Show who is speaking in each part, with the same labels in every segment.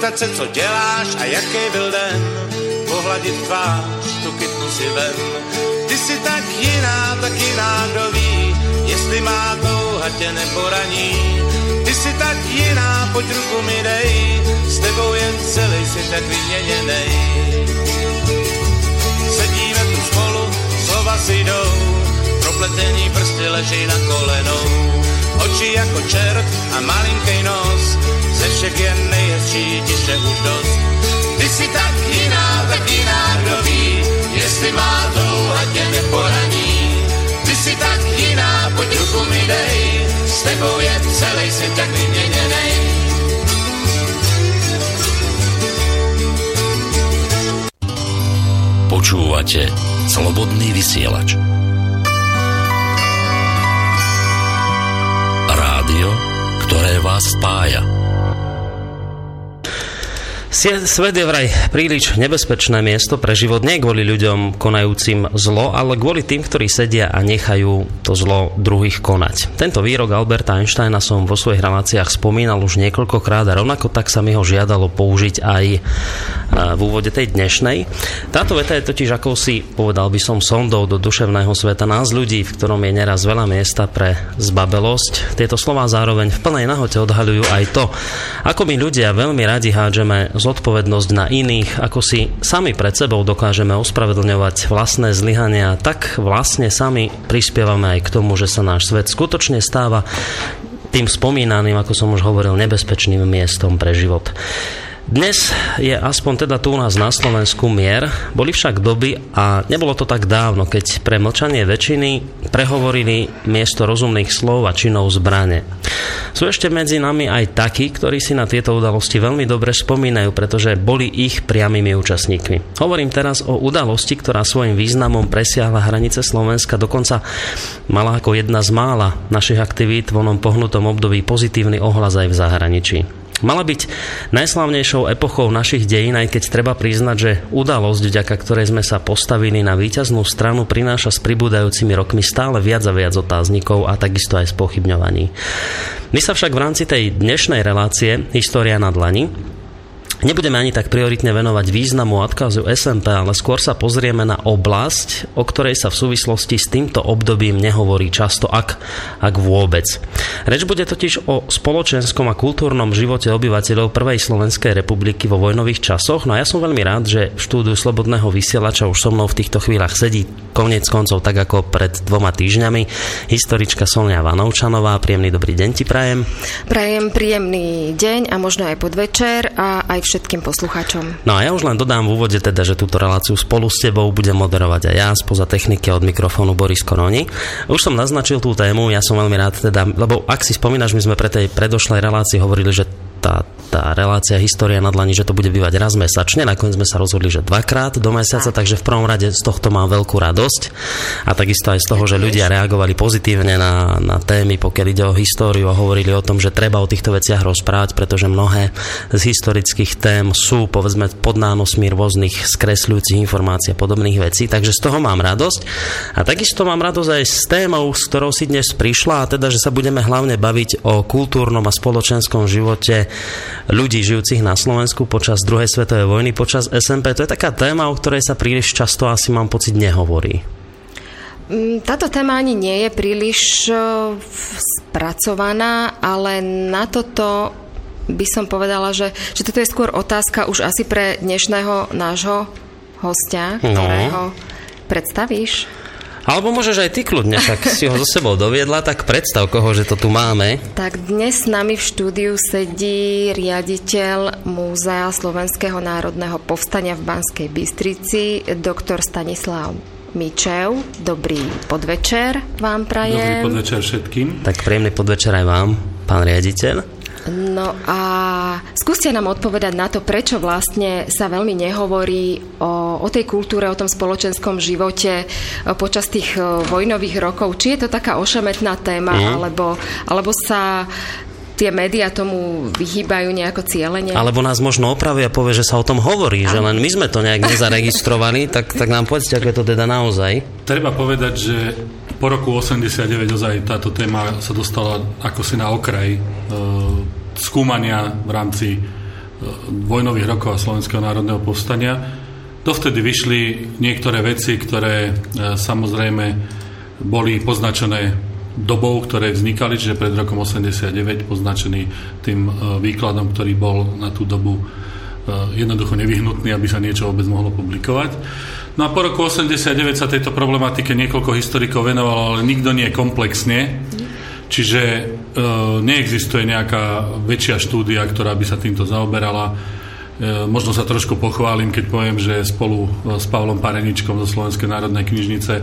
Speaker 1: zeptat se, co děláš a jaký byl den, pohladit tvář, tu kytnu si vem. Ty jsi tak jiná, tak jiná, kdo ví, jestli má touha tě neporaní. Ty jsi tak jiná, pojď ruku mi dej, s tebou jen celý si tak vyměněnej. Sedíme tu spolu, slova si jdou, propletení prsty leží na kolenou oči jako čert a malinký nos, ze všech je nejhezčí ti se už dost. Ty si tak jiná, tak jiná, kdo ví, jestli má touha tě neporaní. Ty jsi tak jiná, pojď ruku mi dej, s tebou je celý svět tak vyměněnej.
Speaker 2: Počúvate Slobodný vysielač. ktoré vás spája.
Speaker 3: Svet je vraj príliš nebezpečné miesto pre život nie kvôli ľuďom konajúcim zlo, ale kvôli tým, ktorí sedia a nechajú to zlo druhých konať. Tento výrok Alberta Einsteina som vo svojich reláciách spomínal už niekoľkokrát a rovnako tak sa mi ho žiadalo použiť aj v úvode tej dnešnej. Táto veta je totiž akousi, povedal by som, sondou do duševného sveta nás ľudí, v ktorom je neraz veľa miesta pre zbabelosť. Tieto slova zároveň v plnej nahote odhaľujú aj to, ako my ľudia veľmi radi hádžeme zodpovednosť na iných, ako si sami pred sebou dokážeme ospravedlňovať vlastné zlyhania, tak vlastne sami prispievame aj k tomu, že sa náš svet skutočne stáva tým spomínaným, ako som už hovoril, nebezpečným miestom pre život. Dnes je aspoň teda tu u nás na Slovensku mier. Boli však doby a nebolo to tak dávno, keď pre mlčanie väčšiny prehovorili miesto rozumných slov a činov zbrane. Sú ešte medzi nami aj takí, ktorí si na tieto udalosti veľmi dobre spomínajú, pretože boli ich priamými účastníkmi. Hovorím teraz o udalosti, ktorá svojim významom presiahla hranice Slovenska, dokonca mala ako jedna z mála našich aktivít v onom pohnutom období pozitívny ohlas aj v zahraničí. Mala byť najslavnejšou epochou našich dejín, aj keď treba priznať, že udalosť, vďaka ktorej sme sa postavili na víťaznú stranu, prináša s pribúdajúcimi rokmi stále viac a viac otáznikov a takisto aj spochybňovaní. My sa však v rámci tej dnešnej relácie História na dlani Nebudeme ani tak prioritne venovať významu odkazu SMP, ale skôr sa pozrieme na oblasť, o ktorej sa v súvislosti s týmto obdobím nehovorí často, ak, ak vôbec. Reč bude totiž o spoločenskom a kultúrnom živote obyvateľov Prvej Slovenskej republiky vo vojnových časoch. No a ja som veľmi rád, že v štúdiu Slobodného vysielača už so mnou v týchto chvíľach sedí konec koncov tak ako pred dvoma týždňami historička Sonia Vanovčanová. Príjemný dobrý deň ti prajem.
Speaker 4: Prajem príjemný deň a možno aj podvečer a aj všetkým poslucháčom.
Speaker 3: No a ja už len dodám v úvode teda, že túto reláciu spolu s tebou budem moderovať aj ja spoza techniky od mikrofónu Boris Koroni. Už som naznačil tú tému, ja som veľmi rád teda, lebo ak si spomínaš, my sme pre tej predošlej relácii hovorili, že tá, tá relácia História na dlani, že to bude bývať raz mesačne. Nakoniec sme sa rozhodli, že dvakrát do mesiaca, takže v prvom rade z tohto mám veľkú radosť. A takisto aj z toho, že ľudia reagovali pozitívne na, na témy, pokiaľ ide o históriu a hovorili o tom, že treba o týchto veciach rozprávať, pretože mnohé z historických tém sú, povedzme, pod nánosmi rôznych skresľujúcich informácií a podobných vecí. Takže z toho mám radosť. A takisto mám radosť aj s témou, s ktorou si dnes prišla, a teda, že sa budeme hlavne baviť o kultúrnom a spoločenskom živote ľudí žijúcich na Slovensku počas druhej svetovej vojny, počas SMP. To je taká téma, o ktorej sa príliš často asi mám pocit nehovorí.
Speaker 4: Mm, táto téma ani nie je príliš spracovaná, ale na toto by som povedala, že, že toto je skôr otázka už asi pre dnešného nášho hostia, no. ktorého no. predstavíš.
Speaker 3: Alebo môžeš aj ty kľudne, tak si ho so sebou doviedla, tak predstav koho, že to tu máme.
Speaker 4: Tak dnes s nami v štúdiu sedí riaditeľ Múzea Slovenského národného povstania v Banskej Bystrici, doktor Stanislav Mičev. Dobrý podvečer vám prajem.
Speaker 5: Dobrý podvečer všetkým.
Speaker 3: Tak príjemný podvečer aj vám, pán riaditeľ.
Speaker 4: No a skúste nám odpovedať na to, prečo vlastne sa veľmi nehovorí o, o tej kultúre, o tom spoločenskom živote počas tých vojnových rokov. Či je to taká ošemetná téma, mm. alebo, alebo sa tie médiá tomu vyhýbajú nejako cieľene.
Speaker 3: Alebo nás možno opravia a povie, že sa o tom hovorí, že len my sme to nejak nezaregistrovali, tak, tak nám povedzte, ako je to teda naozaj.
Speaker 5: Treba povedať, že po roku 89 ozaj táto téma sa dostala ako si na okraj e, skúmania v rámci e, vojnových rokov a Slovenského národného povstania. Dovtedy vyšli niektoré veci, ktoré e, samozrejme boli poznačené dobou, ktoré vznikali, čiže pred rokom 89 poznačený tým e, výkladom, ktorý bol na tú dobu e, jednoducho nevyhnutný, aby sa niečo vôbec mohlo publikovať. No a po roku 89 sa tejto problematike niekoľko historikov venovalo, ale nikto nie komplexne. Čiže e, neexistuje nejaká väčšia štúdia, ktorá by sa týmto zaoberala. E, možno sa trošku pochválim, keď poviem, že spolu s Pavlom Pareničkom zo Slovenskej národnej knižnice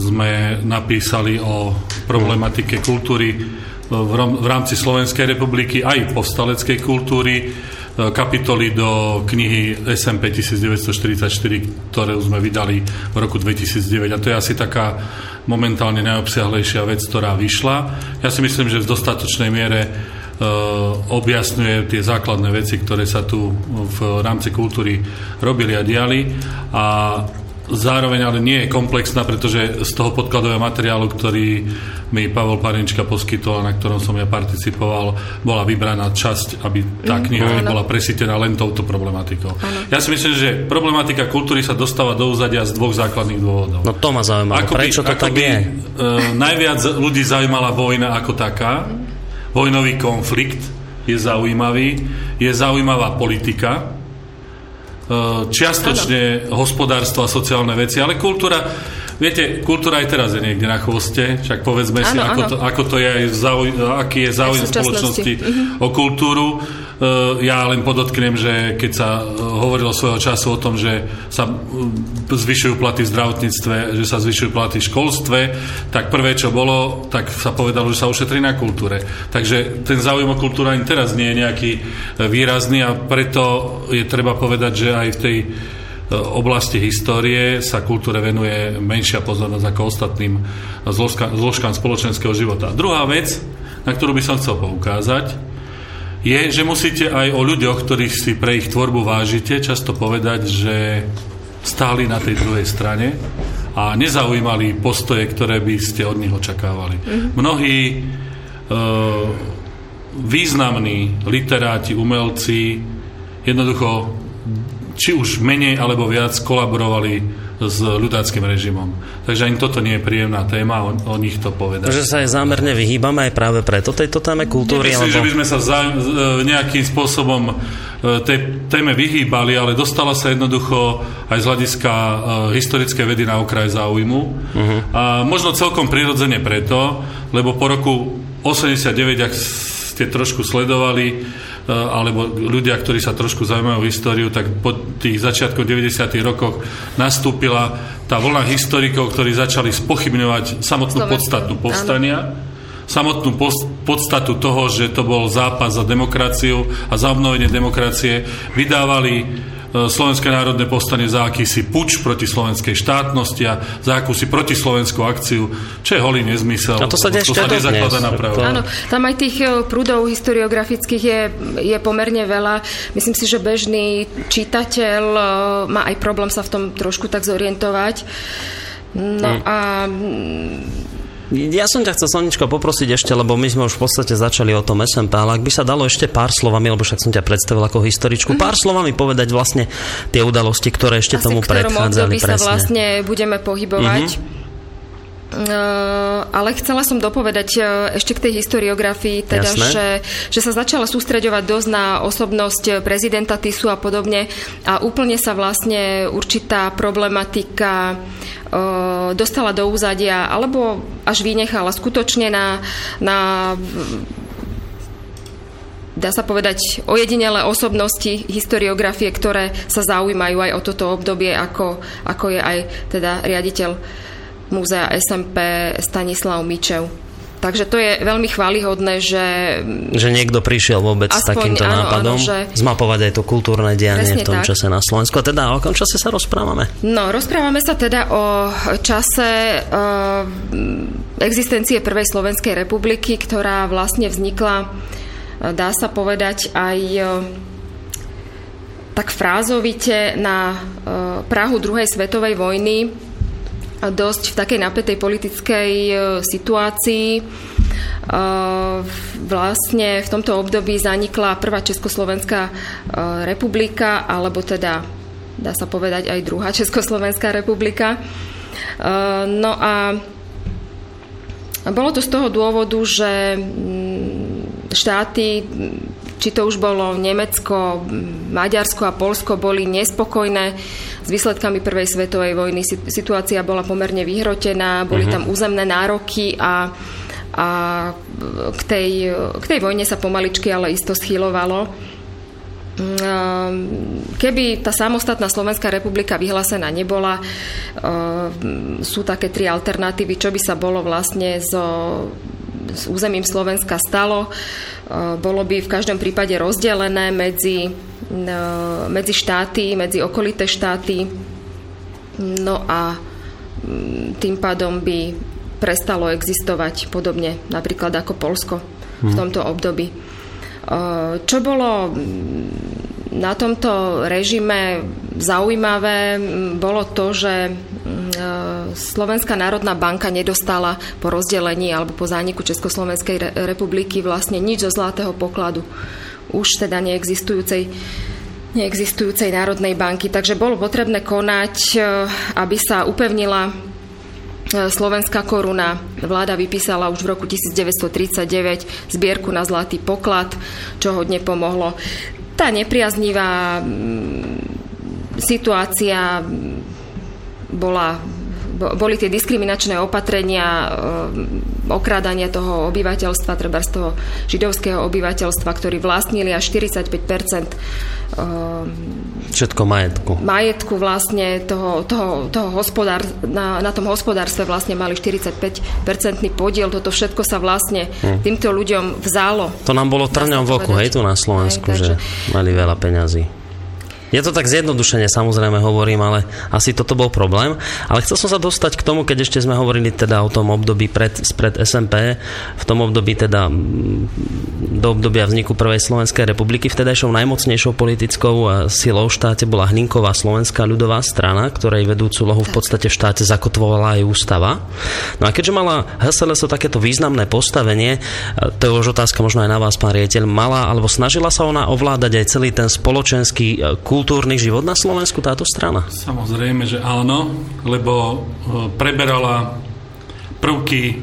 Speaker 5: sme napísali o problematike kultúry v rámci Slovenskej republiky aj povstaleckej kultúry e, kapitoly do knihy SMP 1944, ktoré sme vydali v roku 2009. A to je asi taká momentálne najobsiahlejšia vec, ktorá vyšla. Ja si myslím, že v dostatočnej miere objasňuje tie základné veci, ktoré sa tu v rámci kultúry robili a diali a zároveň ale nie je komplexná, pretože z toho podkladového materiálu, ktorý mi Pavel Parinčka poskytol a na ktorom som ja participoval, bola vybraná časť, aby tá mhm. kniha mm, nebola presítená len touto problematikou. Ano. Ja si myslím, že problematika kultúry sa dostáva do úzadia z dvoch základných dôvodov.
Speaker 3: No to ma zaujíma. Prečo to tak je?
Speaker 5: Uh, najviac ľudí zaujímala vojna ako taká, vojnový konflikt je zaujímavý, je zaujímavá politika, čiastočne hospodárstvo a sociálne veci, ale kultúra, viete, kultúra aj teraz je niekde na chvoste, však povedzme ano, si, ako to, ako to je, aký je záujem spoločnosti uh-huh. o kultúru. Eh, ja len podotknem, že keď sa eh, hovorilo svojho času o tom, že sa eh, zvyšujú platy v zdravotníctve, že sa zvyšujú platy v školstve, tak prvé, čo bolo, tak sa povedalo, že sa ušetrí na kultúre. Takže ten záujem o kultúru ani teraz nie je nejaký výrazný a preto je treba povedať, že aj v tej oblasti histórie sa kultúre venuje menšia pozornosť ako ostatným zložkám spoločenského života. Druhá vec, na ktorú by som chcel poukázať, je, že musíte aj o ľuďoch, ktorých si pre ich tvorbu vážite, často povedať, že stáli na tej druhej strane a nezaujímali postoje, ktoré by ste od nich očakávali. Mm-hmm. Mnohí e, významní literáti, umelci jednoducho či už menej alebo viac kolaborovali s ľudáckým režimom. Takže ani toto nie je príjemná téma, o, o nich to povedať.
Speaker 3: Takže sa aj zámerne vyhýbame aj práve preto tejto téme kultúry?
Speaker 5: Myslím, alebo... že by sme sa za, nejakým spôsobom e, tej téme vyhýbali, ale dostala sa jednoducho aj z hľadiska uh, historickej vedy na okraj záujmu. Uh-huh. A možno celkom prirodzene preto, lebo po roku 89, ak ste trošku sledovali, E, alebo ľudia, ktorí sa trošku zaujímajú o históriu, tak po tých začiatkoch 90. rokoch nastúpila tá vlna historikov, ktorí začali spochybňovať samotnú podstatu povstania. Áno samotnú podstatu toho, že to bol zápas za demokraciu a za obnovenie demokracie, vydávali Slovenské národné povstanie za akýsi puč proti slovenskej štátnosti a za akúsi protislovenskú akciu, čo je holý nezmysel.
Speaker 3: A to sa deje
Speaker 4: ešte
Speaker 3: na
Speaker 4: pravdu. Áno, tam aj tých e, prúdov historiografických je, je pomerne veľa. Myslím si, že bežný čitateľ e, má aj problém sa v tom trošku tak zorientovať. No hmm. a
Speaker 3: ja som ťa chcel, Soničko, poprosiť ešte, lebo my sme už v podstate začali o tom SMP, ale ak by sa dalo ešte pár slovami, lebo však som ťa predstavil ako historičku, pár mhm. slovami povedať vlastne tie udalosti, ktoré ešte Asi tomu predchádzali.
Speaker 4: Asi sa vlastne budeme pohybovať. Mm-hmm. Uh, ale chcela som dopovedať uh, ešte k tej historiografii, teda, že, že sa začala sústreďovať dosť na osobnosť prezidenta Tisu a podobne. A úplne sa vlastne určitá problematika dostala do úzadia alebo až vynechala skutočne na, na dá sa povedať, ojedinele osobnosti historiografie, ktoré sa zaujímajú aj o toto obdobie, ako, ako je aj teda riaditeľ múzea SMP Stanislav Mičev. Takže to je veľmi chválihodné, že...
Speaker 3: Že niekto prišiel vôbec aspoň, s takýmto áno, nápadom. Áno, že... Zmapovať aj to kultúrne dianie v tom tak. čase na Slovensku. A teda o akom čase sa rozprávame?
Speaker 4: No, rozprávame sa teda o čase uh, existencie Prvej Slovenskej republiky, ktorá vlastne vznikla, uh, dá sa povedať, aj uh, tak frázovite na uh, Prahu druhej svetovej vojny dosť v takej napätej politickej e, situácii. E, vlastne v tomto období zanikla prvá Československá e, republika, alebo teda dá sa povedať aj druhá Československá republika. No a bolo to z toho dôvodu, že mm, štáty či to už bolo Nemecko, Maďarsko a Polsko, boli nespokojné s výsledkami Prvej svetovej vojny. Situácia bola pomerne vyhrotená, boli uh-huh. tam územné nároky a, a k, tej, k tej vojne sa pomaličky ale isto schylovalo. Mm, keby tá samostatná Slovenská republika vyhlásená nebola, sú také tri alternatívy, čo by sa bolo vlastne zo s územím Slovenska stalo. E, bolo by v každom prípade rozdelené medzi, medzi štáty, medzi okolité štáty. No a mm, tým pádom by prestalo existovať podobne napríklad ako Polsko v mhm. tomto období. Čo bolo na tomto režime zaujímavé, bolo to, že Slovenská národná banka nedostala po rozdelení alebo po zániku Československej republiky vlastne nič zo zlatého pokladu už teda neexistujúcej neexistujúcej Národnej banky. Takže bolo potrebné konať, e, aby sa upevnila e, slovenská koruna. Vláda vypísala už v roku 1939 zbierku na zlatý poklad, čo hodne pomohlo. Tá nepriaznivá situácia bola boli tie diskriminačné opatrenia, eh, okrádania toho obyvateľstva, treba z toho židovského obyvateľstva, ktorí vlastnili až 45
Speaker 3: eh, Všetko majetku.
Speaker 4: Majetku vlastne toho, toho, toho hospodár, na, na tom hospodárstve vlastne mali 45-percentný podiel. Toto všetko sa vlastne hm. týmto ľuďom vzalo.
Speaker 3: To nám bolo trňom v oku, hej, tu na Slovensku, hej, takže... že mali veľa peňazí. Ja to tak zjednodušene samozrejme hovorím, ale asi toto bol problém. Ale chcel som sa dostať k tomu, keď ešte sme hovorili teda o tom období pred, spred SMP, v tom období teda do obdobia vzniku Prvej Slovenskej republiky, vtedajšou najmocnejšou politickou silou v štáte bola Hlinková Slovenská ľudová strana, ktorej vedúcu lohu v podstate v štáte zakotvovala aj ústava. No a keďže mala HSLS takéto významné postavenie, to je už otázka možno aj na vás, pán riaditeľ, mala alebo snažila sa ona ovládať aj celý ten spoločenský e, kultúrny život na Slovensku táto strana?
Speaker 5: Samozrejme, že áno, lebo e, preberala prvky e,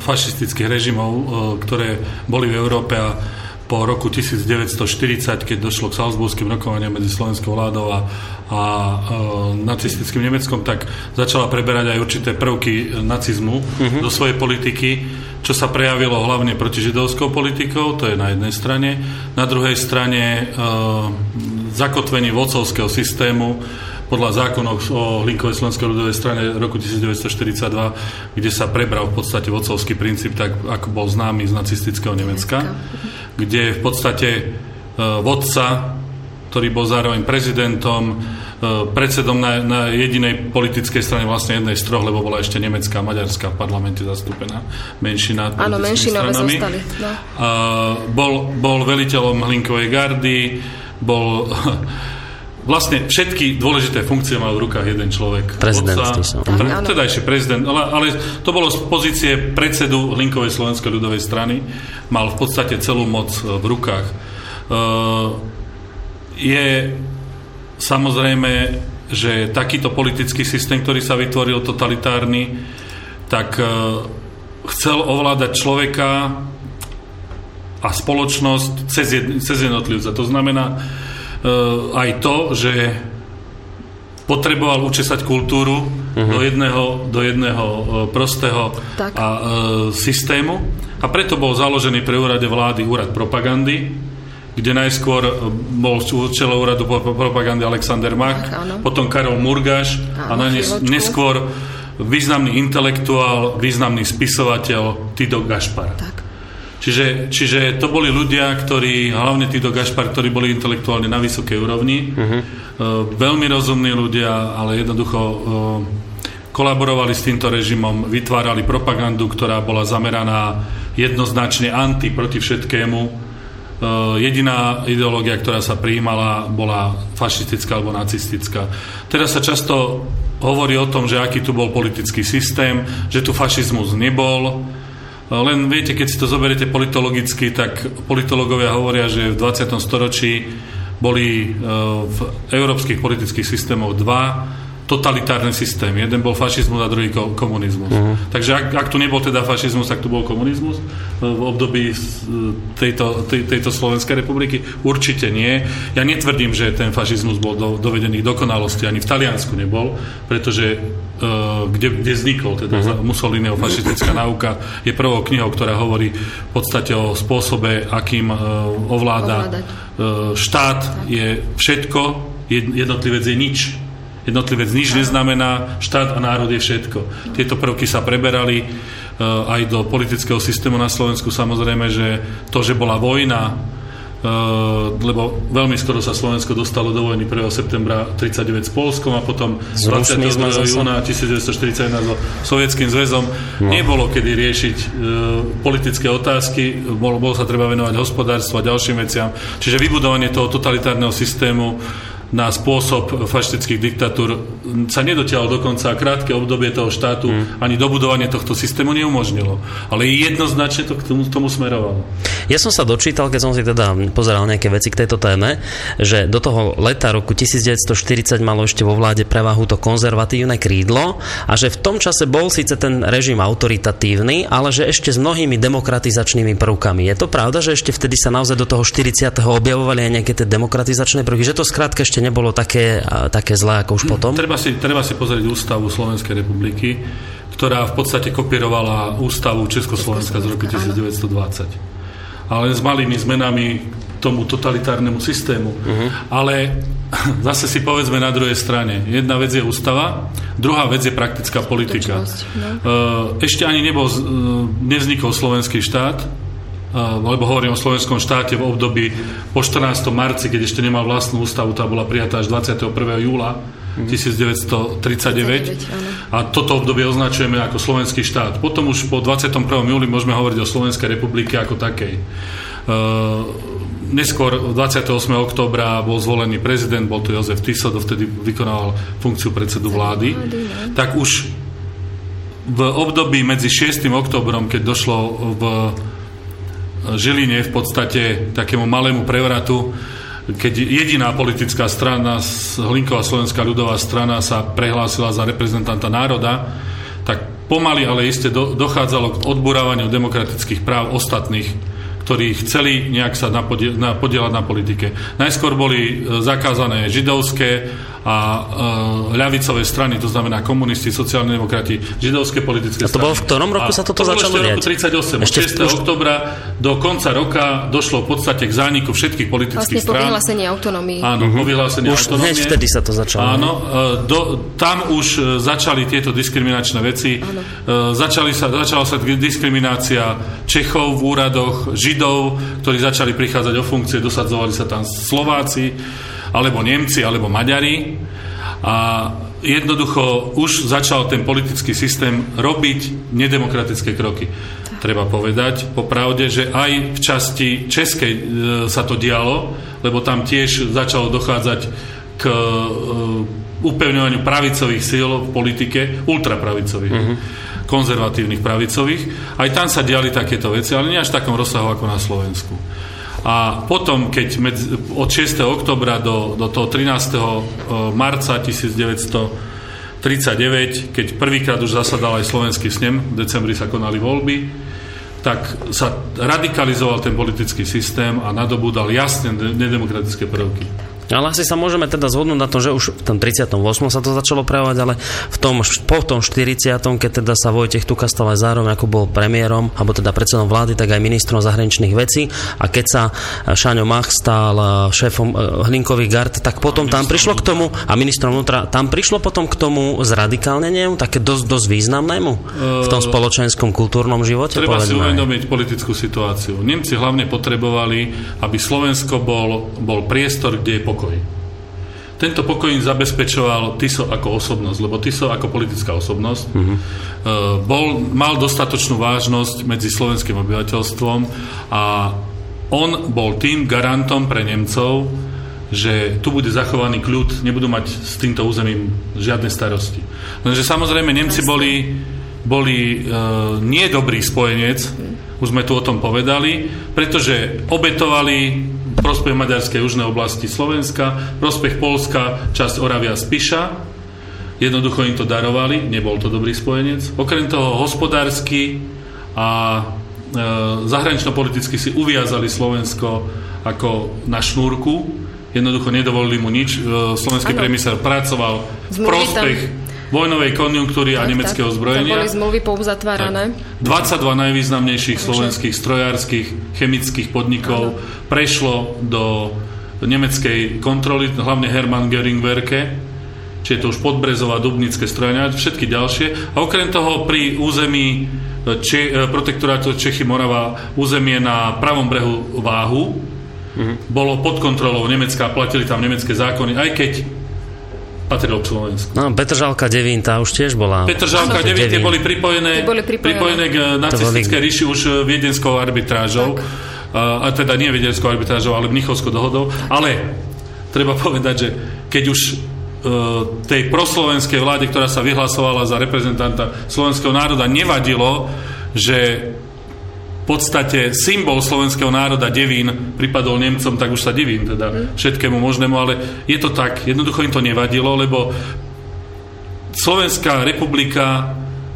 Speaker 5: fašistických režimov, e, ktoré boli v Európe a po roku 1940, keď došlo k Salzburským rokovaniam medzi slovenskou vládou a, a e, nacistickým Nemeckom, tak začala preberať aj určité prvky nacizmu uh-huh. do svojej politiky, čo sa prejavilo hlavne proti židovskou politikou, to je na jednej strane. Na druhej strane e, zakotvení vodcovského systému podľa zákonov o Linkovej slovenskej ľudovej strane roku 1942, kde sa prebral v podstate vodcovský princíp, tak ako bol známy z nacistického Nemecka, kde v podstate e, vodca, ktorý bol zároveň prezidentom, e, predsedom na, na jedinej politickej strane, vlastne jednej z troch, lebo bola ešte nemecká a maďarská v parlamente zastúpená menšina.
Speaker 4: Áno, menšinové
Speaker 5: stranami. zostali. No. bol, bol veliteľom Hlinkovej gardy, bol vlastne všetky dôležité funkcie mal v rukách jeden človek.
Speaker 3: Prezident. Pre,
Speaker 5: teda ešte prezident, ale, ale to bolo z pozície predsedu Linkovej slovenskej ľudovej strany. Mal v podstate celú moc e, v rukách. Uh, je samozrejme, že takýto politický systém, ktorý sa vytvoril totalitárny, tak uh, chcel ovládať človeka a spoločnosť cez, jed, cez jednotlivca. To znamená e, aj to, že potreboval učesať kultúru uh-huh. do jedného, do jedného e, prostého tak. a, e, systému a preto bol založený pre úrade vlády úrad propagandy, kde najskôr e, bol čelo úradu propagandy Alexander Mach, tak, potom Karol Murgáš a na nes, neskôr významný intelektuál, významný spisovateľ Tido Gašpar. Tak. Čiže, čiže to boli ľudia, ktorí, hlavne títo Gašpar, ktorí boli intelektuálne na vysokej úrovni, uh-huh. veľmi rozumní ľudia, ale jednoducho e, kolaborovali s týmto režimom, vytvárali propagandu, ktorá bola zameraná jednoznačne anti proti všetkému. E, jediná ideológia, ktorá sa prijímala, bola fašistická alebo nacistická. Teraz sa často hovorí o tom, že aký tu bol politický systém, že tu fašizmus nebol, len viete, keď si to zoberiete politologicky, tak politológovia hovoria, že v 20. storočí boli e, v európskych politických systémoch dva totalitárny systém. Jeden bol fašizmus a druhý komunizmus. Uh-huh. Takže ak, ak tu nebol teda fašizmus, tak tu bol komunizmus v období tejto, tej, tejto Slovenskej republiky? Určite nie. Ja netvrdím, že ten fašizmus bol do, dovedený k dokonalosti. Ani v Taliansku nebol, pretože uh, kde, kde vznikol teda uh-huh. Mussoliniho fašistická náuka je prvou knihou, ktorá hovorí v podstate o spôsobe, akým uh, ovláda uh, štát tak. je všetko, jednotlivec je nič Jednotlivec nič neznamená, štát a národ je všetko. Tieto prvky sa preberali eh, aj do politického systému na Slovensku. Samozrejme, že to, že bola vojna, lebo veľmi skoro sa Slovensko dostalo do vojny 1. septembra 39 s Polskom a potom 22. júna 1941 so Sovietským zväzom. No. Nebolo kedy riešiť uh, politické otázky, bolo, bolo sa treba venovať hospodárstvu a ďalším veciam. Čiže vybudovanie toho totalitárneho systému na spôsob fašistických diktatúr sa nedotiaľ dokonca krátke obdobie toho štátu mm. ani dobudovanie tohto systému neumožnilo. Ale jednoznačne to k tomu, tomu smerovalo.
Speaker 3: Ja som sa dočítal, keď som si teda pozeral nejaké veci k tejto téme, že do toho leta roku 1940 malo ešte vo vláde prevahu to konzervatívne krídlo a že v tom čase bol síce ten režim autoritatívny, ale že ešte s mnohými demokratizačnými prvkami. Je to pravda, že ešte vtedy sa naozaj do toho 40. objavovali aj nejaké tie demokratizačné prvky, že to skrátka ešte nebolo také, také zlé ako už potom?
Speaker 5: Treba si, treba si pozrieť ústavu Slovenskej republiky, ktorá v podstate kopírovala ústavu Československa z roku 1920. Ale s malými zmenami tomu totalitárnemu systému. Uh-huh. Ale zase si povedzme na druhej strane. Jedna vec je ústava, druhá vec je praktická politika. No. Ešte ani nebol, nevznikol slovenský štát, lebo hovorím o slovenskom štáte v období po 14. marci, keď ešte nemal vlastnú ústavu, tá bola prijatá až 21. júla 1939 mhm. a toto obdobie označujeme ako slovenský štát. Potom už po 21. júli môžeme hovoriť o Slovenskej republike ako takej. Neskôr 28. októbra bol zvolený prezident, bol to Jozef Tiso, dovtedy vykonával funkciu predsedu vlády. No. Tak už v období medzi 6. oktobrom, keď došlo v Žiline v podstate takému malému prevratu, keď jediná politická strana, Hlinková slovenská ľudová strana sa prehlásila za reprezentanta národa, tak pomaly, ale iste do, dochádzalo k odburávaniu demokratických práv ostatných ktorí chceli nejak sa podielať na politike. Najskôr boli e, zakázané židovské a uh, ľavicové strany, to znamená komunisti, sociálni demokrati, židovské politické
Speaker 3: strany. A to bolo v ktorom roku a sa toto to začalo
Speaker 5: diať? To bolo v roku 38. Ešte od 6. Už... oktobra do konca roka došlo v podstate k zániku všetkých politických
Speaker 4: vlastne strán. Vlastne po vyhlásení autonómii.
Speaker 5: Áno, uh-huh. po vyhlásení
Speaker 3: už autonómie. Už vtedy sa to začalo.
Speaker 5: Áno, uh, do, tam už uh, začali tieto diskriminačné veci. Uh, začali sa, začala sa diskriminácia Čechov v úradoch, Židov, ktorí začali prichádzať o funkcie, dosadzovali sa tam Slováci alebo Nemci, alebo Maďari. A jednoducho už začal ten politický systém robiť nedemokratické kroky. Treba povedať popravde, že aj v časti Českej e, sa to dialo, lebo tam tiež začalo dochádzať k e, upevňovaniu pravicových síl v politike, ultrapravicových, uh-huh. konzervatívnych pravicových. Aj tam sa diali takéto veci, ale nie až v takom rozsahu ako na Slovensku. A potom, keď medzi, od 6. oktobra do, do toho 13. E, marca 1939, keď prvýkrát už zasadal aj slovenský snem, v decembri sa konali voľby, tak sa radikalizoval ten politický systém a nadobúdal jasne nedemokratické prvky.
Speaker 3: Ale asi sa môžeme teda zhodnúť na tom, že už v tom 38. sa to začalo prejavovať, ale v tom, po tom 40. keď teda sa Vojtech Tuka stal aj zároveň ako bol premiérom, alebo teda predsedom vlády, tak aj ministrom zahraničných vecí a keď sa Šaňo Mach stal eh, šéfom eh, Hlinkových gard, tak potom tam prišlo k tomu a ministrom vnútra, tam prišlo potom k tomu zradikálneniu, také dosť, dosť významnému v tom spoločenskom kultúrnom živote?
Speaker 5: Treba si uvedomiť politickú situáciu. Nemci hlavne potrebovali, aby Slovensko bol, bol priestor, kde je pokoj pokoj. Tento pokoj im zabezpečoval Tiso ako osobnosť, lebo Tiso ako politická osobnosť uh-huh. bol, mal dostatočnú vážnosť medzi slovenským obyvateľstvom a on bol tým garantom pre Nemcov, že tu bude zachovaný kľud, nebudú mať s týmto územím žiadne starosti. Lenže samozrejme Nemci boli, boli uh, nie dobrý spojenec, už sme tu o tom povedali, pretože obetovali prospech Maďarskej južnej oblasti Slovenska, prospech Polska, časť Oravia Spiša. Jednoducho im to darovali, nebol to dobrý spojenec. Okrem toho hospodársky a e, zahranično-politicky si uviazali Slovensko ako na šnúrku. Jednoducho nedovolili mu nič. E, slovenský priemysel pracoval v prospech vojnovej konjunktúry a nemeckého zbrojenia.
Speaker 4: boli zmluvy pouzatvárané.
Speaker 5: 22 najvýznamnejších slovenských strojárskych chemických podnikov ano. prešlo do nemeckej kontroly, hlavne Hermann Göring Werke, či je to už Podbrezová, Dubnické strojania, všetky ďalšie. A okrem toho pri území Če- protektorátu Čechy Morava územie na pravom brehu Váhu, uh-huh. bolo pod kontrolou Nemecka, platili tam nemecké zákony, aj keď patrilo k Slovensku.
Speaker 3: No, Petržalka Devín, tá už tiež bola...
Speaker 5: Petržalka Devín, tie boli pripojené,
Speaker 4: boli pripojené.
Speaker 5: pripojené k nacistickej boli... ríši už e, viedenskou arbitrážou. A, a teda nie viedenskou arbitrážou, ale Mnichovskou dohodou. Ale treba povedať, že keď už e, tej proslovenskej vláde, ktorá sa vyhlasovala za reprezentanta slovenského národa, nevadilo, že podstate symbol slovenského národa Devín pripadol Nemcom, tak už sa divím teda všetkému možnému, ale je to tak, jednoducho im to nevadilo, lebo Slovenská republika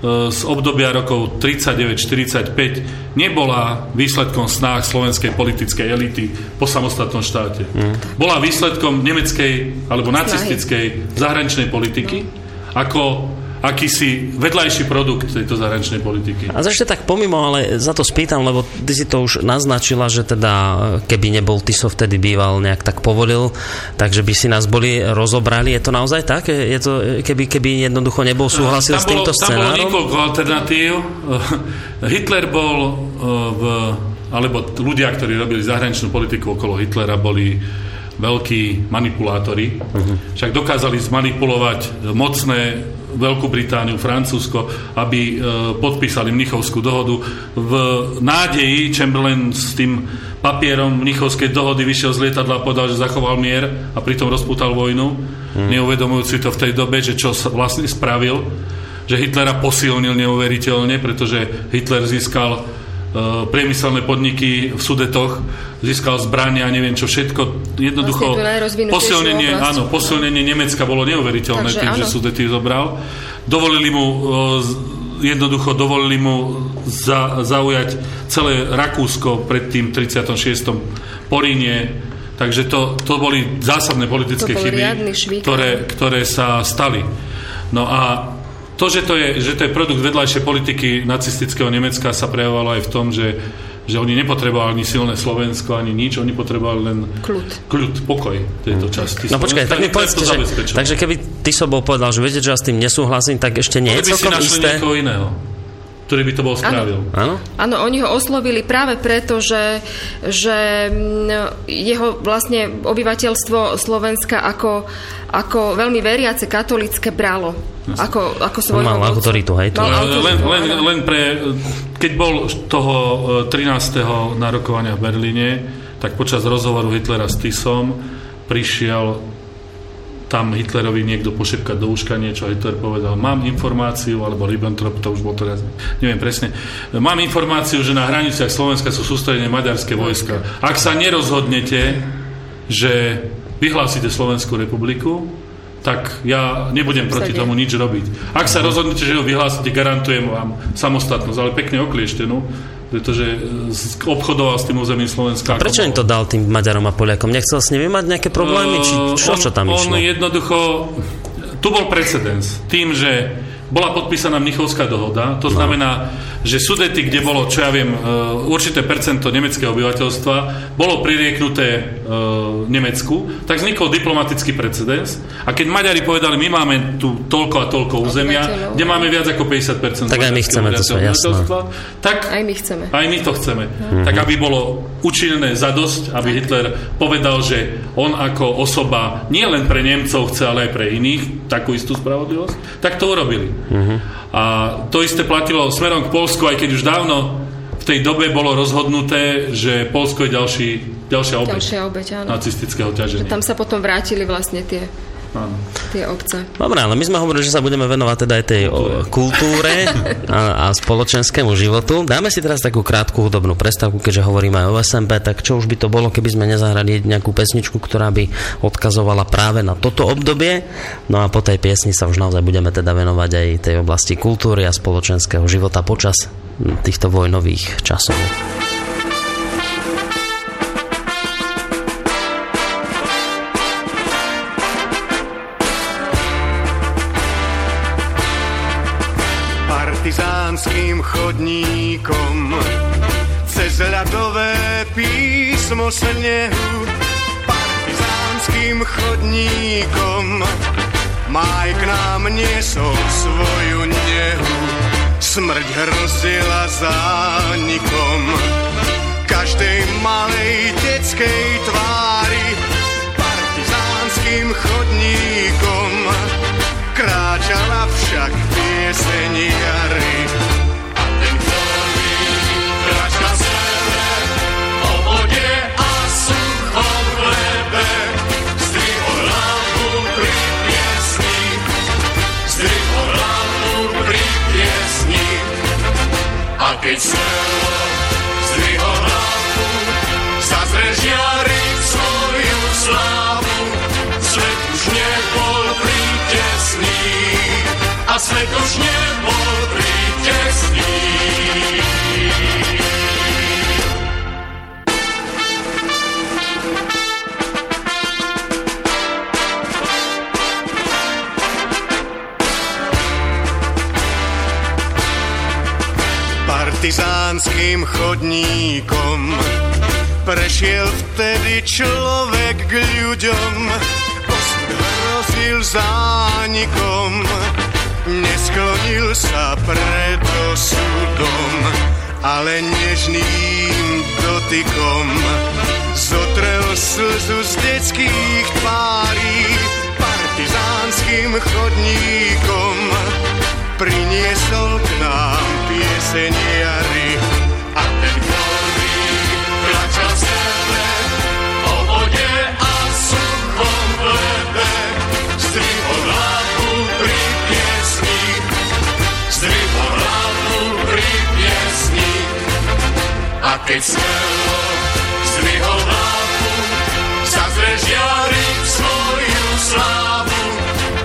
Speaker 5: e, z obdobia rokov 39-45 nebola výsledkom snách slovenskej politickej elity po samostatnom štáte. Mm. Bola výsledkom nemeckej alebo nacistickej zahraničnej politiky ako akýsi vedľajší produkt tejto zahraničnej politiky.
Speaker 3: A ešte tak pomimo, ale za to spýtam, lebo ty si to už naznačila, že teda keby nebol Tiso vtedy býval nejak tak povolil, takže by si nás boli rozobrali. Je to naozaj tak? Je to, keby, keby jednoducho nebol súhlasil s týmto scenárom? Tam
Speaker 5: bolo niekoľko alternatív. Hitler bol v alebo ľudia, ktorí robili zahraničnú politiku okolo Hitlera, boli veľkí manipulátori. Uh-huh. Však dokázali zmanipulovať mocné Veľkú Britániu, Francúzsko, aby e, podpísali Mnichovskú dohodu. V nádeji Chamberlain s tým papierom Mnichovskej dohody vyšiel z lietadla a povedal, že zachoval mier a pritom rozputal vojnu, hmm. neuvedomujúci to v tej dobe, že čo vlastne spravil, že Hitlera posilnil neuveriteľne, pretože Hitler získal priemyselné podniky v Sudetoch, získal zbrania, neviem čo všetko. Jednoducho vlastne posilnenie, áno, posilnenie Nemecka bolo neuveriteľné Takže tým, áno. že Sudety zobral. Dovolili mu e, jednoducho dovolili mu za, zaujať celé Rakúsko pred tým 36. Porínie, takže to, to boli zásadné politické chyby, ktoré, ktoré sa stali. No a to, že to, je, že to je produkt vedľajšej politiky nacistického Nemecka sa prejavovalo aj v tom, že že oni nepotrebovali ani silné Slovensko, ani nič, oni potrebovali len
Speaker 4: kľud,
Speaker 5: kľud pokoj tejto časti.
Speaker 3: No počkaj, tak mi povedzte, že, takže keby ty so bol povedal, že viete, že ja s tým nesúhlasím, tak ešte nie je celkom isté.
Speaker 5: iného ktorý by to bol spravil.
Speaker 4: Áno. Áno, oni ho oslovili práve preto, že, že mm, jeho vlastne obyvateľstvo Slovenska ako, ako veľmi veriace katolické bralo. Ako, ako svojho
Speaker 3: mal autoritu, hej?
Speaker 5: Mal autoritu, len, len, len pre, keď bol toho 13. E, narokovania v Berlíne, tak počas rozhovoru Hitlera s Tisom prišiel tam Hitlerovi niekto pošepkať do úška niečo, Hitler povedal, mám informáciu, alebo Ribbentrop, to už bol teraz, neviem presne, mám informáciu, že na hraniciach Slovenska sú sústredené maďarské vojska. Ak sa nerozhodnete, že vyhlásite Slovenskú republiku, tak ja nebudem proti tomu nič robiť. Ak sa rozhodnete, že ho vyhlásite, garantujem vám samostatnosť, ale pekne oklieštenú, pretože e, obchodoval s tým územím Slovenska.
Speaker 3: A prečo im to dal tým Maďarom a Poliakom? Nechcel s nimi mať nejaké problémy? Či čo,
Speaker 5: on,
Speaker 3: čo tam išlo?
Speaker 5: On jednoducho... Tu bol precedens. Tým, že bola podpísaná Mnichovská dohoda, to no. znamená, že Sudety, kde bolo, čo ja viem, e, určité percento nemeckého obyvateľstva, bolo pririeknuté e, Nemecku, tak vznikol diplomatický precedens. A keď Maďari povedali, my máme tu toľko a toľko územia, kde máme viac ako 50%
Speaker 3: tak aj my chceme to svoje,
Speaker 4: tak aj my chceme.
Speaker 5: Aj my to chceme. Mm-hmm. Tak aby bolo učinené zadosť, aby tak. Hitler povedal, že on ako osoba nie len pre Nemcov chce, ale aj pre iných takú istú spravodlivosť, tak to urobili. Mm-hmm. A to isté platilo smerom k Polsku, aj keď už dávno v tej dobe bolo rozhodnuté, že Polsko je ďalší, ďalšia obeť, ďalšia obeť áno. nacistického ťaženia.
Speaker 4: Že tam sa potom vrátili vlastne tie Áno. tie obce.
Speaker 3: Dobre, ale my sme hovorili, že sa budeme venovať teda aj tej kultúre, kultúre a, a spoločenskému životu. Dáme si teraz takú krátku hudobnú prestavku, keďže hovoríme aj o SMP, tak čo už by to bolo, keby sme nezahrali nejakú pesničku, ktorá by odkazovala práve na toto obdobie. No a po tej piesni sa už naozaj budeme teda venovať aj tej oblasti kultúry a spoločenského života počas týchto vojnových časov.
Speaker 6: Partizánským chodníkom. Cez ľadové písmo snehu partizánským chodníkom. Maj k nám niesol svoju nehu Smrť hrozila zánikom každej malej detskej tvári partizánskym chodníkom kráčala však pieseň jary. A ten kráčka sebe po vode a suchom lebe zdvihol hlavu pri piesni, zdvihol hlavu pri piesni. A keď selo zdvihol hlavu, zazre žiariť svet už nebol prítesný. Partizánským chodníkom prešiel vtedy človek k ľuďom, osud hrozil zánikom, nesklonil sa pred osudom, ale nežným dotykom. Zotrel slzu z detských tvárí partizánskym chodníkom. Priniesol k nám pieseň jary a ten a keď smelo zdvihol hlavu zazre žiariť svoju slávu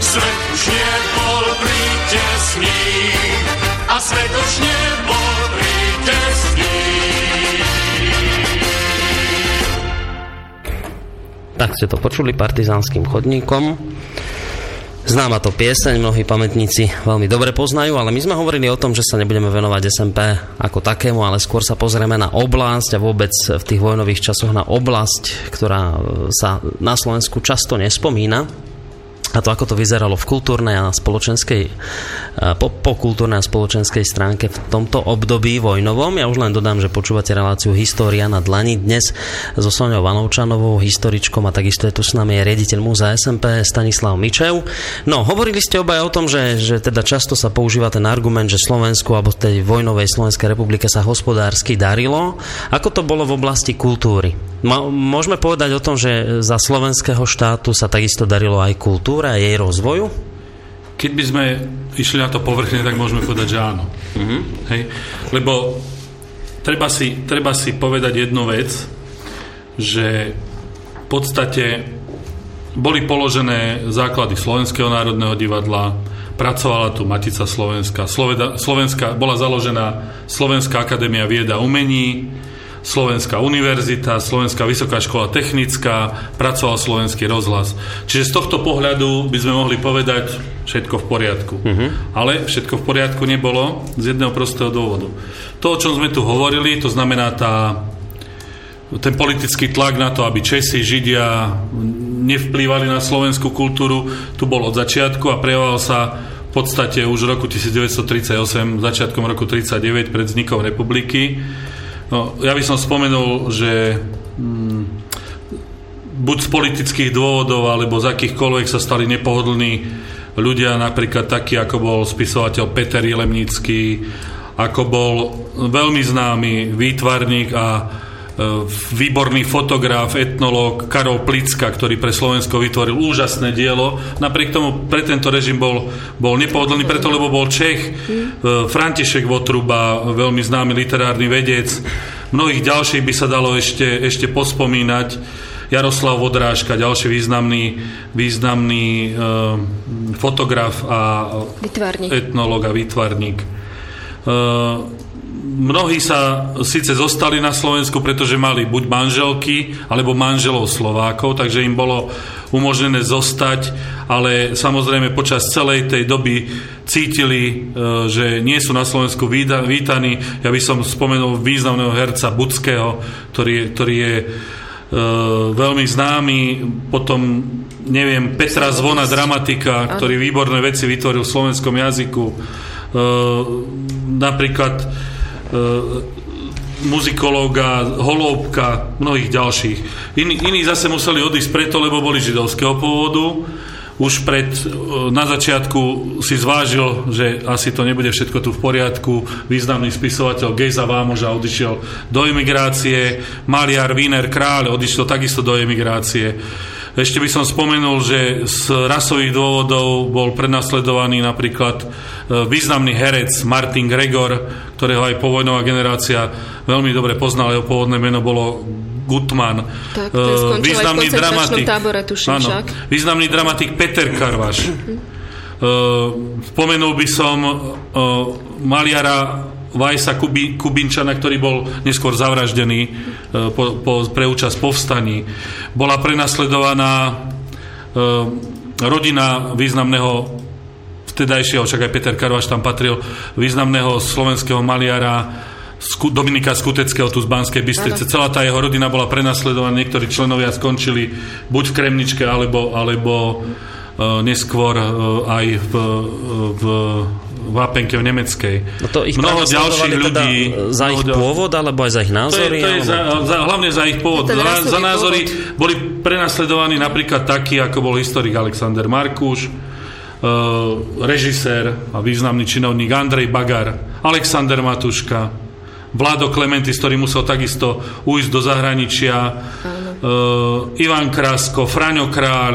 Speaker 6: svet už nebol prítesný a svet už nebol prítesný.
Speaker 3: Tak ste to počuli partizánskym chodníkom. Známa to pieseň, mnohí pamätníci veľmi dobre poznajú, ale my sme hovorili o tom, že sa nebudeme venovať SMP ako takému, ale skôr sa pozrieme na oblasť a vôbec v tých vojnových časoch na oblasť, ktorá sa na Slovensku často nespomína a to, ako to vyzeralo v kultúrnej a spoločenskej, po, po kultúrnej a spoločenskej stránke v tomto období vojnovom. Ja už len dodám, že počúvate reláciu História na dlani dnes so Soňou Vanovčanovou, historičkom a takisto je tu s nami riaditeľ múzea SMP Stanislav Mičev. No, hovorili ste obaj o tom, že, že teda často sa používa ten argument, že Slovensku alebo tej vojnovej Slovenskej republike sa hospodársky darilo. Ako to bolo v oblasti kultúry? Môžeme povedať o tom, že za slovenského štátu sa takisto darilo aj kultúra kultúre a jej rozvoju?
Speaker 5: Keď by sme išli na to povrchne, tak môžeme povedať, že áno. Uh-huh. Hej? Lebo treba si, treba si povedať jednu vec, že v podstate boli položené základy Slovenského národného divadla, pracovala tu Matica Slovenska, Sloveda, Slovenska bola založená Slovenská akadémia vieda umení, Slovenská univerzita, Slovenská vysoká škola technická, pracoval Slovenský rozhlas. Čiže z tohto pohľadu by sme mohli povedať všetko v poriadku. Uh-huh. Ale všetko v poriadku nebolo z jedného prostého dôvodu. To, o čom sme tu hovorili, to znamená tá, ten politický tlak na to, aby Česi, Židia nevplývali na slovenskú kultúru, tu bol od začiatku a prejavoval sa v podstate už v roku 1938, začiatkom roku 1939 pred vznikom republiky No, ja by som spomenul, že mm, buď z politických dôvodov, alebo z akýchkoľvek sa stali nepohodlní ľudia, napríklad takí, ako bol spisovateľ Peter Jelemnický, ako bol veľmi známy výtvarník a výborný fotograf, etnológ Karol Plicka, ktorý pre Slovensko vytvoril úžasné dielo. Napriek tomu pre tento režim bol, bol nepohodlný, preto lebo bol Čech, e, František Votruba, veľmi známy literárny vedec. Mnohých ďalších by sa dalo ešte, ešte pospomínať. Jaroslav Vodrážka, ďalší významný, významný e, fotograf a
Speaker 4: vytvarník.
Speaker 5: etnológ a výtvarník. E, mnohí sa síce zostali na Slovensku, pretože mali buď manželky, alebo manželov Slovákov, takže im bolo umožnené zostať, ale samozrejme počas celej tej doby cítili, e, že nie sú na Slovensku vítaní. Ja by som spomenul významného herca Budského, ktorý ktorý je e, veľmi známy, potom neviem, Petra Zvona, dramatika, ktorý výborné veci vytvoril v slovenskom jazyku. E, napríklad muzikológa, Holóbka, mnohých ďalších. Iní, iní zase museli odísť preto, lebo boli židovského pôvodu. Už pred, e, na začiatku si zvážil, že asi to nebude všetko tu v poriadku. Významný spisovateľ Gejza Vámoža odišiel do emigrácie, Maliar Wiener Kráľ odišiel takisto do emigrácie. Ešte by som spomenul, že z rasových dôvodov bol prenasledovaný napríklad e, významný herec Martin Gregor, ktorého aj povojnová generácia veľmi dobre poznala. Jeho pôvodné meno bolo Gutman.
Speaker 4: Tak, uh, významný dramatik. Tábore, tuším, áno, však.
Speaker 5: významný dramatik Peter Karvaš. Uh, spomenul by som maliara Vajsa Kubi, Kubinčana, ktorý bol neskôr zavraždený e, po, po, pre účasť povstaní. Bola prenasledovaná e, rodina významného vtedajšieho, však aj Peter Karvaš tam patril, významného slovenského maliara Dominika Skuteckého tu z Banskej Bystrice. Celá tá jeho rodina bola prenasledovaná, niektorí členovia skončili buď v Kremničke, alebo, alebo neskôr uh, aj v, v Vápenke v Nemeckej.
Speaker 3: No to ich mnoho ďalších teda ľudí... za ich pôvod, alebo aj za ich názory?
Speaker 5: To je, to je za, za, hlavne za ich pôvod. Za, za názory pôvod. boli prenasledovaní napríklad takí, ako bol historik Alexander Markuš, uh, režisér a významný činovník Andrej Bagar, Alexander Matuška, Vlado Klementy, s ktorým musel takisto ujsť do zahraničia, uh, Ivan Krasko, Fraňo Kráľ,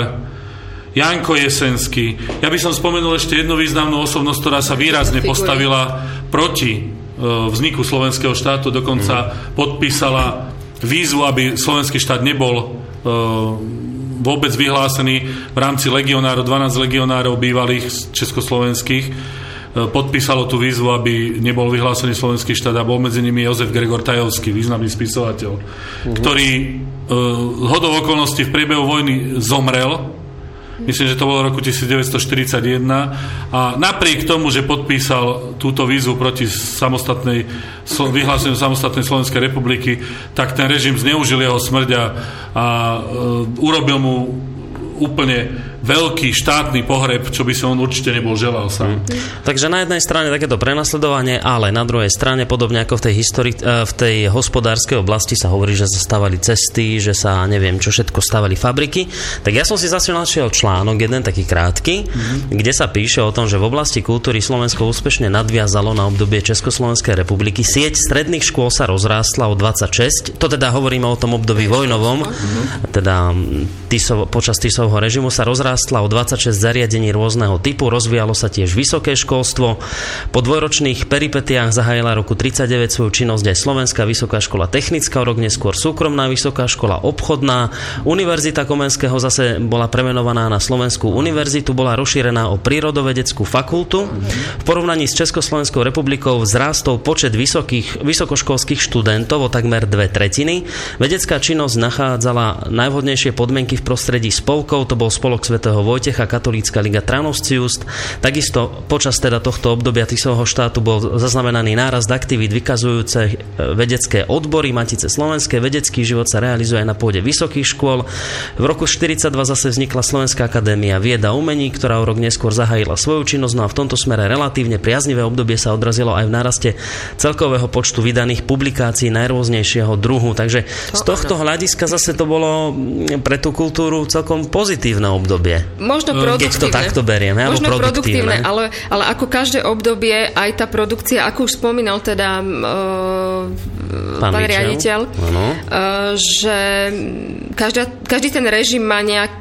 Speaker 5: Janko Jesenský. Ja by som spomenul ešte jednu významnú osobnosť, ktorá sa výrazne postavila proti e, vzniku slovenského štátu, dokonca mhm. podpísala výzvu, aby slovenský štát nebol e, vôbec vyhlásený v rámci legionárov, 12 legionárov bývalých československých e, podpísalo tú výzvu, aby nebol vyhlásený slovenský štát a bol medzi nimi Jozef Gregor Tajovský, významný spisovateľ, uh-huh. ktorý uh, hodou okolností v priebehu vojny zomrel Myslím, že to bolo v roku 1941 a napriek tomu, že podpísal túto výzvu proti samostatnej, vyhláseniu samostatnej Slovenskej republiky, tak ten režim zneužil jeho smrť a, a uh, urobil mu úplne veľký štátny pohreb, čo by si on určite nebol želal sám.
Speaker 3: Mm. Takže na jednej strane takéto prenasledovanie, ale na druhej strane, podobne ako v tej, histori- eh, v tej hospodárskej oblasti sa hovorí, že sa stavali cesty, že sa neviem čo všetko stavali fabriky, tak ja som si zase našiel článok, jeden taký krátky, mm-hmm. kde sa píše o tom, že v oblasti kultúry Slovensko úspešne nadviazalo na obdobie Československej republiky. Sieť stredných škôl sa rozrástla o 26, to teda hovoríme o tom období vojnovom, mm-hmm. teda Tisov, počas Tisovho režimu sa rozrástla narastla o 26 zariadení rôzneho typu, rozvíjalo sa tiež vysoké školstvo. Po dvojročných peripetiách zahájila roku 39 svoju činnosť aj Slovenská vysoká škola technická, rok neskôr súkromná vysoká škola obchodná. Univerzita Komenského zase bola premenovaná na Slovenskú univerzitu, bola rozšírená o prírodovedeckú fakultu. V porovnaní s Československou republikou vzrástol počet vysokých, vysokoškolských študentov o takmer dve tretiny. Vedecká činnosť nachádzala najvhodnejšie podmienky v prostredí spolkov, to bol spolok Svet svätého Vojtecha, katolícka liga Tranovciust. Takisto počas teda tohto obdobia Tisovho štátu bol zaznamenaný nárast aktivít vykazujúce e, vedecké odbory Matice Slovenské. Vedecký život sa realizuje aj na pôde vysokých škôl. V roku 42 zase vznikla Slovenská akadémia vieda a umení, ktorá o rok neskôr zahájila svoju činnosť, no a v tomto smere relatívne priaznivé obdobie sa odrazilo aj v náraste celkového počtu vydaných publikácií najrôznejšieho druhu. Takže z tohto hľadiska zase to bolo pre tú kultúru celkom pozitívne obdobie obdobie.
Speaker 4: Možno produktívne.
Speaker 3: Keď to takto berieme.
Speaker 4: Možno produktívne, ale, ale ako každé obdobie, aj tá produkcia, ako už spomínal teda uh, pán, pán riaditeľ, uh, že každá, každý ten režim má nejak,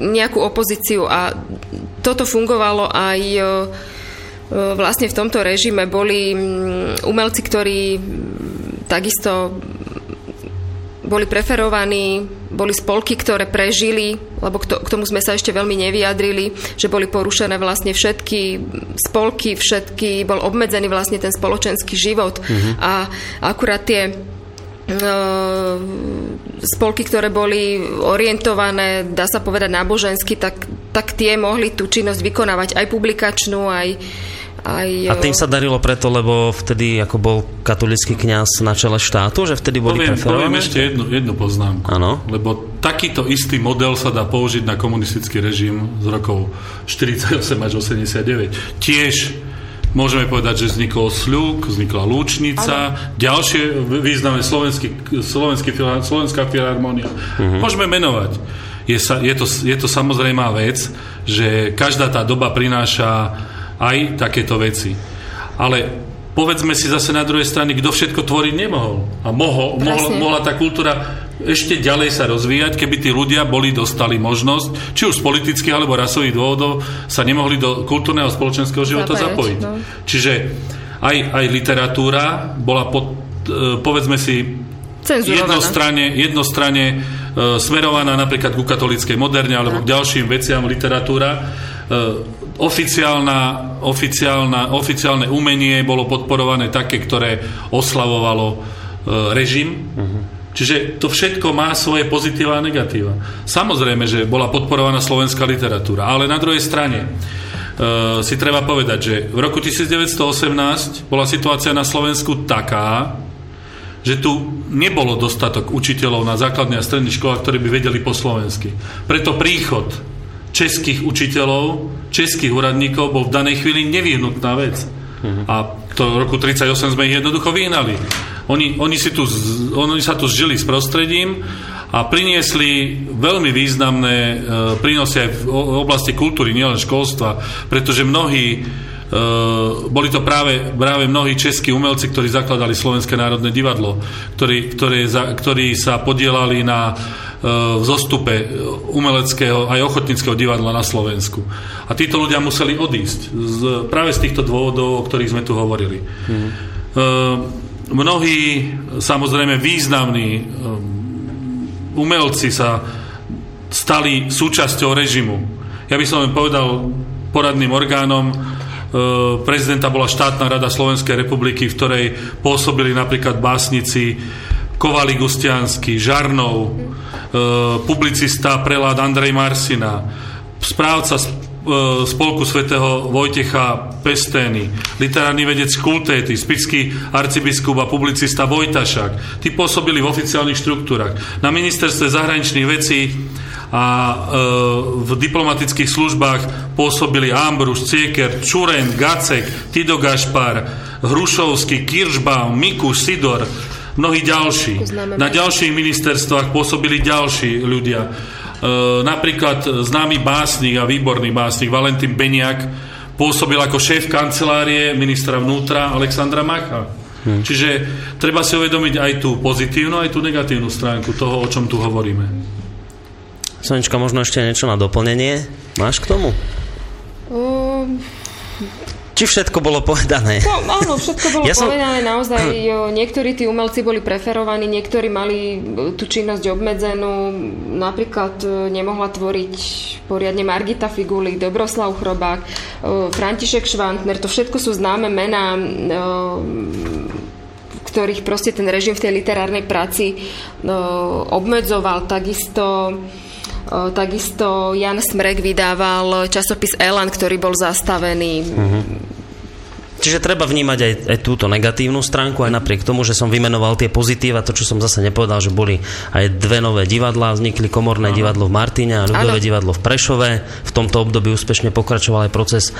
Speaker 4: nejakú opozíciu a toto fungovalo aj uh, vlastne v tomto režime boli umelci, ktorí takisto boli preferovaní, boli spolky, ktoré prežili, lebo k, tomu sme sa ešte veľmi nevyjadrili, že boli porušené vlastne všetky spolky, všetky, bol obmedzený vlastne ten spoločenský život mm-hmm. a akurát tie e, spolky, ktoré boli orientované, dá sa povedať nábožensky, tak, tak tie mohli tú činnosť vykonávať aj publikačnú, aj, aj,
Speaker 3: a tým sa darilo preto, lebo vtedy ako bol katolický kňaz na čele štátu, že vtedy boli
Speaker 5: poviem,
Speaker 3: preferované?
Speaker 5: Poviem ešte jednu, jednu poznámku.
Speaker 3: Ano.
Speaker 5: Lebo takýto istý model sa dá použiť na komunistický režim z rokov 48 až 89. Tiež Môžeme povedať, že vznikol Sľuk, vznikla Lúčnica, ano. ďalšie významné slovenský, slovenský, slovenská filharmónia. Uh-huh. Môžeme menovať. Je, sa, je, to, je to samozrejmá vec, že každá tá doba prináša aj takéto veci. Ale povedzme si zase na druhej strane, kto všetko tvoriť nemohol. A mohol, mohla, mohla tá kultúra ešte ďalej sa rozvíjať, keby tí ľudia boli dostali možnosť, či už z politických alebo rasových dôvodov, sa nemohli do kultúrneho a spoločenského života Zapájať, zapojiť. No. Čiže aj, aj literatúra bola, pod, e, povedzme si, jednostranne, jednostranne e, smerovaná napríklad ku katolíckej moderne alebo k ďalším veciam literatúra. E, oficiálna, oficiálna, oficiálne umenie bolo podporované také, ktoré oslavovalo e, režim. Uh-huh. Čiže to všetko má svoje pozitíva a negatíva. Samozrejme, že bola podporovaná slovenská literatúra, ale na druhej strane e, si treba povedať, že v roku 1918 bola situácia na Slovensku taká, že tu nebolo dostatok učiteľov na základnej a stredných školách, ktorí by vedeli po slovensky. Preto príchod českých učiteľov, českých úradníkov bol v danej chvíli nevyhnutná vec. Uh-huh. A to v roku 1938 sme ich jednoducho vyhnali. Oni, oni, si tu, oni sa tu zžili s prostredím a priniesli veľmi významné e, prínosy aj v oblasti kultúry, nielen školstva, pretože mnohí Uh, boli to práve, práve mnohí českí umelci, ktorí zakladali Slovenské národné divadlo, ktorí, ktorí, za, ktorí sa podielali na v zostupe umeleckého aj ochotnického divadla na Slovensku. A títo ľudia museli odísť z, práve z týchto dôvodov, o ktorých sme tu hovorili. Mm. Mnohí, samozrejme významní umelci sa stali súčasťou režimu. Ja by som len povedal poradným orgánom, prezidenta bola štátna rada Slovenskej republiky, v ktorej pôsobili napríklad básnici Kovali Gustiansky, Žarnov, E, publicista prelad Andrej Marsina, správca e, spolku svätého Vojtecha Pestény, literárny vedec Kultéty, spický arcibiskup a publicista Vojtašák. Tí pôsobili v oficiálnych štruktúrach. Na ministerstve zahraničných vecí a e, v diplomatických službách pôsobili Ambrus, Cieker, Čuren, Gacek, Tido Gašpar, Hrušovský, Kiršbaum, Mikuš, Sidor, mnohí ďalší. Na ďalších ministerstvách pôsobili ďalší ľudia. E, napríklad známy básnik a výborný básnik Valentín Beniak pôsobil ako šéf kancelárie ministra vnútra Alexandra Macha. Hmm. Čiže treba si uvedomiť aj tú pozitívnu, aj tú negatívnu stránku toho, o čom tu hovoríme.
Speaker 3: Sonička, možno ešte niečo na doplnenie? Máš k tomu? Um, či všetko bolo povedané?
Speaker 4: No, áno, všetko bolo ja povedané. Som... Naozaj niektorí tí umelci boli preferovaní, niektorí mali tú činnosť obmedzenú. Napríklad nemohla tvoriť poriadne Margita Figulik, Dobroslav Chrobák, František Švantner. To všetko sú známe mená ktorých proste ten režim v tej literárnej práci obmedzoval. Takisto Takisto Jan Smrek vydával časopis Elan, ktorý bol zastavený. Uh-huh.
Speaker 3: Čiže treba vnímať aj, aj túto negatívnu stránku, aj napriek tomu, že som vymenoval tie pozitíva, to, čo som zase nepovedal, že boli aj dve nové divadlá, vznikli komorné ano. divadlo v Martine a ľudové ano. divadlo v Prešove. V tomto období úspešne pokračoval aj proces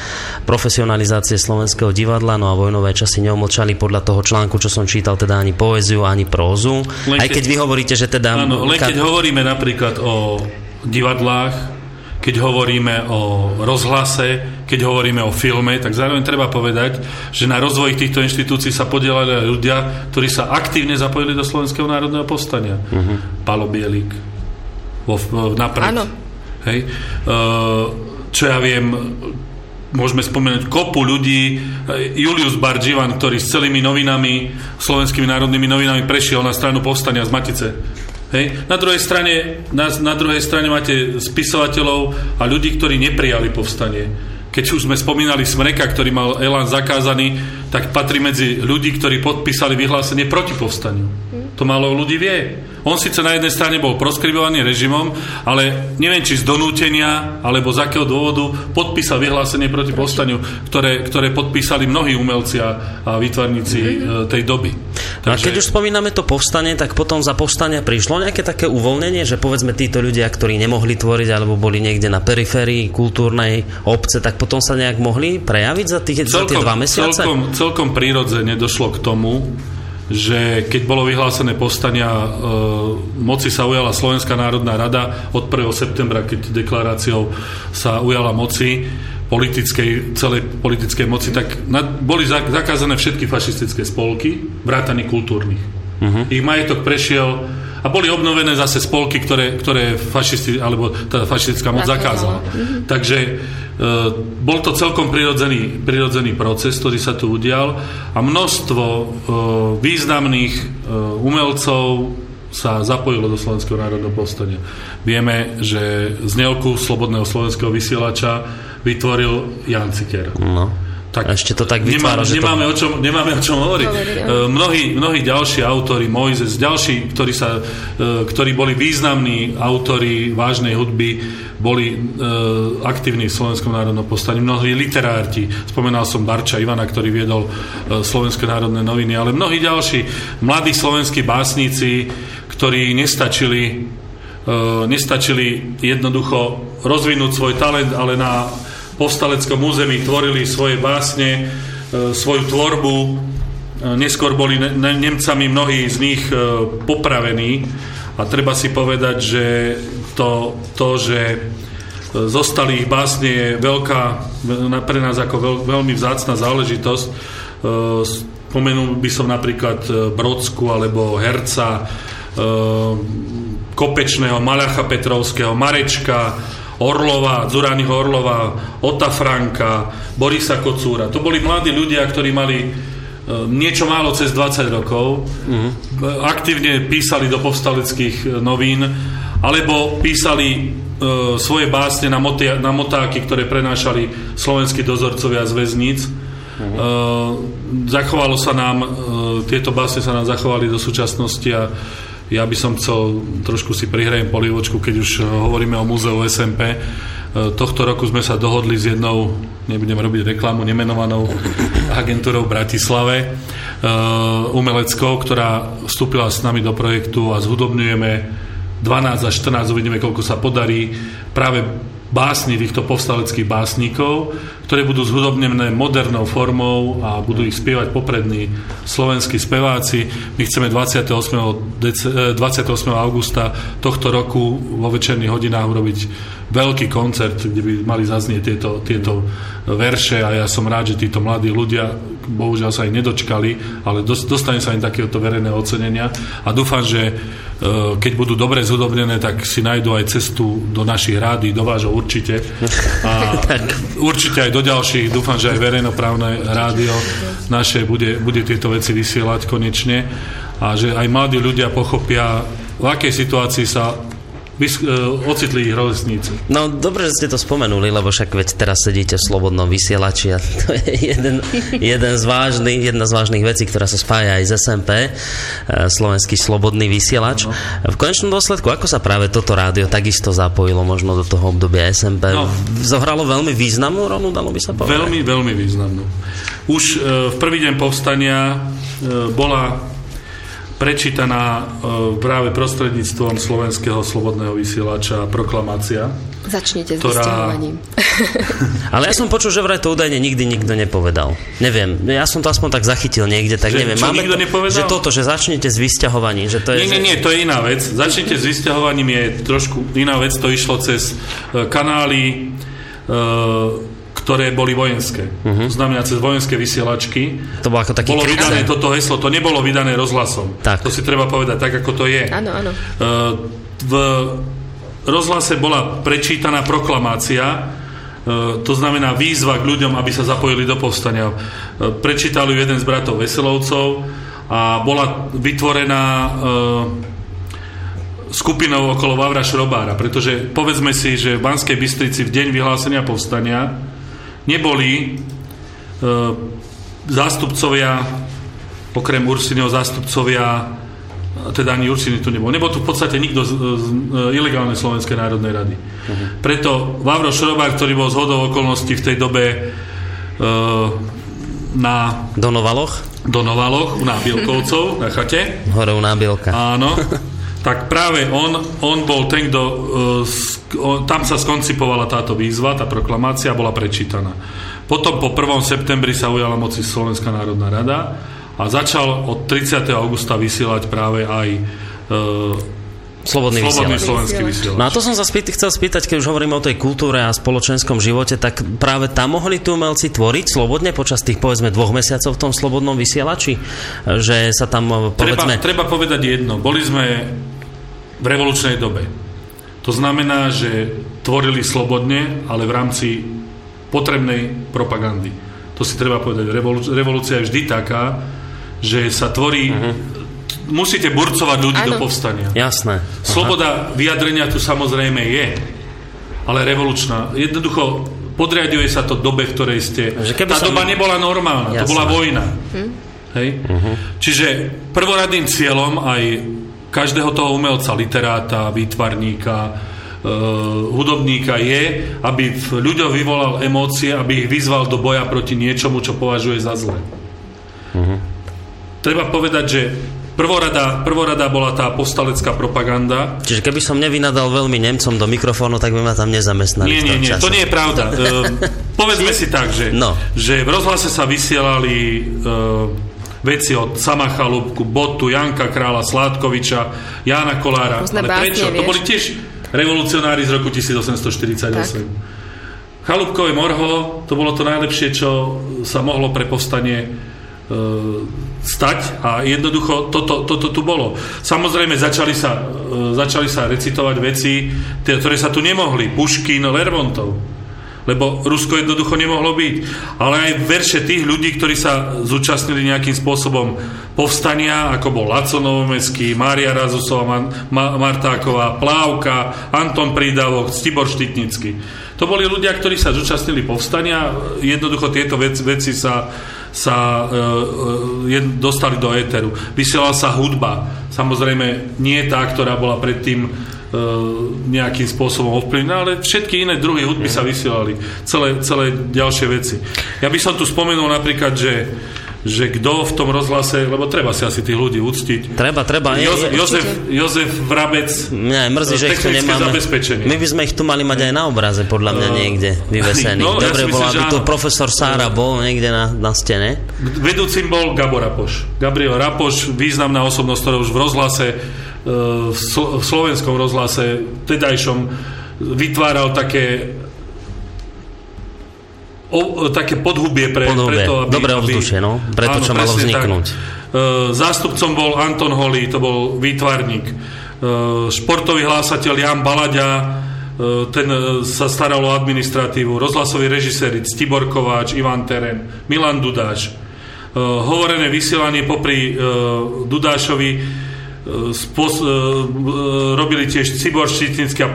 Speaker 3: profesionalizácie slovenského divadla, no a vojnové časy neomlčali podľa toho článku, čo som čítal, teda ani poéziu, ani prózu. Len aj keď vy hovoríte, že teda...
Speaker 5: Áno, len keď hovoríme napríklad o divadlách, keď hovoríme o rozhlase, keď hovoríme o filme, tak zároveň treba povedať, že na rozvoj týchto inštitúcií sa podielali ľudia, ktorí sa aktívne zapojili do Slovenského národného povstania. Uh-huh. Palo Bielik vo, napred. Áno. Hej. Uh, čo ja viem, môžeme spomenúť kopu ľudí, Julius Barživan, ktorý s celými novinami, slovenskými národnými novinami prešiel na stranu povstania z Matice. Hej. Na, druhej strane, na, na druhej strane máte spisovateľov a ľudí, ktorí neprijali povstanie. Keď už sme spomínali Smreka, ktorý mal Elán zakázaný, tak patrí medzi ľudí, ktorí podpísali vyhlásenie proti povstaniu. To málo ľudí vie. On síce na jednej strane bol proskribovaný režimom, ale neviem, či z donútenia, alebo z akého dôvodu podpísal vyhlásenie proti povstaniu, ktoré, ktoré podpísali mnohí umelci a, a výtvarníci mm-hmm. tej doby.
Speaker 3: Takže... A keď už spomíname to povstanie, tak potom za povstania prišlo nejaké také uvoľnenie, že povedzme títo ľudia, ktorí nemohli tvoriť alebo boli niekde na periférii kultúrnej obce, tak potom sa nejak mohli prejaviť za, tých, celkom, za tie dva mesiace?
Speaker 5: Celkom, celkom prírodzene došlo k tomu, že keď bolo vyhlásené povstania, e, moci sa ujala Slovenská národná rada od 1. septembra, keď deklaráciou sa ujala moci politickej, celej politickej moci, tak na, boli zakázané všetky fašistické spolky, vrátane kultúrnych. Uh-huh. Ich majetok prešiel a boli obnovené zase spolky, ktoré, ktoré fašisti, alebo tá fašistická moc zakázala. Uh-huh. Takže E, bol to celkom prirodzený, prirodzený proces, ktorý sa tu udial a množstvo e, významných e, umelcov sa zapojilo do Slovenského národného povstania. Vieme, že znelku Slobodného slovenského vysielača vytvoril Jan Ciker. No.
Speaker 3: Tak, ešte to tak vytvára,
Speaker 5: nemá, že nemáme, to... o čom, nemáme o čom hovoriť. Mnohí, mnohí ďalší autory, Mojzes, ďalší, ktorí, sa, ktorí boli významní autory vážnej hudby, boli e, aktívni v Slovenskom národnom povstaní, mnohí literárti, spomenal som Barča Ivana, ktorý viedol e, Slovenské národné noviny, ale mnohí ďalší. Mladí slovenskí básnici, ktorí nestačili, e, nestačili jednoducho rozvinúť svoj talent, ale na povstaleckom území tvorili svoje básne, e, svoju tvorbu, e, neskôr boli ne- Nemcami mnohí z nich e, popravení a treba si povedať, že to, to že zostali ich básne je veľká, pre nás ako veľ, veľmi vzácna záležitosť. Spomenul by som napríklad Brodsku alebo Herca, Kopečného, Malacha Petrovského, Marečka, Orlova, Zurányho Orlova, Ota Franka, Borisa Kocúra. To boli mladí ľudia, ktorí mali niečo málo cez 20 rokov. Mm. Aktívne písali do povstaleckých novín alebo písali e, svoje básne na, motia, na motáky, ktoré prenášali slovenskí dozorcovia z väzníc. Uh-huh. E, zachovalo sa nám, e, tieto básne sa nám zachovali do súčasnosti a ja by som chcel, trošku si prihrajem polívočku, keď už hovoríme o múzeu SMP. E, tohto roku sme sa dohodli s jednou, nebudem robiť reklamu, nemenovanou agentúrou v Bratislave, e, umeleckou, ktorá vstúpila s nami do projektu a zhudobňujeme 12 až 14, uvidíme, koľko sa podarí práve básni týchto povstaleckých básnikov, ktoré budú zhudobnené modernou formou a budú ich spievať poprední slovenskí speváci. My chceme 28. Dece- 28. augusta tohto roku vo večerných hodinách urobiť veľký koncert, kde by mali zaznieť tieto, tieto verše a ja som rád, že títo mladí ľudia bohužiaľ sa aj nedočkali, ale dostane sa im takéhoto verejného ocenenia a dúfam, že Eh, keď budú dobre zhudobnené, tak si nájdú aj cestu do našich rády, do vášho určite. A určite aj do ďalších. Dúfam, že aj verejnoprávne rádio naše bude, bude tieto veci vysielať konečne a že aj mladí ľudia pochopia, v akej situácii sa vys- uh, ocitli ich rovesníci.
Speaker 3: No, dobre, že ste to spomenuli, lebo však veď teraz sedíte v slobodnom vysielači a to je jeden, jeden z vážnych, jedna z vážnych vecí, ktorá sa spája aj z SMP, uh, Slovenský slobodný vysielač. No. V konečnom dôsledku, ako sa práve toto rádio takisto zapojilo možno do toho obdobia SMP? No. Zohralo veľmi významnú rolu, dalo by sa povedať?
Speaker 5: Veľmi, veľmi významnú. Už uh, v prvý deň povstania bola prečítaná e, práve prostredníctvom slovenského slobodného vysielača proklamácia.
Speaker 4: Začnite s ktorá... vysťahovaním.
Speaker 3: Ale ja som počul, že vraj to údajne nikdy nikto nepovedal. Neviem, ja som to aspoň tak zachytil niekde, tak že, neviem.
Speaker 5: Čo Máme nikto to, nepovedal?
Speaker 3: Že toto, že začnete s vysťahovaním. Že to je,
Speaker 5: nie, nie, nie, to je iná vec. Začnite s vysťahovaním je trošku iná vec. To išlo cez e, kanály uh, ktoré boli vojenské. Uh-huh. To znamená cez vojenské vysielačky.
Speaker 3: To bolo ako taký
Speaker 5: Bolo vydané toto heslo, to nebolo vydané rozhlasom. Tak. To si treba povedať tak, ako to je.
Speaker 4: Áno, áno. Uh,
Speaker 5: v rozhlase bola prečítaná proklamácia, uh, to znamená výzva k ľuďom, aby sa zapojili do povstania. Uh, prečítali jeden z bratov Veselovcov a bola vytvorená skupinou okolo Vavra Šrobára, pretože povedzme si, že v Banskej Bystrici v deň vyhlásenia povstania neboli e, zástupcovia, okrem Ursineho zástupcovia teda ani určite tu nebol. Nebol tu v podstate nikto z, z ilegálnej Slovenskej národnej rady. Uh-huh. Preto Vavro Šrobár, ktorý bol z hodou okolností v tej dobe na...
Speaker 3: Donovaloch?
Speaker 5: Donovaloch, u Nábielkovcov, na chate.
Speaker 3: Hore u Nábielka.
Speaker 5: Áno. tak práve on, on bol ten, kto... Uh, tam sa skoncipovala táto výzva, tá proklamácia bola prečítaná. Potom po 1. septembri sa ujala moci Slovenská národná rada a začal od 30. augusta vysielať práve aj uh,
Speaker 3: Slobodný,
Speaker 5: Slobodný vysielač. slovenský vysielač.
Speaker 3: No a to som sa spýt, chcel spýtať, keď už hovoríme o tej kultúre a spoločenskom živote, tak práve tam mohli tu umelci tvoriť slobodne počas tých povedzme dvoch mesiacov v tom slobodnom vysielači? Že sa tam povedzme...
Speaker 5: Treba, treba povedať jedno. Boli sme v revolučnej dobe. To znamená, že tvorili slobodne, ale v rámci potrebnej propagandy. To si treba povedať. Revolúcia je vždy taká, že sa tvorí uh-huh musíte burcovať ľudí ano. do povstania.
Speaker 3: Jasné.
Speaker 5: Sloboda vyjadrenia tu samozrejme je, ale revolučná. Jednoducho podriaduje sa to dobe, v ktorej ste... Tá som... doba nebola normálna, Jasné. to bola vojna. Hm? Hej? Uh-huh. Čiže prvoradným cieľom aj každého toho umelca, literáta, výtvarníka, Uh, hudobníka je, aby v ľuďoch vyvolal emócie, aby ich vyzval do boja proti niečomu, čo považuje za zlé. Uh-huh. Treba povedať, že Prvorada, prvorada bola tá postalecká propaganda.
Speaker 3: Čiže keby som nevynadal veľmi Nemcom do mikrofónu, tak by ma tam nezamestnali
Speaker 5: Nie, nie, nie,
Speaker 3: čase.
Speaker 5: to nie je pravda. uh, povedzme si tak, že, no. že v rozhlase sa vysielali uh, veci od Sama Chalúbku, Botu, Janka Krála, Sládkoviča, Jána Kolára.
Speaker 4: Ale prečo?
Speaker 5: Vieš? To boli tiež revolucionári z roku 1848. Tak. Chalúbkové morho, to bolo to najlepšie, čo sa mohlo pre povstanie uh, stať a jednoducho toto, toto tu bolo. Samozrejme začali sa, e, začali sa recitovať veci, ktoré sa tu nemohli. Puškin, Lermontov. Lebo Rusko jednoducho nemohlo byť. Ale aj verše tých ľudí, ktorí sa zúčastnili nejakým spôsobom povstania, ako bol Laco Novomeský, Mária Razusová, Ma- Martáková, Plávka, Anton Prídavok, Stibor Štitnický. To boli ľudia, ktorí sa zúčastnili povstania. Jednoducho tieto veci, veci sa sa e, e, dostali do éteru. Vysielala sa hudba. Samozrejme, nie tá, ktorá bola predtým nejakým spôsobom ovplyvnená, ale všetky iné druhy hudby sa vysielali. Celé, celé ďalšie veci. Ja by som tu spomenul napríklad, že že kto v tom rozhlase, lebo treba si asi tých ľudí uctiť.
Speaker 3: Treba, treba.
Speaker 5: Jozef, Jozef, Jozef Vrabec,
Speaker 3: mňa mrzí, že ich tu nemáme.
Speaker 5: Zabezpečenie.
Speaker 3: My by sme ich tu mali mať aj na obraze, podľa mňa niekde vyvesených. No, Dobre ja bolo, aby tu profesor Sára bol niekde na, na stene.
Speaker 5: Vedúcim bol Gabor Rapoš. Gabriel Rapoš, významná osobnosť, ktorá už v rozhlase, e, v slovenskom rozhlase, tedajšom, vytváral také o, také podhubie pre,
Speaker 3: podhubie.
Speaker 5: preto, aby...
Speaker 3: Dobré ovzdušie, no. Preto, áno, čo malo vzniknúť. Tak.
Speaker 5: E, zástupcom bol Anton Holý, to bol výtvarník. E, športový hlásateľ Jan Balaďa, e, ten sa staral o administratívu. Rozhlasový režisér Tibor Kováč, Ivan Teren, Milan Dudáš. Hovorené vysielanie popri Dudášovi spos, robili tiež Cibor Štítnický a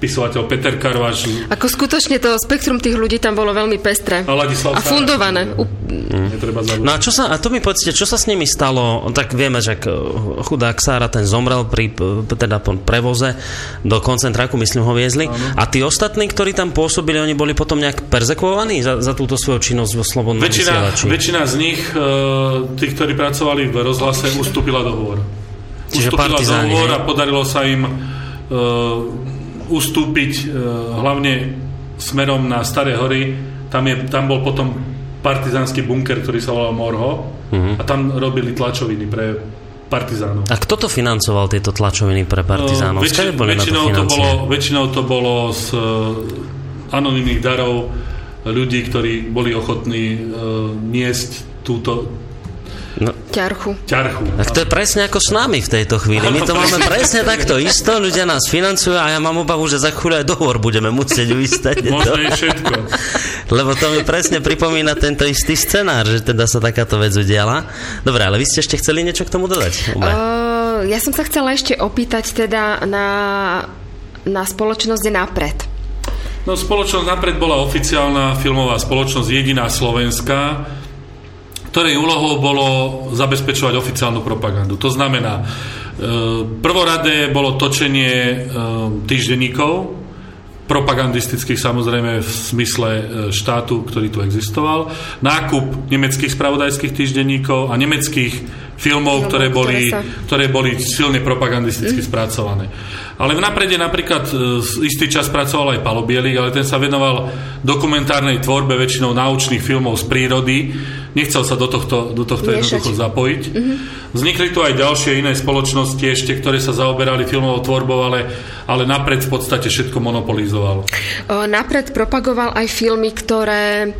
Speaker 5: spisovateľ Peter Karvaš.
Speaker 4: Ako skutočne to spektrum tých ľudí tam bolo veľmi pestré.
Speaker 5: A,
Speaker 4: a fundované.
Speaker 5: Mm.
Speaker 3: No a, čo sa, a to mi povedzte, čo sa s nimi stalo? Tak vieme, že chudák Sára ten zomrel pri teda po prevoze do koncentráku, myslím, ho viezli. Ano. A tí ostatní, ktorí tam pôsobili, oni boli potom nejak perzekvovaní za, za túto svoju činnosť vo slobodnom
Speaker 5: väčšina, vysielači? Väčšina z nich, e, tí, ktorí pracovali v rozhlase, ustúpila dohovor. Čiže ustúpila dohovor a podarilo sa im e, ustúpiť e, hlavne smerom na Staré hory. Tam, je, tam bol potom partizánsky bunker, ktorý sa volal Morho uh-huh. a tam robili tlačoviny pre partizánov.
Speaker 3: A kto to financoval, tieto tlačoviny pre partizánov? Uh, väčši,
Speaker 5: väčšinou, to, to bolo, väčšinou to bolo z uh, anonimných darov ľudí, ktorí boli ochotní uh, niesť túto,
Speaker 4: No. Ťarchu.
Speaker 5: Ťarchu.
Speaker 3: Tak to je presne ako s nami v tejto chvíli. My to máme presne takto isto, ľudia nás financujú a ja mám obavu, že za chvíľu aj dohovor budeme musieť uistať.
Speaker 5: Možno je všetko.
Speaker 3: Lebo to mi presne pripomína tento istý scenár, že teda sa takáto vec udiala. Dobre, ale vy ste ešte chceli niečo k tomu dodať?
Speaker 4: Uh, ja som sa chcela ešte opýtať teda na, na spoločnosť napred.
Speaker 5: No spoločnosť napred bola oficiálna filmová spoločnosť, jediná slovenská, ktorej úlohou bolo zabezpečovať oficiálnu propagandu. To znamená, prvoradé bolo točenie e, týždenníkov, propagandistických samozrejme v smysle e, štátu, ktorý tu existoval, nákup nemeckých spravodajských týždenníkov a nemeckých filmov, ktoré boli, ktoré boli silne propagandisticky mm. spracované. Ale v naprede napríklad e, istý čas pracoval aj Palo Bielik, ale ten sa venoval dokumentárnej tvorbe väčšinou náučných filmov z prírody. Nechcel sa do tohto, do tohto jednoducho zapojiť. Mm-hmm. Vznikli tu aj ďalšie iné spoločnosti ešte, ktoré sa zaoberali filmovou tvorbou, ale, ale napred v podstate všetko monopolizoval.
Speaker 4: Napred propagoval aj filmy, ktoré,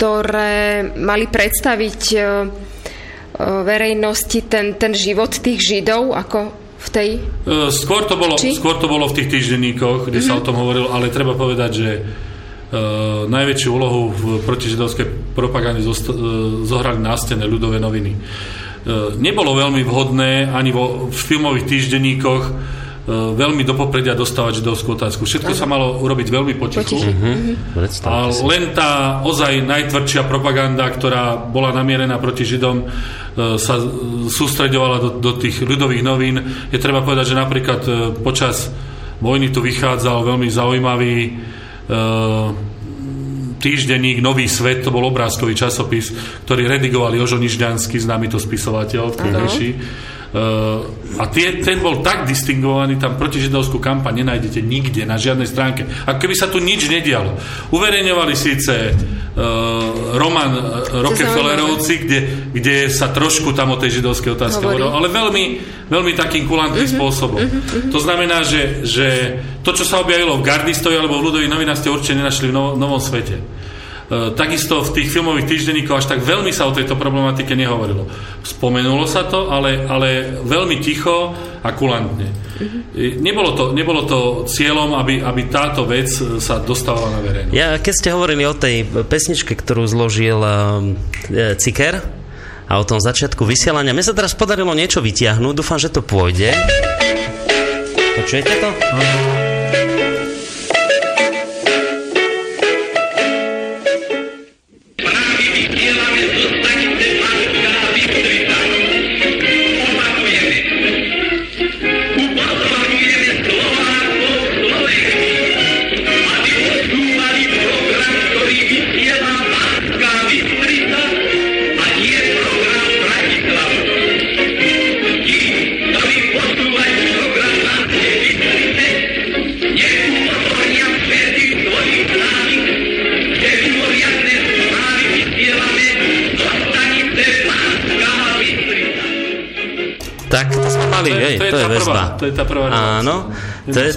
Speaker 4: ktoré mali predstaviť verejnosti ten, ten život tých Židov, ako v tej...
Speaker 5: Skôr to bolo, skôr to bolo v tých týždenníkoch, kde mm-hmm. sa mhm. o tom hovorilo, ale treba povedať, že Uh, najväčšiu úlohu v protižidovskej propagande uh, zohrali nástené ľudové noviny. Uh, nebolo veľmi vhodné ani vo v filmových týždenníkoch veľmi do popredia dostávať židovskú otázku. Všetko sa malo urobiť veľmi potichu. Uh-huh. A len tá ozaj najtvrdšia propaganda, ktorá bola namierená proti Židom, sa sústreďovala do, do tých ľudových novín. Je treba povedať, že napríklad počas vojny tu vychádzal veľmi zaujímavý týždenník Nový svet, to bol obrázkový časopis, ktorý redigoval Jožo Nižďanský, známy to spisovateľ v Tereši. Uh, a tie, ten bol tak distingovaný, tam protižidovskú kampaň nenájdete nikde, na žiadnej stránke. A keby sa tu nič nedialo. Uverejňovali síce uh, román uh, Rockefellerovci, kde, kde sa trošku tam o tej židovskej otázke hovorilo, ale veľmi, veľmi takým kulantným uh-huh, spôsobom. Uh-huh, uh-huh. To znamená, že, že to, čo sa objavilo v Gardistovi alebo v ľudových novinách, ste určite nenašli v novom, novom svete. E, takisto v tých filmových týždenníkoch až tak veľmi sa o tejto problematike nehovorilo. Spomenulo sa to, ale, ale veľmi ticho a kulantne. Mm-hmm. Nebolo, to, nebolo to cieľom, aby, aby táto vec sa dostávala na verejnosť.
Speaker 3: Ja, keď ste hovorili o tej pesničke, ktorú zložil e, Ciker a o tom začiatku vysielania, mne sa teraz podarilo niečo vytiahnuť, dúfam, že to pôjde. Počujete to? Uh-huh. Je, to je, to je väzba.
Speaker 5: Prvá, to je tá prvá
Speaker 3: Áno. To je,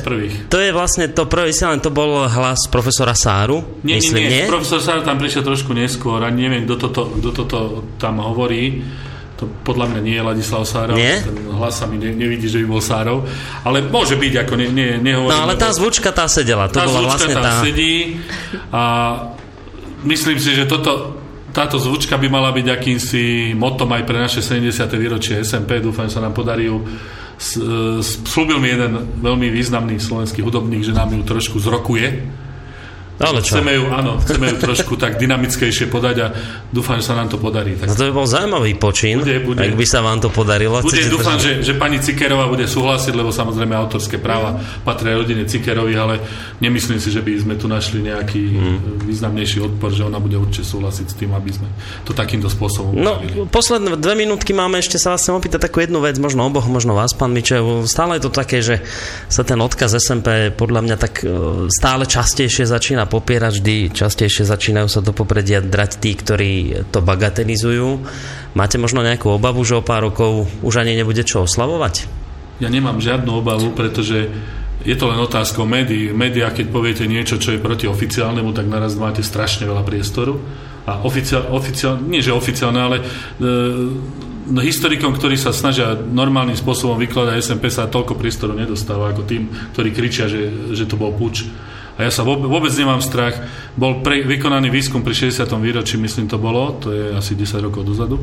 Speaker 3: to je vlastne to prvé vysielanie, to bol hlas profesora Sáru.
Speaker 5: Nie, myslím, nie, nie. Profesor Sáru tam prišiel trošku neskôr a neviem, kto toto, kto toto tam hovorí. To podľa mňa nie je Ladislav Sárov.
Speaker 3: Nie?
Speaker 5: Ten hlas sa mi ne, nevidí, že by bol Sárov. Ale môže byť, ako ne, ne, nehovorím.
Speaker 3: No ale tá zvučka tá sedela. To
Speaker 5: tá
Speaker 3: bola vlastne
Speaker 5: tá... sedí a myslím si, že toto táto zvučka by mala byť akýmsi motom aj pre naše 70. výročie SMP. Dúfam, že sa nám podarí ju slúbil mi jeden veľmi významný slovenský hudobník, že nám ju trošku zrokuje ale čo? Chceme ju, áno, chceme ju trošku tak dynamickejšie podať a dúfam, že sa nám to podarí. Tak...
Speaker 3: No to by bol zaujímavý počin, bude, bude. ak by sa vám to podarilo.
Speaker 5: Bude, dúfam, že, že pani Cikerová bude súhlasiť, lebo samozrejme autorské práva patria rodine Cikerovi, ale nemyslím si, že by sme tu našli nejaký hmm. významnejší odpor, že ona bude určite súhlasiť s tým, aby sme to takýmto spôsobom
Speaker 3: No, upravili. posledné dve minútky máme, ešte sa vás chcem opýtať takú jednu vec, možno oboch, možno vás, pán Mičev. Stále je to také, že sa ten odkaz SMP podľa mňa tak e, stále častejšie začína popierať vždy, častejšie začínajú sa do popredia drať tí, ktorí to bagatelizujú. Máte možno nejakú obavu, že o pár rokov už ani nebude čo oslavovať?
Speaker 5: Ja nemám žiadnu obavu, pretože je to len otázkou médií. Média, keď poviete niečo, čo je proti oficiálnemu, tak naraz máte strašne veľa priestoru. A oficiál, oficiál, nie že oficiálne, ale e, no, historikom, ktorí sa snažia normálnym spôsobom vykladať SMP, sa toľko priestoru nedostáva ako tým, ktorí kričia, že, že to bol puč a ja sa vôbec, nemám strach. Bol pre, vykonaný výskum pri 60. výročí, myslím to bolo, to je asi 10 rokov dozadu,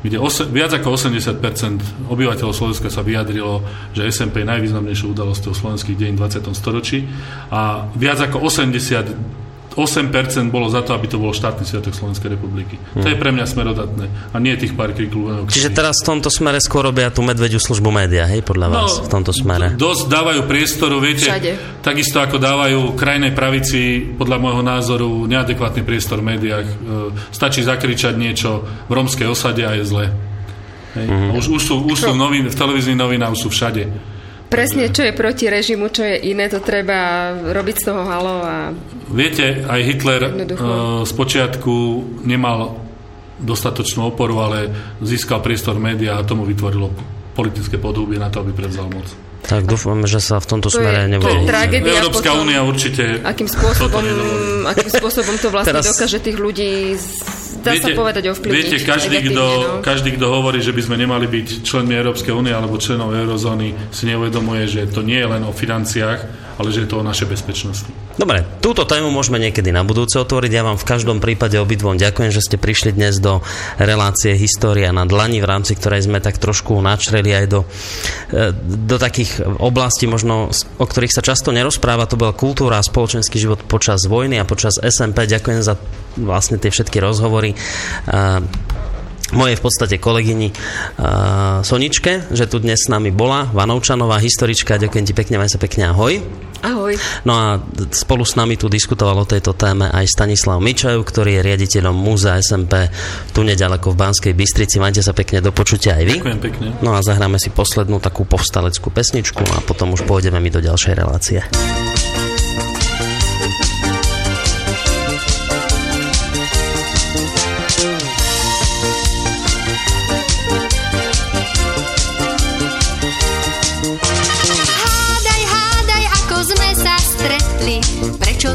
Speaker 5: kde ose, viac ako 80% obyvateľov Slovenska sa vyjadrilo, že SMP je najvýznamnejšou udalosťou slovenských dejín v 20. storočí a viac ako 80 8% bolo za to, aby to bolo štátny sviatok Slovenskej republiky. Hmm. To je pre mňa smerodatné. A nie tých pár kriklov.
Speaker 3: Čiže teraz v tomto smere skôr robia tú medvediu službu média, hej, podľa no, vás, v tomto smere?
Speaker 5: Dosť dávajú priestoru, viete, Všade. takisto ako dávajú krajnej pravici, podľa môjho názoru, neadekvátny priestor v médiách. E, stačí zakričať niečo v romskej osade a je zle. Hej. Mm-hmm. Už, už sú, už sú novin, v televíznych novinách, už sú všade.
Speaker 4: Presne, čo je proti režimu, čo je iné, to treba robiť z toho halo a...
Speaker 5: Viete, aj Hitler uh, z počiatku nemal dostatočnú oporu, ale získal priestor média a tomu vytvorilo politické podhubie na to, aby prevzal moc.
Speaker 3: Tak dúfam, že sa v tomto to smere je, nebude. To je
Speaker 4: tragédia
Speaker 5: Európska únia určite...
Speaker 4: Akým spôsobom, akým spôsobom to vlastne Teraz... dokáže tých ľudí dá viete, sa povedať ovplyvniť.
Speaker 5: Viete, každý kto, no. každý, kto hovorí, že by sme nemali byť členmi Európskej únie alebo členov eurozóny, si neuvedomuje, že to nie je len o financiách, ale že je to o našej bezpečnosti.
Speaker 3: Dobre, túto tému môžeme niekedy na budúce otvoriť. Ja vám v každom prípade obidvom ďakujem, že ste prišli dnes do relácie História na dlani, v rámci ktorej sme tak trošku načreli aj do, e, do takých oblastí, možno, o ktorých sa často nerozpráva. To bola kultúra a spoločenský život počas vojny a počas SMP. Ďakujem za vlastne tie všetky rozhovory mojej v podstate kolegyni uh, Soničke, že tu dnes s nami bola, Vanovčanová, historička, ďakujem ti pekne, maj sa pekne, ahoj.
Speaker 4: Ahoj.
Speaker 3: No a spolu s nami tu diskutoval o tejto téme aj Stanislav Mičajú, ktorý je riaditeľom Múzea SMP tu nedaleko v Banskej Bystrici. Majte sa pekne do počutia aj vy.
Speaker 5: Ďakujem pekne.
Speaker 3: No a zahráme si poslednú takú povstaleckú pesničku a potom už pôjdeme mi do ďalšej relácie.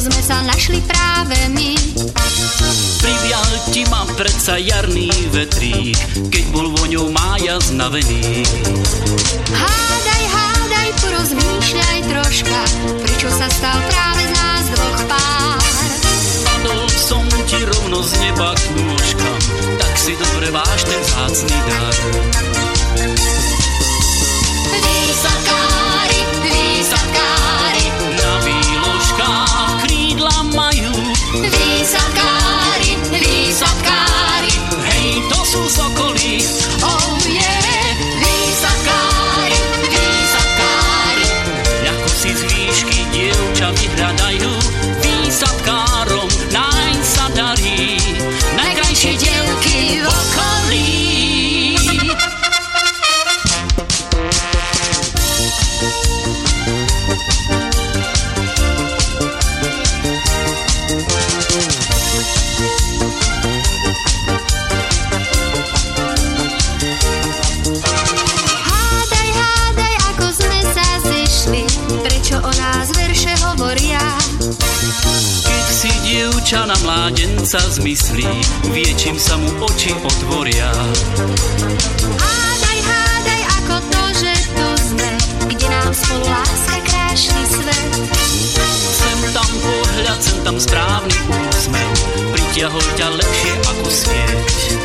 Speaker 7: Sme sa našli práve my.
Speaker 8: Privial ti ma predsa jarný vetrík, keď bol voňou mája znavený.
Speaker 7: Hádaj, hádaj, porozmýšľaj troška, prečo sa stal práve z nás dvoch pár.
Speaker 8: Padol som ti rovno z neba kúška, tak si dobre váš ten zácný dar.
Speaker 7: Výsakári,
Speaker 8: hej, to dievča na mládenca zmyslí, vie, čím sa mu oči otvoria.
Speaker 7: Hádaj, hádaj, ako to, že tu sme, kde nám spolu láska krášli svet.
Speaker 8: Sem tam pohľad, sem tam správny úsmev, pritiahol ťa lepšie ako sieť.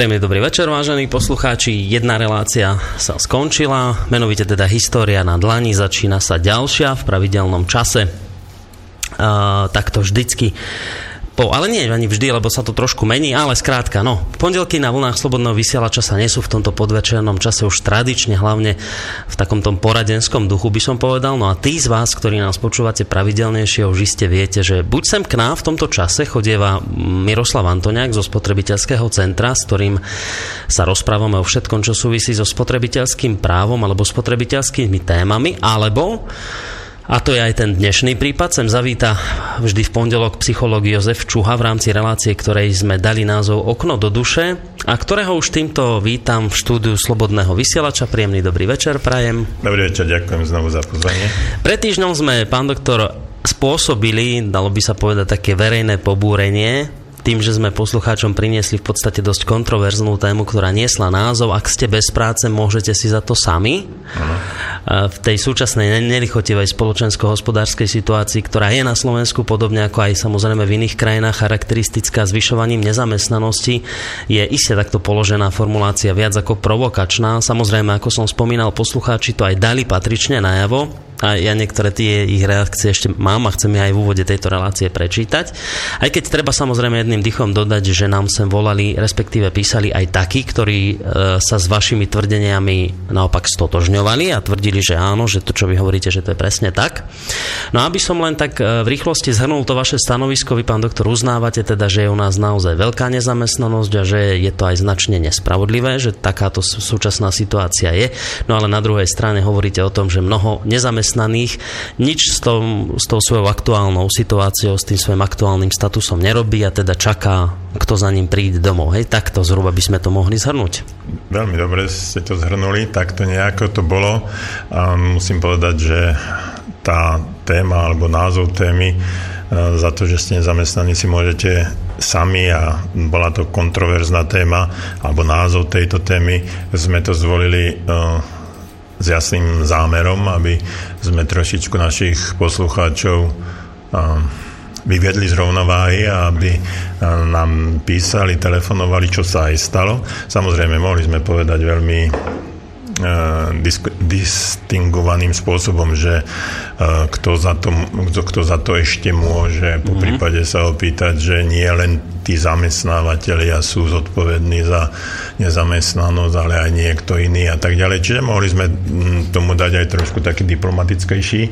Speaker 3: Príjemný dobrý večer, vážení poslucháči. Jedna relácia sa skončila, menovite teda História na dlani, začína sa ďalšia v pravidelnom čase. Uh, takto vždycky po, ale nie ani vždy, lebo sa to trošku mení, ale skrátka, no. Pondelky na vlnách Slobodného vysielača sa nesú v tomto podvečernom čase už tradične, hlavne v takom tom poradenskom duchu by som povedal. No a tí z vás, ktorí nás počúvate pravidelnejšie, už iste viete, že buď sem k nám v tomto čase chodieva Miroslav Antoniak zo spotrebiteľského centra, s ktorým sa rozprávame o všetkom, čo súvisí so spotrebiteľským právom alebo spotrebiteľskými témami, alebo a to je aj ten dnešný prípad. Sem zavíta vždy v pondelok psychológ Jozef Čuha v rámci relácie, ktorej sme dali názov Okno do duše a ktorého už týmto vítam v štúdiu Slobodného vysielača. Príjemný dobrý večer, prajem.
Speaker 9: Dobrý večer, ďakujem znovu za pozvanie.
Speaker 3: Pred týždňom sme, pán doktor, spôsobili, dalo by sa povedať, také verejné pobúrenie tým, že sme poslucháčom priniesli v podstate dosť kontroverznú tému, ktorá niesla názov Ak ste bez práce, môžete si za to sami. Ano. V tej súčasnej nelichotivej spoločensko-hospodárskej situácii, ktorá je na Slovensku podobne ako aj samozrejme v iných krajinách charakteristická zvyšovaním nezamestnanosti, je iste takto položená formulácia viac ako provokačná. Samozrejme, ako som spomínal, poslucháči to aj dali patrične najavo a ja niektoré tie ich reakcie ešte mám a chcem aj v úvode tejto relácie prečítať. Aj keď treba samozrejme jedným dychom dodať, že nám sem volali, respektíve písali aj takí, ktorí e, sa s vašimi tvrdeniami naopak stotožňovali a tvrdili, že áno, že to, čo vy hovoríte, že to je presne tak. No aby som len tak e, v rýchlosti zhrnul to vaše stanovisko, vy pán doktor uznávate teda, že je u nás naozaj veľká nezamestnanosť a že je to aj značne nespravodlivé, že takáto súčasná situácia je. No ale na druhej strane hovoríte o tom, že mnoho nezamestnaných zamestnaných nič s, tom, s tou svojou aktuálnou situáciou, s tým svojim aktuálnym statusom nerobí a teda čaká, kto za ním príde domov. Hej, takto zhruba by sme to mohli zhrnúť.
Speaker 9: Veľmi dobre ste to zhrnuli, takto nejako to bolo. A musím povedať, že tá téma alebo názov témy e, za to, že ste nezamestnaní, si môžete sami a bola to kontroverzná téma alebo názov tejto témy, sme to zvolili uh, s jasným zámerom, aby sme trošičku našich poslucháčov vyvedli z rovnováhy a aby nám písali, telefonovali, čo sa aj stalo. Samozrejme, mohli sme povedať veľmi distingovaným spôsobom, že kto za, to, kto za to ešte môže, po mhm. prípade sa opýtať, že nie len tí zamestnávateľia sú zodpovední za nezamestnanosť, ale aj niekto iný a tak ďalej. Čiže mohli sme tomu dať aj trošku taký diplomatickejší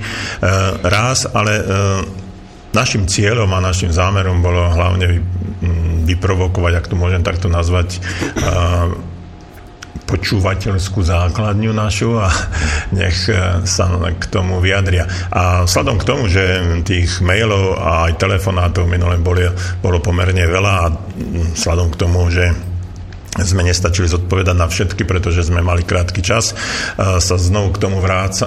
Speaker 9: ráz, ale našim cieľom a našim zámerom bolo hlavne vyprovokovať, ak to môžem takto nazvať, počúvateľskú základňu našu a nech e, sa k tomu vyjadria. A vzhľadom k tomu, že tých mailov a aj telefonátov minule boli, bolo pomerne veľa a vzhľadom k tomu, že sme nestačili zodpovedať na všetky, pretože sme mali krátky čas. E, sa znovu k tomu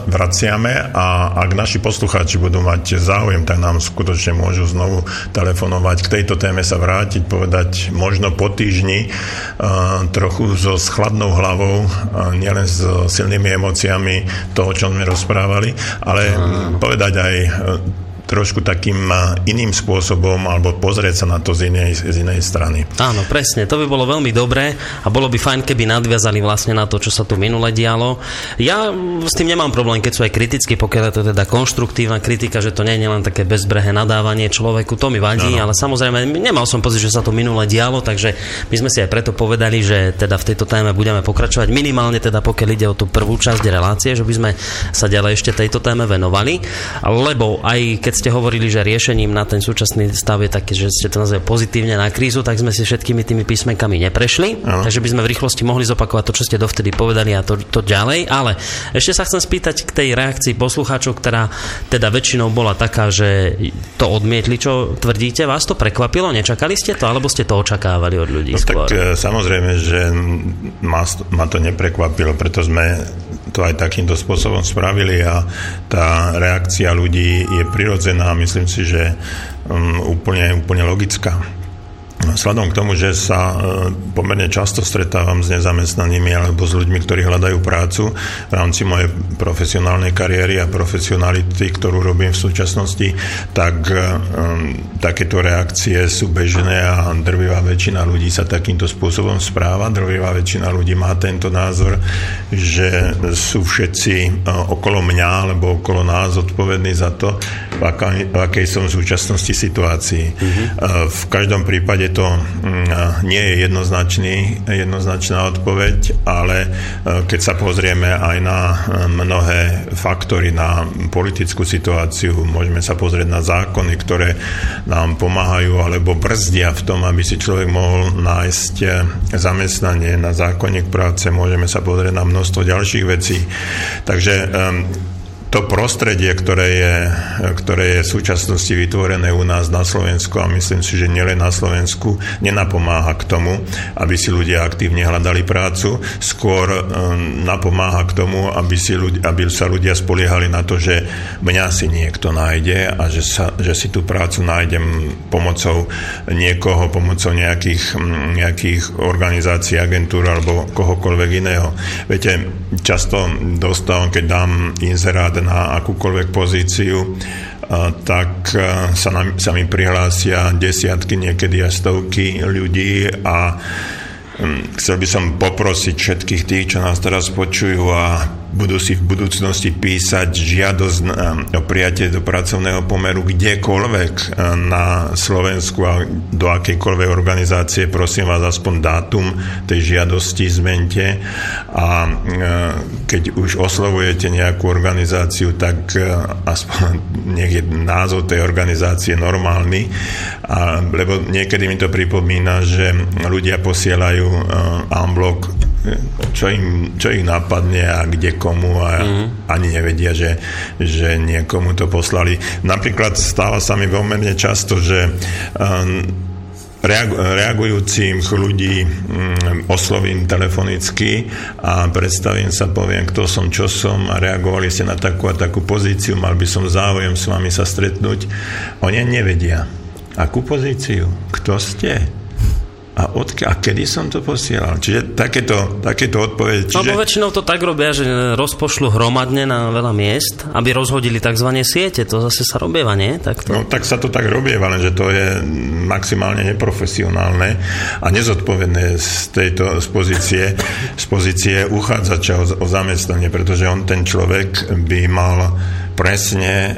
Speaker 9: vraciame a ak naši poslucháči budú mať záujem, tak nám skutočne môžu znovu telefonovať k tejto téme sa vrátiť, povedať možno po týždni e, trochu so schladnou hlavou, e, nielen s silnými emóciami toho, čo sme rozprávali, ale povedať aj trošku takým iným spôsobom alebo pozrieť sa na to z inej, z inej strany.
Speaker 3: Áno, presne, to by bolo veľmi dobré a bolo by fajn, keby nadviazali vlastne na to, čo sa tu minule dialo. Ja s tým nemám problém, keď sú aj kriticky, pokiaľ je to teda konštruktívna kritika, že to nie je len také bezbrehé nadávanie človeku, to mi vadí, no, no. ale samozrejme nemal som pocit, že sa to minule dialo, takže my sme si aj preto povedali, že teda v tejto téme budeme pokračovať minimálne teda pokiaľ ide o tú prvú časť relácie, že by sme sa ďalej ešte tejto téme venovali, lebo aj keď ste hovorili, že riešením na ten súčasný stav je také, že ste to nazvali pozitívne na krízu, tak sme si všetkými tými písmenkami neprešli. Ano. Takže by sme v rýchlosti mohli zopakovať to, čo ste dovtedy povedali a to, to ďalej. Ale ešte sa chcem spýtať k tej reakcii poslucháčov, ktorá teda väčšinou bola taká, že to odmietli, čo tvrdíte. Vás to prekvapilo? Nečakali ste to, alebo ste to očakávali od ľudí no, skôr?
Speaker 9: Tak e, samozrejme, že ma, ma to neprekvapilo, preto sme to aj takýmto spôsobom spravili a tá reakcia ľudí je prirodzená a myslím si, že um, úplne, úplne logická. Sladom k tomu, že sa e, pomerne často stretávam s nezamestnanými alebo s ľuďmi, ktorí hľadajú prácu v rámci mojej profesionálnej kariéry a profesionality, ktorú robím v súčasnosti, tak um, takéto reakcie sú bežné a drvivá väčšina ľudí sa takýmto spôsobom správa. Drvivá väčšina ľudí má tento názor, že sú všetci okolo mňa alebo okolo nás odpovední za to, v, akej, v akej som v súčasnosti situácii. Mm-hmm. V každom prípade to mm, nie je jednoznačný, jednoznačná odpoveď, ale e, keď sa pozrieme aj na e, mnohé faktory, na politickú situáciu, môžeme sa pozrieť na zákony, ktoré nám pomáhajú alebo brzdia v tom, aby si človek mohol nájsť e, zamestnanie na zákonník práce, môžeme sa pozrieť na množstvo ďalších vecí. Takže to prostredie, ktoré je, ktoré je v súčasnosti vytvorené u nás na Slovensku a myslím si, že nielen na Slovensku, nenapomáha k tomu, aby si ľudia aktívne hľadali prácu, skôr um, napomáha k tomu, aby, si ľudia, aby sa ľudia spoliehali na to, že mňa si niekto nájde a že, sa, že si tú prácu nájdem pomocou niekoho, pomocou nejakých, nejakých organizácií, agentúr alebo kohokoľvek iného. Viete, často dostávam, keď dám inzerát na akúkoľvek pozíciu, tak sa, nám, sa mi prihlásia desiatky, niekedy aj stovky ľudí a hm, chcel by som poprosiť všetkých tých, čo nás teraz počujú a budú si v budúcnosti písať žiadosť o prijatie do pracovného pomeru kdekoľvek e, na Slovensku a do akejkoľvek organizácie, prosím vás, aspoň dátum tej žiadosti zmente. A e, keď už oslovujete nejakú organizáciu, tak e, aspoň nech je názov tej organizácie normálny, a, lebo niekedy mi to pripomína, že ľudia posielajú unblock čo, im, čo ich napadne a kde komu a mm. ani nevedia, že, že niekomu to poslali. Napríklad stáva sa mi veľmi často, že um, ľudí um, oslovím telefonicky a predstavím sa, poviem, kto som, čo som a reagovali ste na takú a takú pozíciu, mal by som záujem s vami sa stretnúť. Oni nevedia. Akú pozíciu? Kto ste? A, odk- a kedy som to posielal. Čiže takéto, takéto odpovede.
Speaker 3: Čiže... No, väčšinou to tak robia, že rozpošľú hromadne na veľa miest, aby rozhodili tzv. siete. To zase sa robieva, nie? Tak to...
Speaker 9: No tak sa to tak robieva, lenže to je maximálne neprofesionálne a nezodpovedné z tejto z pozície, z pozície uchádzača o, o zamestnanie, pretože on, ten človek, by mal presne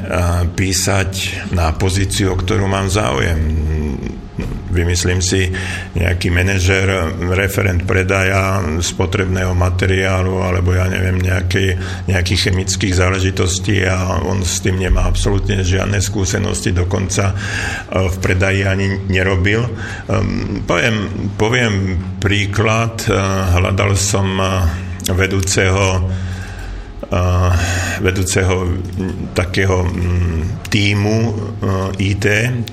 Speaker 9: písať na pozíciu, o ktorú mám záujem vymyslím si, nejaký manažer, referent predaja spotrebného materiálu alebo ja neviem, nejaký, nejakých chemických záležitostí a on s tým nemá absolútne žiadne skúsenosti, dokonca e, v predaji ani nerobil. Ehm, poviem, poviem príklad, e, hľadal som e, vedúceho vedúceho takého týmu IT,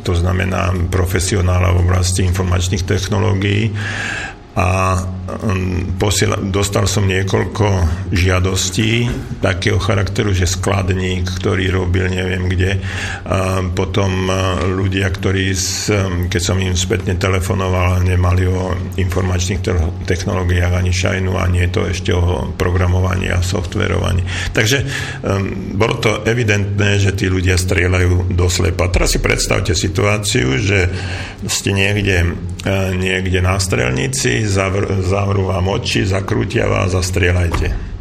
Speaker 9: to znamená profesionála v oblasti informačných technológií a um, posiela, dostal som niekoľko žiadostí takého charakteru, že skladník, ktorý robil neviem kde, a potom uh, ľudia, ktorí, s, um, keď som im spätne telefonoval, nemali o informačných technológiách ani šajnu a nie to ešte o programovaní a softverovaní. Takže um, bolo to evidentné, že tí ľudia strieľajú do slepa. Teraz si predstavte situáciu, že ste niekde, uh, niekde na strelnici, zavr, zavrú vám oči, zakrútia vás a strieľajte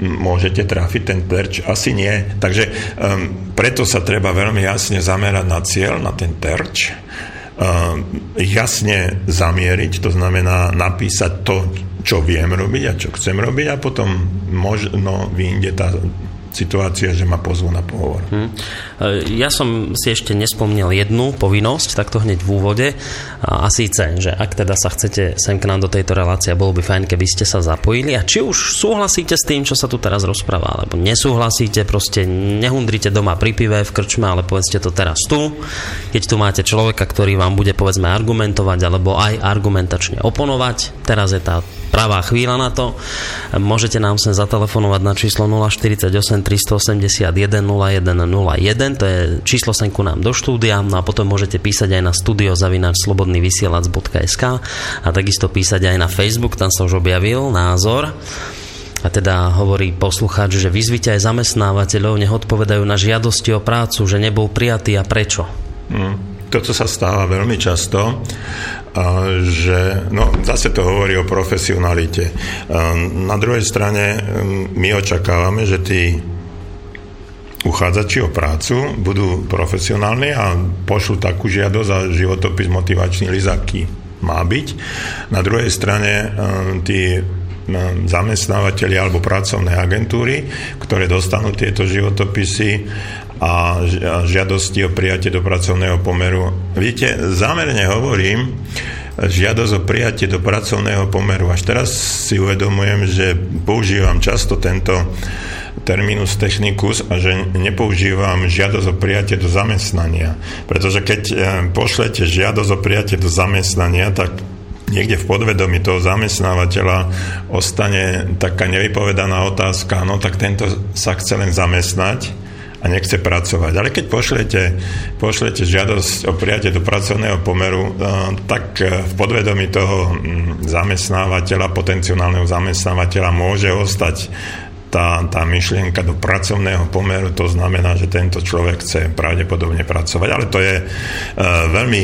Speaker 9: môžete trafiť ten terč? Asi nie. Takže um, preto sa treba veľmi jasne zamerať na cieľ, na ten terč, um, jasne zamieriť, to znamená napísať to, čo viem robiť a čo chcem robiť a potom možno vyjde tá situácia, že ma pozvú na pohovor. Hmm.
Speaker 3: Ja som si ešte nespomnel jednu povinnosť, takto hneď v úvode, a síce, že ak teda sa chcete sem k nám do tejto relácie, bolo by fajn, keby ste sa zapojili a či už súhlasíte s tým, čo sa tu teraz rozpráva, alebo nesúhlasíte, proste nehundrite doma pri pive v krčme, ale povedzte to teraz tu, keď tu máte človeka, ktorý vám bude povedzme argumentovať alebo aj argumentačne oponovať. Teraz je tá pravá chvíľa na to. Môžete nám sem zatelefonovať na číslo 048 381 0101, to je číslo sem ku nám do štúdia, no a potom môžete písať aj na studio slobodnyvysielac.sk a takisto písať aj na Facebook, tam sa už objavil názor. A teda hovorí poslucháč, že vyzvite aj zamestnávateľov, nech odpovedajú na žiadosti o prácu, že nebol prijatý a prečo.
Speaker 9: Mm. Toto sa stáva veľmi často že no, zase to hovorí o profesionalite. Na druhej strane my očakávame, že tí uchádzači o prácu budú profesionálni a pošlu takú žiadosť a životopis motivačný list, má byť. Na druhej strane tí zamestnávateľi alebo pracovné agentúry, ktoré dostanú tieto životopisy a žiadosti o prijatie do pracovného pomeru. Viete, zámerne hovorím, žiadosť o prijatie do pracovného pomeru. Až teraz si uvedomujem, že používam často tento terminus technicus a že nepoužívam žiadosť o prijatie do zamestnania. Pretože keď e, pošlete žiadosť o prijatie do zamestnania, tak niekde v podvedomí toho zamestnávateľa ostane taká nevypovedaná otázka, no tak tento sa chce len zamestnať, a nechce pracovať. Ale keď pošlete, pošlete žiadosť o prijatie do pracovného pomeru, eh, tak eh, v podvedomí toho mm, zamestnávateľa, potenciálneho zamestnávateľa môže ostať tá, tá myšlienka do pracovného pomeru, to znamená, že tento človek chce pravdepodobne pracovať. Ale to je uh, veľmi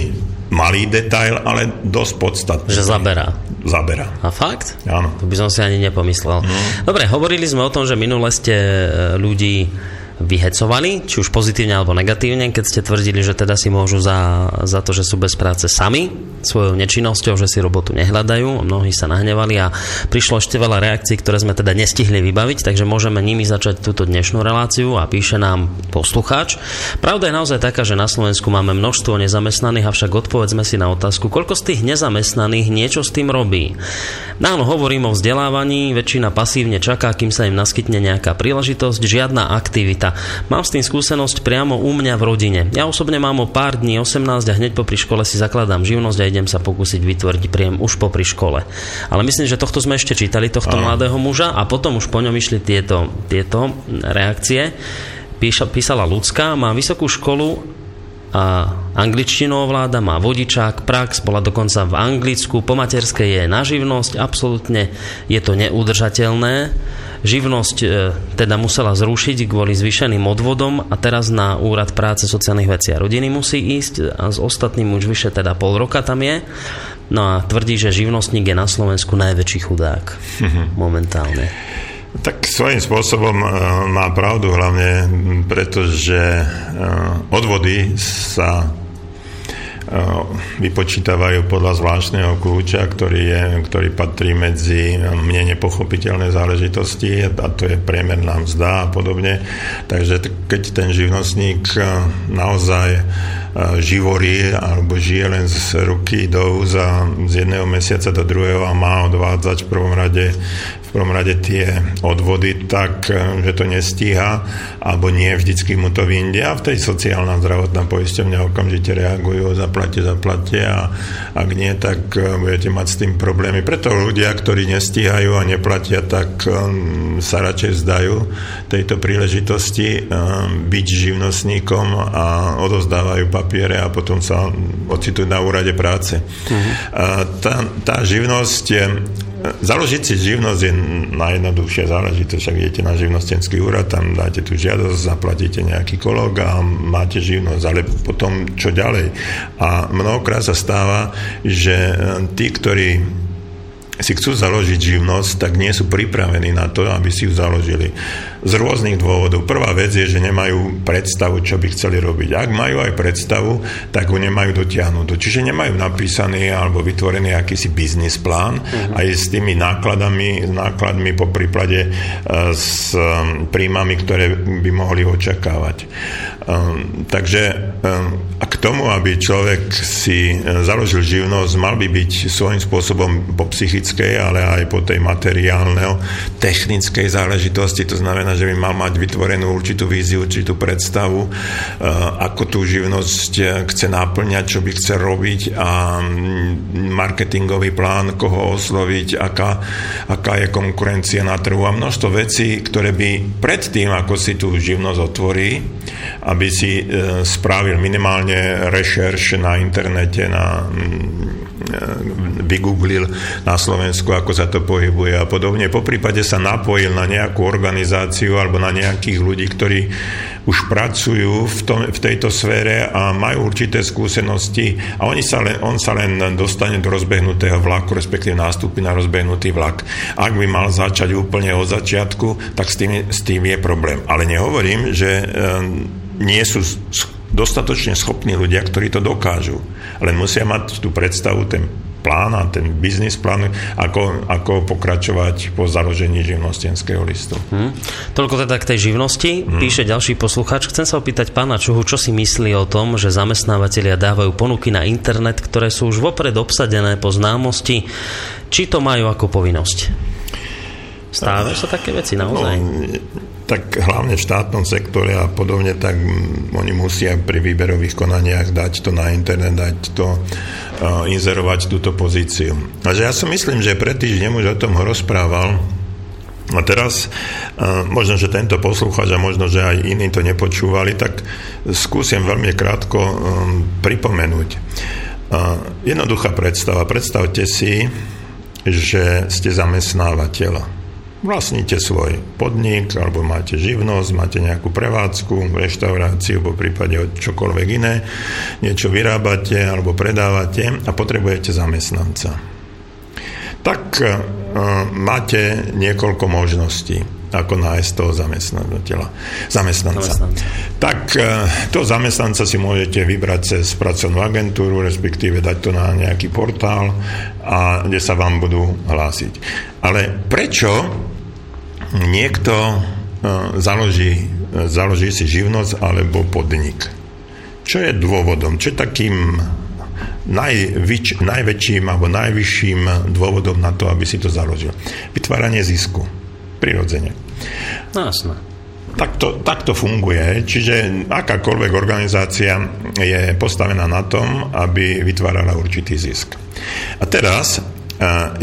Speaker 9: malý detail, ale dosť podstatný.
Speaker 3: Že zaberá.
Speaker 9: Zaberá.
Speaker 3: A fakt?
Speaker 9: Áno.
Speaker 3: To by som si ani nepomyslel. No. Dobre, hovorili sme o tom, že minule ste ľudí vyhecovali, či už pozitívne alebo negatívne, keď ste tvrdili, že teda si môžu za, za to, že sú bez práce sami, svojou nečinnosťou, že si robotu nehľadajú, mnohí sa nahnevali a prišlo ešte veľa reakcií, ktoré sme teda nestihli vybaviť, takže môžeme nimi začať túto dnešnú reláciu a píše nám poslucháč. Pravda je naozaj taká, že na Slovensku máme množstvo nezamestnaných, avšak odpovedzme si na otázku, koľko z tých nezamestnaných niečo s tým robí. Áno, hovorím o vzdelávaní, väčšina pasívne čaká, kým sa im naskytne nejaká príležitosť, žiadna aktivita. Mám s tým skúsenosť priamo u mňa v rodine. Ja osobne mám o pár dní 18 a hneď popri škole si zakladám živnosť a idem sa pokúsiť vytvoriť príjem už popri škole. Ale myslím, že tohto sme ešte čítali, tohto Aha. mladého muža a potom už po ňom išli tieto, tieto reakcie. Píša, písala ľudská, má vysokú školu a angličtinu ovláda, má vodičák, prax, bola dokonca v Anglicku, po materskej je na živnosť, absolútne je to neudržateľné živnosť e, teda musela zrušiť kvôli zvýšeným odvodom a teraz na úrad práce sociálnych vecí a rodiny musí ísť a s ostatným už vyše teda pol roka tam je. No a tvrdí, že živnostník je na Slovensku najväčší chudák mhm. momentálne.
Speaker 9: Tak svojím spôsobom e, má pravdu hlavne, pretože e, odvody sa vypočítavajú podľa zvláštneho kľúča, ktorý, je, ktorý patrí medzi mne nepochopiteľné záležitosti a to je priemerná mzda a podobne. Takže keď ten živnostník naozaj živorí alebo žije len z ruky do úza z jedného mesiaca do druhého a má odvádzať v prvom rade prvom rade tie odvody tak, e, že to nestíha, alebo nie vždycky mu to vyjde a v tej sociálna zdravotná poisťovňa okamžite reagujú, zaplate, zaplate a ak nie, tak e, budete mať s tým problémy. Preto ľudia, ktorí nestíhajú a neplatia, tak e, sa radšej zdajú tejto príležitosti byť živnostníkom a odozdávajú papiere a potom sa ocitujú na úrade práce. Uh-huh. Tá, tá živnosť je Založiť si živnosť je najjednoduchšia záležitosť, však idete na živnostenský úrad, tam dáte tú žiadosť, zaplatíte nejaký kolok a máte živnosť, ale potom čo ďalej? A mnohokrát sa stáva, že e, tí, ktorí si chcú založiť živnosť, tak nie sú pripravení na to, aby si ju založili. Z rôznych dôvodov. Prvá vec je, že nemajú predstavu, čo by chceli robiť. Ak majú aj predstavu, tak ho nemajú dotiahnuť. Čiže nemajú napísaný alebo vytvorený akýsi biznis plán uh-huh. aj s tými nákladami, nákladmi po prípade e, s príjmami, ktoré by mohli očakávať. Um, takže a k tomu, aby človek si e, založil živnosť, mal by byť svojím spôsobom po psychickej, ale aj po tej materiálnej, technickej záležitosti. To znamená, že by mal mať vytvorenú určitú víziu, určitú predstavu, uh, ako tú živnosť e, chce náplňať, čo by chce robiť a marketingový plán, koho osloviť, aká, aká je konkurencia na trhu a množstvo vecí, ktoré by predtým, ako si tú živnosť otvorí, aby si e, spravil minimálne rešerš na internete, na e, vygooglil na Slovensku, ako sa to pohybuje a podobne. Po prípade sa napojil na nejakú organizáciu alebo na nejakých ľudí, ktorí už pracujú v, tom, v tejto sfére a majú určité skúsenosti a oni sa len, on sa len dostane do rozbehnutého vlaku, respektíve nástupí na rozbehnutý vlak. Ak by mal začať úplne od začiatku, tak s tým, s tým je problém. Ale nehovorím, že nie sú dostatočne schopní ľudia, ktorí to dokážu. Len musia mať tú predstavu, ten plán a ten biznis plán, ako, ako pokračovať po založení živnostenského listu. Hmm.
Speaker 3: Toľko teda k tej živnosti. Hmm. Píše ďalší poslucháč. Chcem sa opýtať pána Čuhu, čo si myslí o tom, že zamestnávateľia dávajú ponuky na internet, ktoré sú už vopred obsadené po známosti. Či to majú ako povinnosť? Stávajú sa také veci naozaj? No,
Speaker 9: tak hlavne v štátnom sektore a podobne, tak oni musia pri výberových konaniach dať to na internet, dať to, uh, inzerovať túto pozíciu. A že ja si myslím, že pred týždňom už o tom rozprával, a teraz, možno, že tento poslucháč a možno, že aj iní to nepočúvali, tak skúsim veľmi krátko pripomenúť. Jednoduchá predstava. Predstavte si, že ste zamestnávateľ. Vlastníte svoj podnik, alebo máte živnosť, máte nejakú prevádzku, reštauráciu, v prípade čokoľvek iné, niečo vyrábate alebo predávate a potrebujete zamestnanca. Tak uh, máte niekoľko možností ako nájsť toho zamestnateľa, zamestnanca. zamestnanca. Tak e, toho zamestnanca si môžete vybrať cez pracovnú agentúru, respektíve dať to na nejaký portál, a kde sa vám budú hlásiť. Ale prečo niekto e, založí, založí si živnosť alebo podnik? Čo je dôvodom? Čo je takým najvyč, najväčším alebo najvyšším dôvodom na to, aby si to založil? Vytváranie zisku prirodzene.
Speaker 3: No jasné.
Speaker 9: Tak to, tak to funguje, čiže akákoľvek organizácia je postavená na tom, aby vytvárala určitý zisk. A teraz e,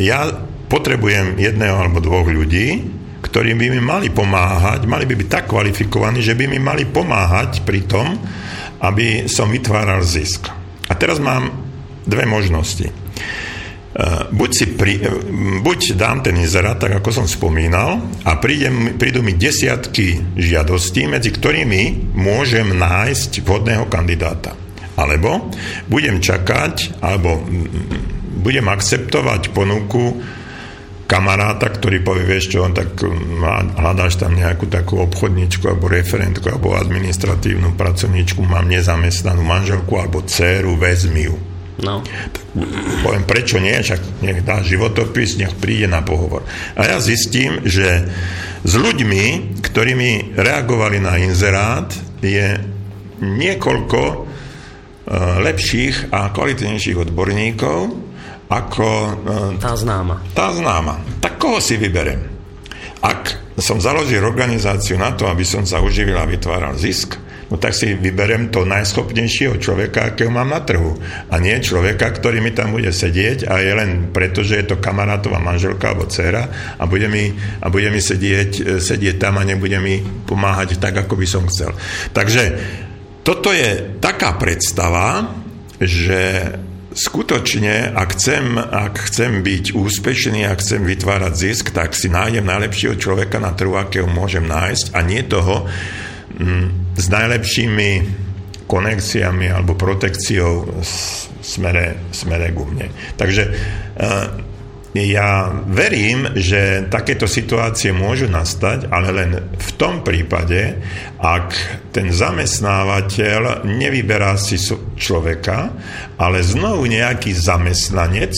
Speaker 9: ja potrebujem jedného alebo dvoch ľudí, ktorí by mi mali pomáhať, mali by byť tak kvalifikovaní, že by mi mali pomáhať pri tom, aby som vytváral zisk. A teraz mám dve možnosti. Eh, buď, si pri, eh, buď dám ten inzerát, tak ako som spomínal, a prídem, prídu mi desiatky žiadostí, medzi ktorými môžem nájsť vhodného kandidáta. Alebo budem čakať, alebo budem akceptovať ponuku kamaráta, ktorý povie, vieš čo, on tak mm, hľadáš tam nejakú takú obchodničku, alebo referentku, alebo administratívnu pracovníčku, mám nezamestnanú manželku, alebo dceru, vezmi ju
Speaker 3: No.
Speaker 9: Poviem, prečo nie, však nech dá životopis, nech príde na pohovor. A ja zistím, že s ľuďmi, ktorými reagovali na inzerát, je niekoľko e, lepších a kvalitnejších odborníkov ako...
Speaker 3: E, tá známa.
Speaker 9: Tá známa. Tak koho si vyberem? Ak som založil organizáciu na to, aby som sa uživil a vytváral zisk, no tak si vyberem to najschopnejšieho človeka, akého mám na trhu. A nie človeka, ktorý mi tam bude sedieť a je len preto, že je to kamarátová manželka alebo dcera a bude mi, a bude mi sedieť, e, sedieť tam a nebude mi pomáhať tak, ako by som chcel. Takže toto je taká predstava, že skutočne, ak chcem, ak chcem byť úspešný, ak chcem vytvárať zisk, tak si nájdem najlepšieho človeka na trhu, akého môžem nájsť a nie toho, s najlepšími konekciami alebo protekciou smere, smere ku mne. Takže eh, ja verím, že takéto situácie môžu nastať, ale len v tom prípade, ak ten zamestnávateľ nevyberá si človeka, ale znovu nejaký zamestnanec,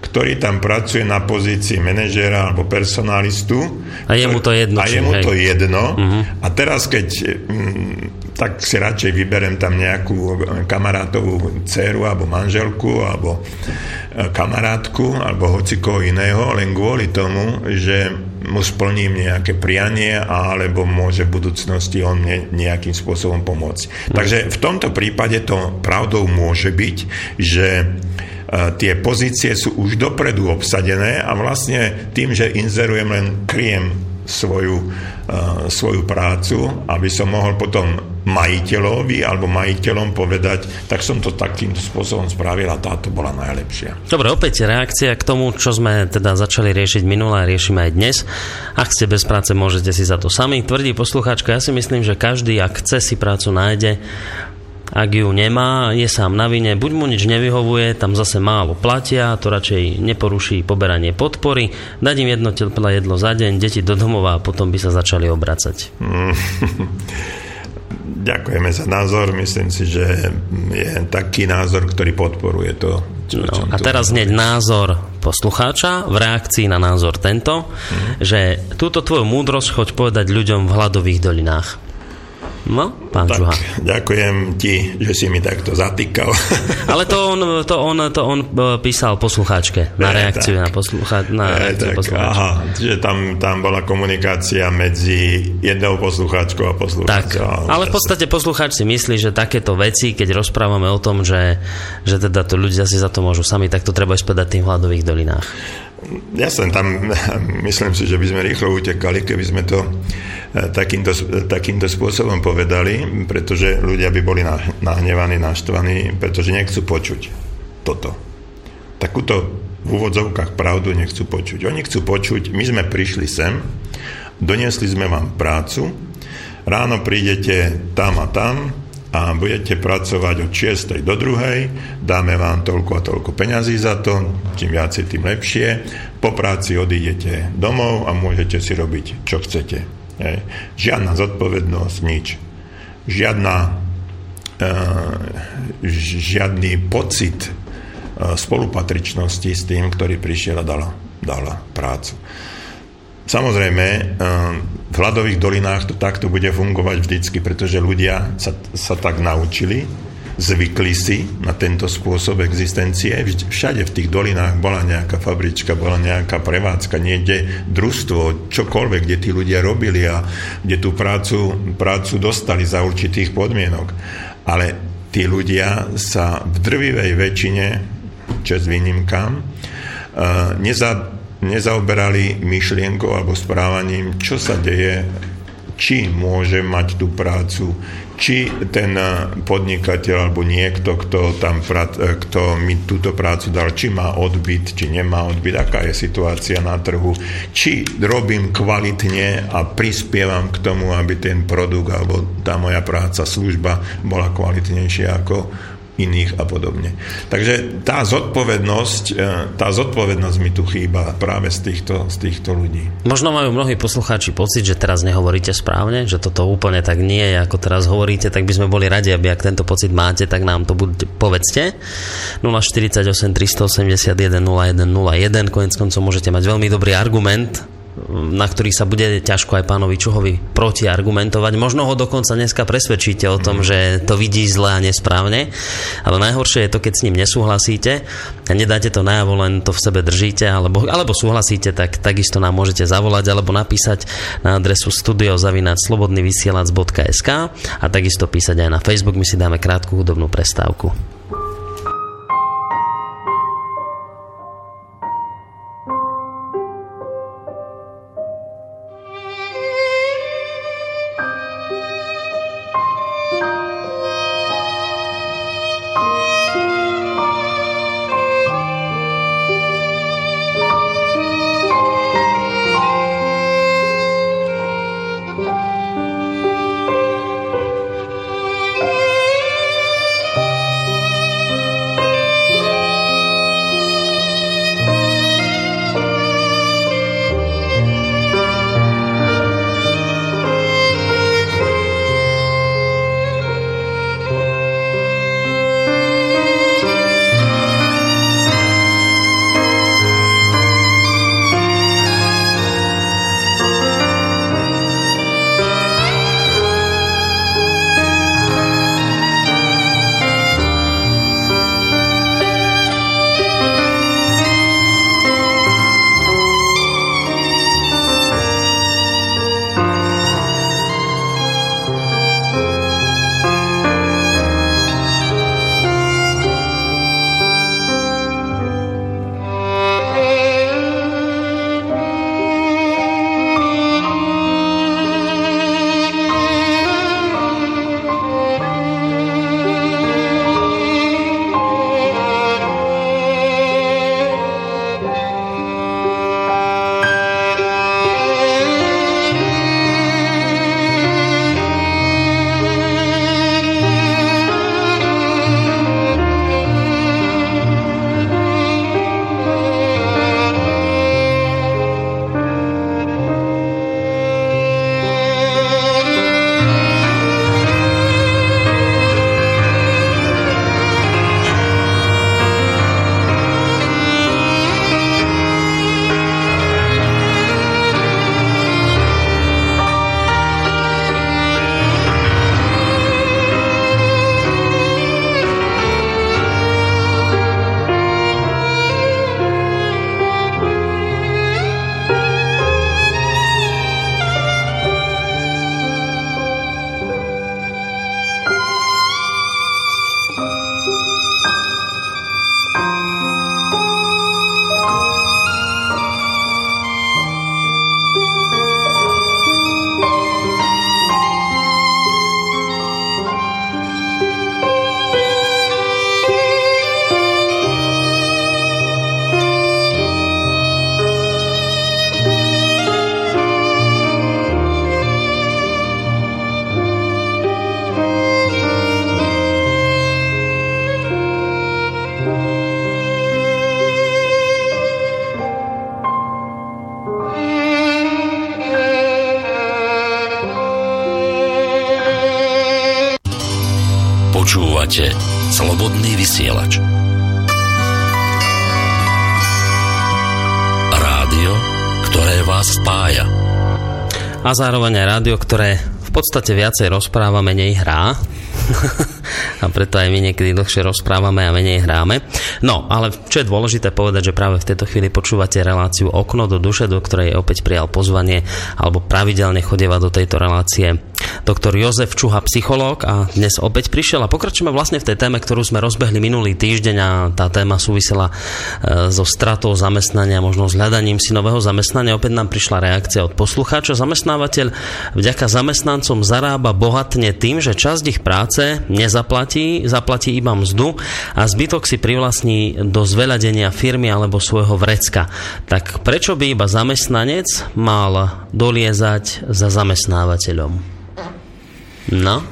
Speaker 9: ktorý tam pracuje na pozícii manažéra alebo personalistu.
Speaker 3: A je mu to jedno.
Speaker 9: A je mu to jedno. Uh-huh. A teraz, keď mm, tak si radšej vyberem tam nejakú kamarátovú dceru alebo manželku alebo e, kamarátku alebo hocikoho iného, len kvôli tomu, že mu splním nejaké prianie alebo môže v budúcnosti on mne nejakým spôsobom pomôcť. Takže v tomto prípade to pravdou môže byť, že tie pozície sú už dopredu obsadené a vlastne tým, že inzerujem, len kryjem svoju, svoju prácu, aby som mohol potom majiteľovi alebo majiteľom povedať, tak som to takýmto spôsobom spravil a táto bola najlepšia.
Speaker 3: Dobre, opäť reakcia k tomu, čo sme teda začali riešiť minulé a riešime aj dnes. Ak ste bez práce, môžete si za to sami. Tvrdí poslucháčka, ja si myslím, že každý, ak chce si prácu nájde, ak ju nemá, je sám na vine, buď mu nič nevyhovuje, tam zase málo platia, to radšej neporuší poberanie podpory, dať im jedno teplé jedlo za deň, deti do domova a potom by sa začali obracať.
Speaker 9: Ďakujeme za názor. Myslím si, že je taký názor, ktorý podporuje to.
Speaker 3: Čo, no, a teraz hneď názor poslucháča v reakcii na názor tento, mm. že túto tvoju múdrosť choď povedať ľuďom v hladových dolinách. No, pán
Speaker 9: tak,
Speaker 3: Žuha.
Speaker 9: Ďakujem ti, že si mi takto zatýkal.
Speaker 3: Ale to on, to on, to on e, písal poslucháčke na reakciu na, poslucha, na reakciu
Speaker 9: tak, Aha, že tam, tam bola komunikácia medzi jednou poslucháčkou a poslucháčkou.
Speaker 3: Tak, ale v podstate poslucháč si myslí, že takéto veci, keď rozprávame o tom, že, že teda to ľudia si za to môžu sami, tak to treba aj tým v hladových dolinách.
Speaker 9: Ja som tam, myslím si, že by sme rýchlo utekali, keby sme to eh, takýmto, takýmto spôsobom povedali, pretože ľudia by boli nahnevaní, naštvaní, pretože nechcú počuť toto. Takúto v úvodzovkách pravdu nechcú počuť. Oni chcú počuť, my sme prišli sem, doniesli sme vám prácu, ráno prídete tam a tam, a budete pracovať od 6. do 2. Dáme vám toľko a toľko peňazí za to, čím viacej, tým lepšie. Po práci odídete domov a môžete si robiť, čo chcete. Hej. Žiadna zodpovednosť, nič. Žiadna, e, žiadny pocit e, spolupatričnosti s tým, ktorý prišiel a dala, dala prácu. Samozrejme, eh, v hladových dolinách to takto bude fungovať vždycky, pretože ľudia sa, sa tak naučili, zvykli si na tento spôsob existencie. Všade v tých dolinách bola nejaká fabrička, bola nejaká prevádzka, niekde družstvo, čokoľvek, kde tí ľudia robili a kde tú prácu, prácu dostali za určitých podmienok. Ale tí ľudia sa v drvivej väčšine, čes výnimkám, eh, neza, nezaoberali myšlienkou alebo správaním, čo sa deje, či môže mať tú prácu, či ten podnikateľ alebo niekto, kto, tam, kto mi túto prácu dal, či má odbyt, či nemá odbyt, aká je situácia na trhu, či robím kvalitne a prispievam k tomu, aby ten produkt alebo tá moja práca, služba bola kvalitnejšia ako iných a podobne. Takže tá zodpovednosť, e, tá zodpovednosť mi tu chýba práve z týchto, z týchto ľudí.
Speaker 3: Možno majú mnohí poslucháči pocit, že teraz nehovoríte správne, že toto úplne tak nie je, ako teraz hovoríte, tak by sme boli radi, aby ak tento pocit máte, tak nám to buď povedzte. 048 381 0101, konec koncov môžete mať veľmi dobrý argument na ktorý sa bude ťažko aj pánovi Čuhovi protiargumentovať. Možno ho dokonca dneska presvedčíte o tom, že to vidí zle a nesprávne, ale najhoršie je to, keď s ním nesúhlasíte a nedáte to najavo, len to v sebe držíte, alebo, alebo súhlasíte, tak takisto nám môžete zavolať alebo napísať na adresu studiozavinacslobodnyvysielac.sk a takisto písať aj na Facebook. My si dáme krátku hudobnú prestávku. A zároveň aj rádio, ktoré v podstate viacej rozpráva, menej hrá. a preto aj my niekedy dlhšie rozprávame a menej hráme. No, ale čo je dôležité povedať, že práve v tejto chvíli počúvate reláciu Okno do duše, do ktorej opäť prijal pozvanie alebo pravidelne chodieva do tejto relácie doktor Jozef Čuha, psychológ a dnes opäť prišiel a pokračujeme vlastne v tej téme, ktorú sme rozbehli minulý týždeň a tá téma súvisela e, so stratou zamestnania, možno s hľadaním si nového zamestnania. Opäť nám prišla reakcia od poslucháča. Zamestnávateľ vďaka zamestnancom zarába bohatne tým, že časť ich práce nezaplatí, zaplatí iba mzdu a zbytok si privlastní do zveľadenia firmy alebo svojho vrecka. Tak prečo by iba zamestnanec mal doliezať za zamestnávateľom? No.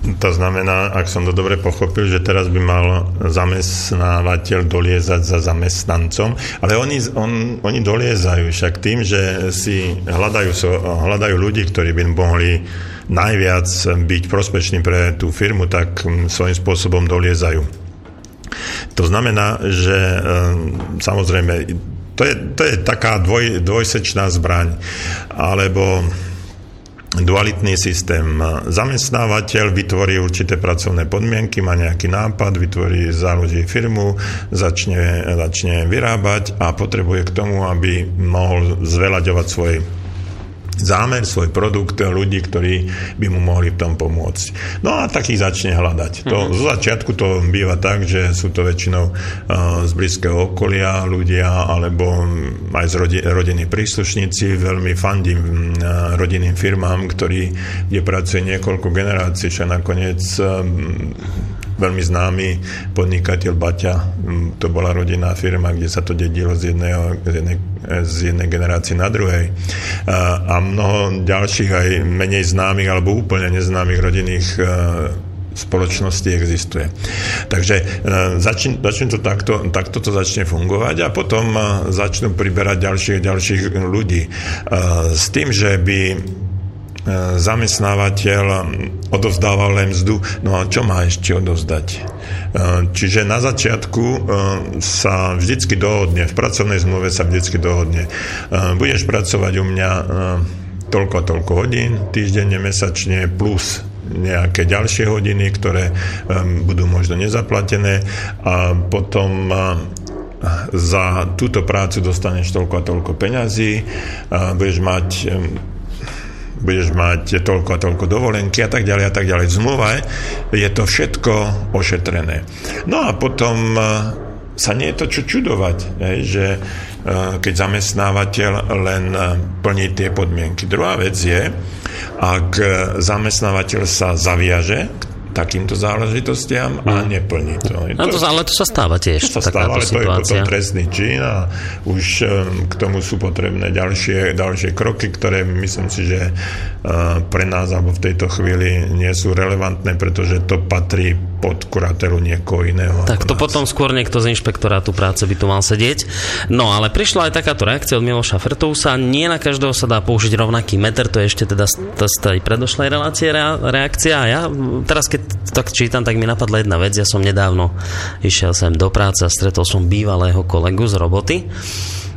Speaker 9: To znamená, ak som to dobre pochopil, že teraz by mal zamestnávateľ doliezať za zamestnancom, ale oni, on, oni doliezajú však tým, že si hľadajú, hľadajú ľudí, ktorí by mohli najviac byť prospešní pre tú firmu, tak svojím spôsobom doliezajú. To znamená, že samozrejme, to je, to je taká dvoj, dvojsečná zbraň, alebo dualitný systém. Zamestnávateľ vytvorí určité pracovné podmienky, má nejaký nápad, vytvorí, založí firmu, začne, začne vyrábať a potrebuje k tomu, aby mohol zveľaďovať svoj zámer, svoj produkt ľudí, ktorí by mu mohli v tom pomôcť. No a takých začne hľadať. To, mm-hmm. Zo začiatku to býva tak, že sú to väčšinou uh, z blízkeho okolia ľudia, alebo aj z rodi, rodiny príslušníci. Veľmi fandím uh, rodinným firmám, ktorí, kde pracuje niekoľko generácií, že nakoniec um, veľmi známy podnikateľ Baťa. To bola rodinná firma, kde sa to dedilo z, jedného, z, jednej, z jednej generácie na druhej. A, mnoho ďalších aj menej známych alebo úplne neznámych rodinných e, spoločnosti existuje. Takže e, začne, začne to takto, takto to začne fungovať a potom e, začnú priberať ďalších ďalších ľudí. S tým, že by E, zamestnávateľ odovzdával len mzdu, no a čo má ešte odovzdať? E, čiže na začiatku e, sa vždycky dohodne, v pracovnej zmluve sa vždycky dohodne. Budeš pracovať u mňa toľko a toľko hodín, týždenne, mesačne, plus nejaké ďalšie hodiny, ktoré budú možno nezaplatené a potom za túto prácu dostaneš toľko a toľko peňazí, budeš mať budeš mať toľko a toľko dovolenky a tak ďalej a tak ďalej. V zmluve je to všetko ošetrené. No a potom e, sa nie je to čo čudovať, že e, keď zamestnávateľ len e, plní tie podmienky. Druhá vec je, ak zamestnávateľ sa zaviaže takýmto záležitostiam a mhm. neplní to.
Speaker 3: No, to, ale to sa stáva tiež.
Speaker 9: To sa stáva, ale situácia. to je potom trestný čin a už k tomu sú potrebné ďalšie, ďalšie kroky, ktoré myslím si, že pre nás alebo v tejto chvíli nie sú relevantné, pretože to patrí pod kuratelu niekoho iného.
Speaker 3: Tak to potom skôr niekto z inšpektorátu práce by tu mal sedieť. No ale prišla aj takáto reakcia od Miloša Fertousa. Nie na každého sa dá použiť rovnaký meter, to je ešte teda z tej predošlej relácie reakcia. A ja teraz, keď tak čítam, tak mi napadla jedna vec. Ja som nedávno išiel sem do práce a stretol som bývalého kolegu z roboty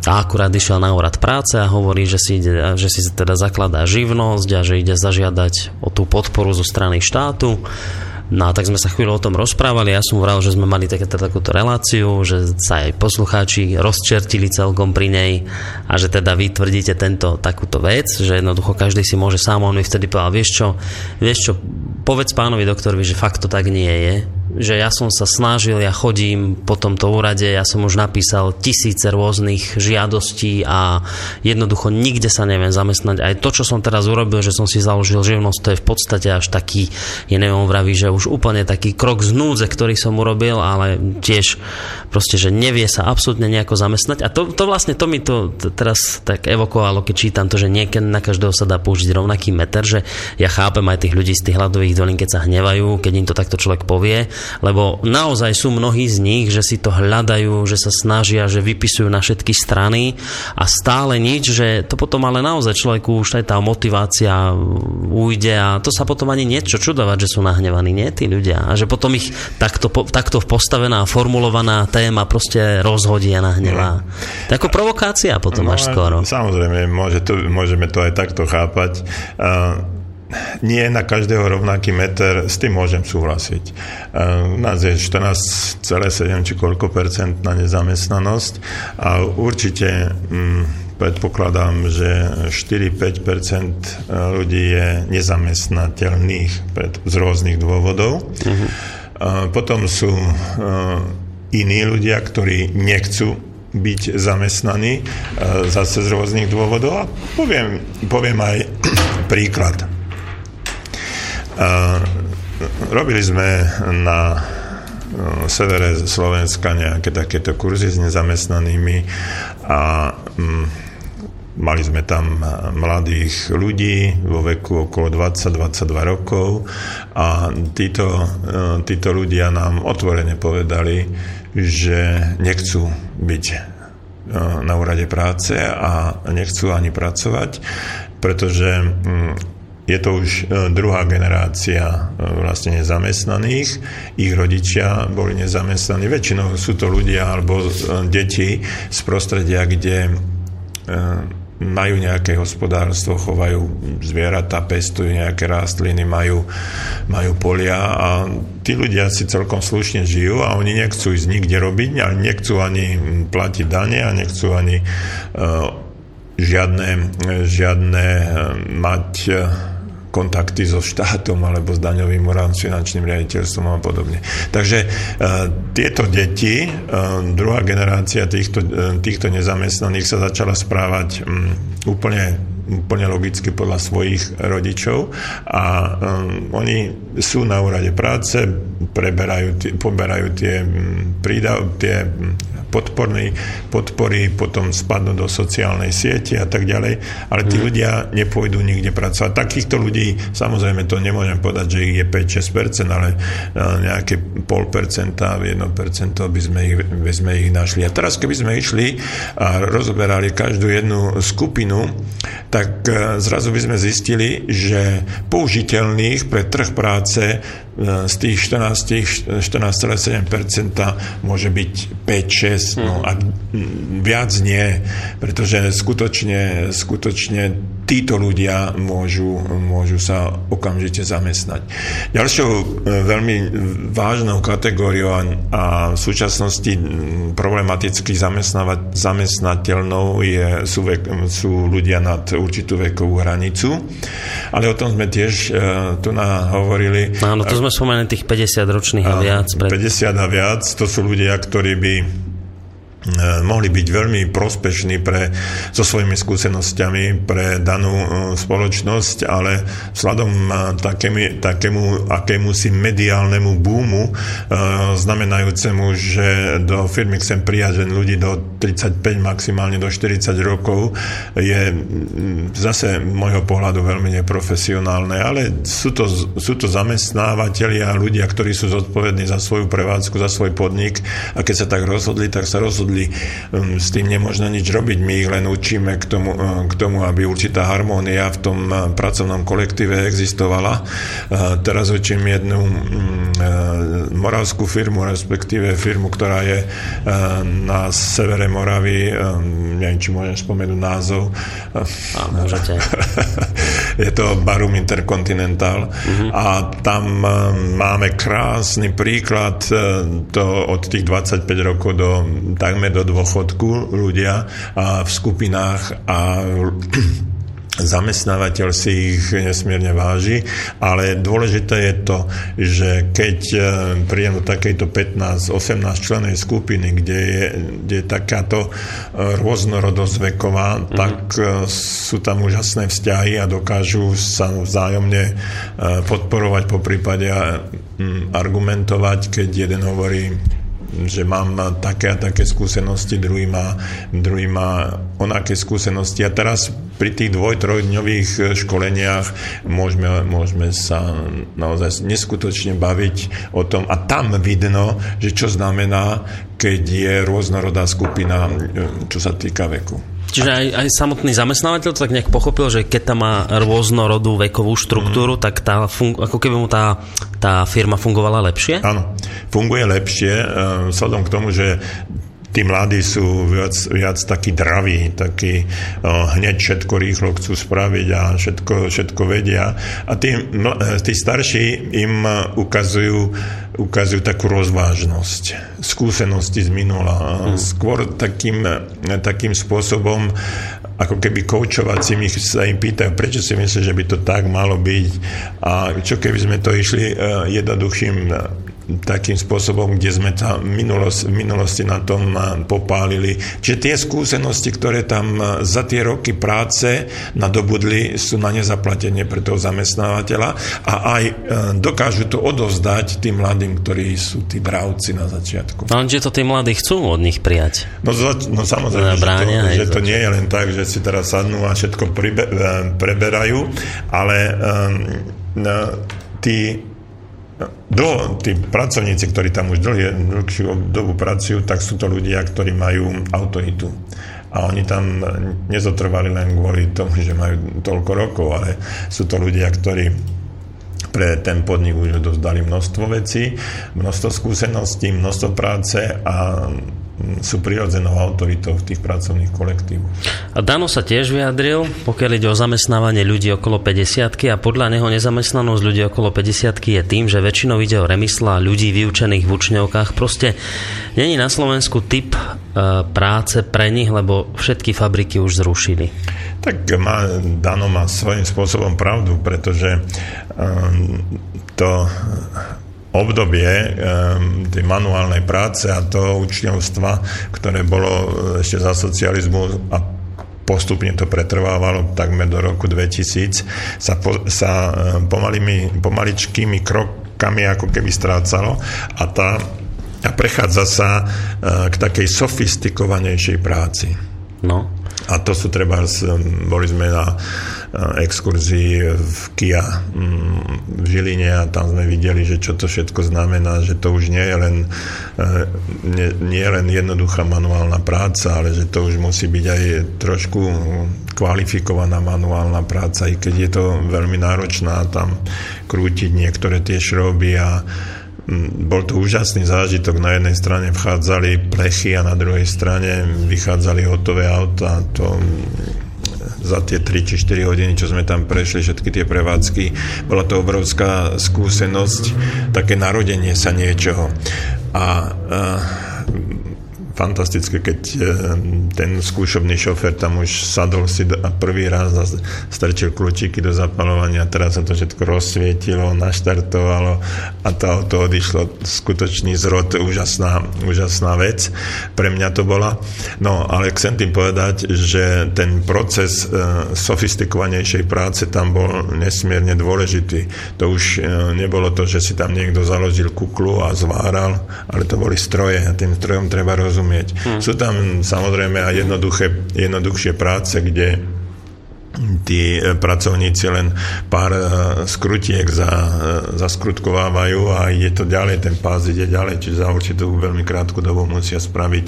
Speaker 3: a akurát išiel na úrad práce a hovorí, že si, ide, že si teda zakladá živnosť a že ide zažiadať o tú podporu zo strany štátu No a tak sme sa chvíľu o tom rozprávali, ja som vral, že sme mali také, takúto reláciu, že sa aj poslucháči rozčertili celkom pri nej a že teda vy tvrdíte tento, takúto vec, že jednoducho každý si môže sám, on mi vtedy povedal, vieš čo, vieš čo, povedz pánovi doktorovi, že fakt to tak nie je, že ja som sa snažil, ja chodím po tomto úrade, ja som už napísal tisíce rôznych žiadostí a jednoducho nikde sa neviem zamestnať. Aj to, čo som teraz urobil, že som si založil živnosť, to je v podstate až taký, je neviem, on vraví, že už úplne taký krok z núdze, ktorý som urobil, ale tiež proste, že nevie sa absolútne nejako zamestnať. A to, to vlastne to mi to teraz tak evokovalo, keď čítam to, že niekedy na každého sa dá použiť rovnaký meter, že ja chápem aj tých ľudí z tých hľadových dolín, keď sa hnevajú, keď im to takto človek povie, lebo naozaj sú mnohí z nich, že si to hľadajú, že sa snažia, že vypisujú na všetky strany a stále nič, že to potom ale naozaj človeku už aj tá motivácia ujde a to sa potom ani niečo čudovať, že sú nahnevaní, nie tí ľudia. A že potom ich takto, takto postavená, formulovaná téma proste rozhodí a nahnevá. To je ako provokácia potom no, až skoro.
Speaker 9: Samozrejme, môže to, môžeme to aj takto chápať. Uh, nie na každého rovnaký meter, s tým môžem súhlasiť. U nás je 14,7 či koľko percent na nezamestnanosť a určite mm, predpokladám, že 4-5% ľudí je nezamestnateľných z rôznych dôvodov. Uh-huh. Potom sú iní ľudia, ktorí nechcú byť zamestnaní zase z rôznych dôvodov. A poviem, poviem aj príklad. Robili sme na severe Slovenska nejaké takéto kurzy s nezamestnanými a mm, mali sme tam mladých ľudí vo veku okolo 20-22 rokov a títo, e, títo ľudia nám otvorene povedali, že nechcú byť e, na úrade práce a nechcú ani pracovať, pretože mm, je to už e, druhá generácia e, vlastne nezamestnaných. Ich rodičia boli nezamestnaní. Väčšinou sú to ľudia alebo e, deti z prostredia, kde majú nejaké hospodárstvo, chovajú zvieratá, pestujú nejaké rastliny, majú, majú polia a tí ľudia si celkom slušne žijú a oni nechcú ísť nikde robiť, ale nechcú ani platiť dane a nechcú ani uh, žiadne, žiadne mať kontakty so štátom alebo s daňovým morálnym finančným riaditeľstvom a podobne. Takže e, tieto deti, e, druhá generácia týchto, e, týchto nezamestnaných sa začala správať m, úplne úplne logicky podľa svojich rodičov a um, oni sú na úrade práce, preberajú, poberajú tie, prídav, tie podporný, podpory, potom spadnú do sociálnej siete a tak ďalej, ale tí mm. ľudia nepôjdu nikde pracovať. Takýchto ľudí, samozrejme to nemôžem povedať, že ich je 5-6%, ale e, nejaké pol percenta, 1% by sme ich, by sme ich našli. A teraz, keby sme išli a rozoberali každú jednu skupinu, tak e, zrazu by sme zistili, že použiteľných pre trh práce E, z tých 14,7% môže byť 5-6, no mhm. a viac nie, pretože skutočne, skutočne títo ľudia môžu, môžu sa okamžite zamestnať. Ďalšou e, veľmi vážnou kategóriou a, v súčasnosti problematicky zamestnateľnou je, sú, vek, sú ľudia nad určitú vekovú hranicu, ale o tom sme tiež uh, tu hovorili.
Speaker 3: Áno, to sme spomenuli tých 50 ročných a viac.
Speaker 9: Pred... 50 a viac, to sú ľudia, ktorí by E, mohli byť veľmi prospešní pre, so svojimi skúsenosťami pre danú e, spoločnosť, ale vzhľadom takému, takému akému si mediálnemu búmu, e, znamenajúcemu, že do firmy chcem prijať ľudí do 35, maximálne do 40 rokov, je zase môjho pohľadu veľmi neprofesionálne, ale sú to, sú to zamestnávateľia a ľudia, ktorí sú zodpovední za svoju prevádzku, za svoj podnik. A keď sa tak rozhodli, tak sa rozhodli rozhodli. Um, s tým nemôžno nič robiť, my ich len učíme k tomu, uh, k tomu aby určitá harmónia v tom uh, pracovnom kolektíve existovala. Uh, teraz učím jednu um, moravskú firmu, respektíve firmu, ktorá je na severe Moravy, um, neviem, či môžem spomenúť názov.
Speaker 3: A môžete.
Speaker 9: je to Barum Intercontinental uh-huh. a tam máme krásny príklad to od tých 25 rokov do takmer ideme do dôchodku ľudia a v skupinách a zamestnávateľ si ich nesmierne váži, ale dôležité je to, že keď e, príjem do takejto 15-18 členej skupiny, kde je, kde je takáto e, rôznorodosť veková, mm-hmm. tak e, sú tam úžasné vzťahy a dokážu sa vzájomne podporovať, po prípade argumentovať, keď jeden hovorí že mám také a také skúsenosti, druhý má, druhý má onaké skúsenosti. A teraz pri tých dvoj, trojdňových školeniach môžeme, môžeme sa naozaj neskutočne baviť o tom. A tam vidno, že čo znamená, keď je rôznorodá skupina, čo sa týka veku.
Speaker 3: Čiže aj, aj samotný zamestnávateľ to tak nejak pochopil, že keď tam má rôznorodú vekovú štruktúru, mm. tak tá fun- ako keby mu tá, tá firma fungovala lepšie?
Speaker 9: Áno, funguje lepšie, uh, vzhľadom k tomu, že tí mladí sú viac, viac takí draví, takí uh, hneď všetko rýchlo chcú spraviť a všetko, všetko vedia. A tí, tí starší im ukazujú, ukazujú takú rozvážnosť, skúsenosti z minula. Mm. Skôr takým, takým spôsobom, ako keby koučovacími sa im pýtajú, prečo si myslíš, že by to tak malo byť a čo keby sme to išli uh, jednoduchým takým spôsobom, kde sme tam minulosti, minulosti na tom popálili. Čiže tie skúsenosti, ktoré tam za tie roky práce nadobudli, sú na nezaplatenie pre toho zamestnávateľa a aj e, dokážu to odovzdať tým mladým, ktorí sú tí dravci na začiatku.
Speaker 3: No, že to tí mladí chcú od nich prijať.
Speaker 9: No, no samozrejme, bránia, že, to, že to nie je len tak, že si teraz sadnú a všetko pribe, e, preberajú, ale um, tí do, tí pracovníci, ktorí tam už dlhie, dlhšiu dobu pracujú, tak sú to ľudia, ktorí majú autoritu. A oni tam nezotrvali len kvôli tomu, že majú toľko rokov, ale sú to ľudia, ktorí pre ten podnik už dozdali množstvo vecí, množstvo skúseností, množstvo práce a sú prirodzenou autoritou v tých pracovných kolektívoch.
Speaker 3: A Dano sa tiež vyjadril, pokiaľ ide o zamestnávanie ľudí okolo 50 a podľa neho nezamestnanosť ľudí okolo 50 je tým, že väčšinou ide o remysla ľudí vyučených v učňovkách. Proste není na Slovensku typ e, práce pre nich, lebo všetky fabriky už zrušili.
Speaker 9: Tak má, Dano má svojím spôsobom pravdu, pretože um, to obdobie um, tej manuálnej práce a toho učňovstva, ktoré bolo eh, ešte za socializmu a postupne to pretrvávalo takmer do roku 2000, sa, po, sa eh, pomalými, pomaličkými krokami ako keby strácalo a tá a prechádza sa uh, k takej sofistikovanejšej práci.
Speaker 3: No.
Speaker 9: A to sú treba, boli sme na exkurzii v Kia mm, v Žiline a tam sme videli, že čo to všetko znamená, že to už nie je len, e, nie, nie len jednoduchá manuálna práca, ale že to už musí byť aj trošku kvalifikovaná manuálna práca, i keď je to veľmi náročná tam krútiť niektoré tie šroby a bol to úžasný zážitok. Na jednej strane vchádzali plechy a na druhej strane vychádzali hotové auta. To za tie 3 či 4 hodiny, čo sme tam prešli, všetky tie prevádzky. Bola to obrovská skúsenosť, také narodenie sa niečoho. A, a fantastické, keď e, ten skúšobný šofer tam už sadol si a prvý raz a strčil kľúčiky do zapalovania, teraz sa to všetko rozsvietilo, naštartovalo a to auto odišlo skutočný zrod, úžasná, úžasná vec. Pre mňa to bola. No, ale chcem tým povedať, že ten proces e, sofistikovanejšej práce tam bol nesmierne dôležitý. To už e, nebolo to, že si tam niekto založil kuklu a zváral, ale to boli stroje a tým strojom treba rozumieť rozumieť. Hmm. Sú tam samozrejme aj jednoduché, jednoduchšie práce, kde tí e, pracovníci len pár e, skrutiek za, e, zaskrutkovávajú a ide to ďalej, ten pás ide ďalej, čiže za určitú veľmi krátku dobu musia spraviť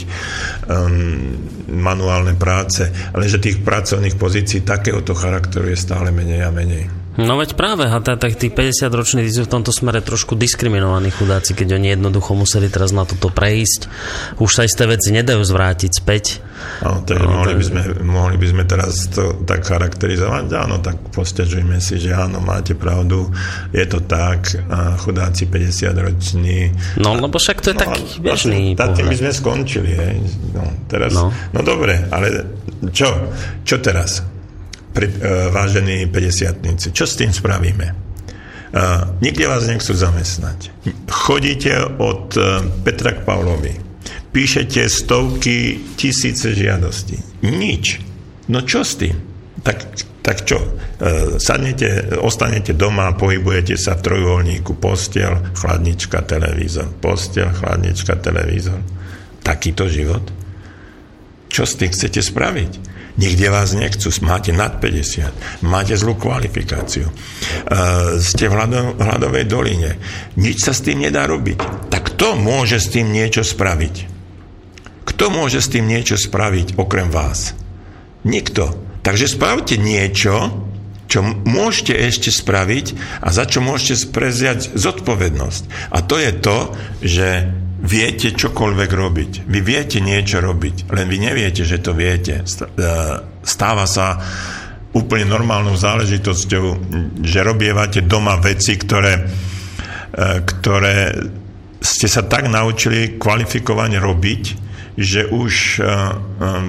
Speaker 9: um, manuálne práce, ale že tých pracovných pozícií takéhoto charakteru je stále menej a menej.
Speaker 3: No veď práve, a tak tí 50 roční sú v tomto smere trošku diskriminovaní chudáci, keď oni jednoducho museli teraz na toto prejsť. Už sa isté veci nedajú zvrátiť späť.
Speaker 9: Áno, takže no, mohli, by sme, mohli by sme teraz to tak charakterizovať. Áno, tak postiažujeme si, že áno, máte pravdu, je to tak, a chudáci 50 roční.
Speaker 3: No, lebo však to je no, taký bežný
Speaker 9: vlastne, tým by sme skončili, hej. No, teraz, no. no dobre, ale čo? Čo teraz? Pri, uh, vážení 50 Čo s tým spravíme? Uh, nikde vás nechcú zamestnať. Chodíte od uh, Petra k Pavlovi. Píšete stovky, tisíce žiadostí. Nič. No čo s tým? Tak tak čo? E, sadnete, ostanete doma, pohybujete sa v trojuholníku, postel, chladnička, televízor, postel, chladnička, televízor. Takýto život? Čo s tým chcete spraviť? Nikde vás nechcú, máte nad 50, máte zlú kvalifikáciu, uh, ste v hľado, doline, nič sa s tým nedá robiť. Tak kto môže s tým niečo spraviť? Kto môže s tým niečo spraviť okrem vás? Nikto. Takže spravte niečo, čo môžete ešte spraviť a za čo môžete preziať zodpovednosť. A to je to, že viete čokoľvek robiť. Vy viete niečo robiť, len vy neviete, že to viete. E, stáva sa úplne normálnou záležitosťou, že robievate doma veci, ktoré, e, ktoré ste sa tak naučili kvalifikovane robiť, že už eh, eh,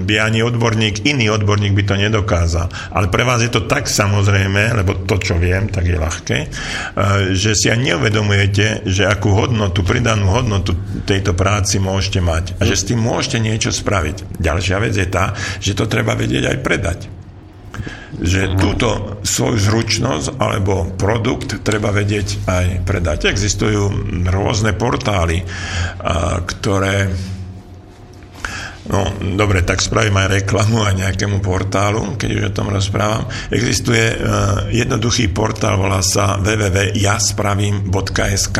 Speaker 9: by ani odborník, iný odborník by to nedokázal. Ale pre vás je to tak samozrejme, lebo to, čo viem, tak je ľahké, eh, že si ani neuvedomujete, že akú hodnotu, pridanú hodnotu tejto práci môžete mať a že s tým môžete niečo spraviť. Ďalšia vec je tá, že to treba vedieť aj predať že túto svoju zručnosť alebo produkt treba vedieť aj predať. Existujú rôzne portály, ktoré No, dobre, tak spravím aj reklamu aj nejakému portálu, keď už o tom rozprávam. Existuje uh, jednoduchý portál, volá sa www.jaspravím.sk.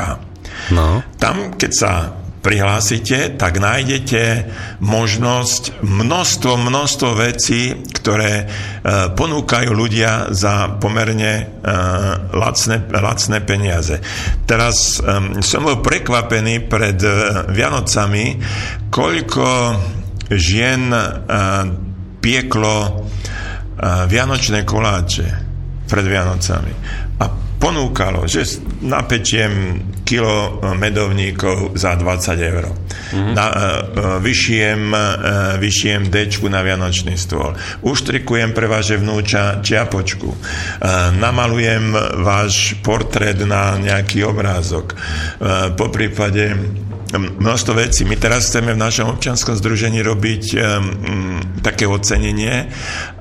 Speaker 9: No. Tam, keď sa prihlásite, tak nájdete možnosť množstvo, množstvo vecí, ktoré uh, ponúkajú ľudia za pomerne uh, lacné, lacné peniaze. Teraz um, som bol prekvapený pred uh, Vianocami, koľko žien pieklo vianočné koláče pred Vianocami. A ponúkalo, že napečiem kilo medovníkov za 20 eur. Mm-hmm. Na, vyšijem, vyšijem dečku na vianočný stôl. Uštrikujem pre vaše vnúča čiapočku. Namalujem váš portrét na nejaký obrázok. Po prípade množstvo vecí. My teraz chceme v našom občianskom združení robiť um, také ocenenie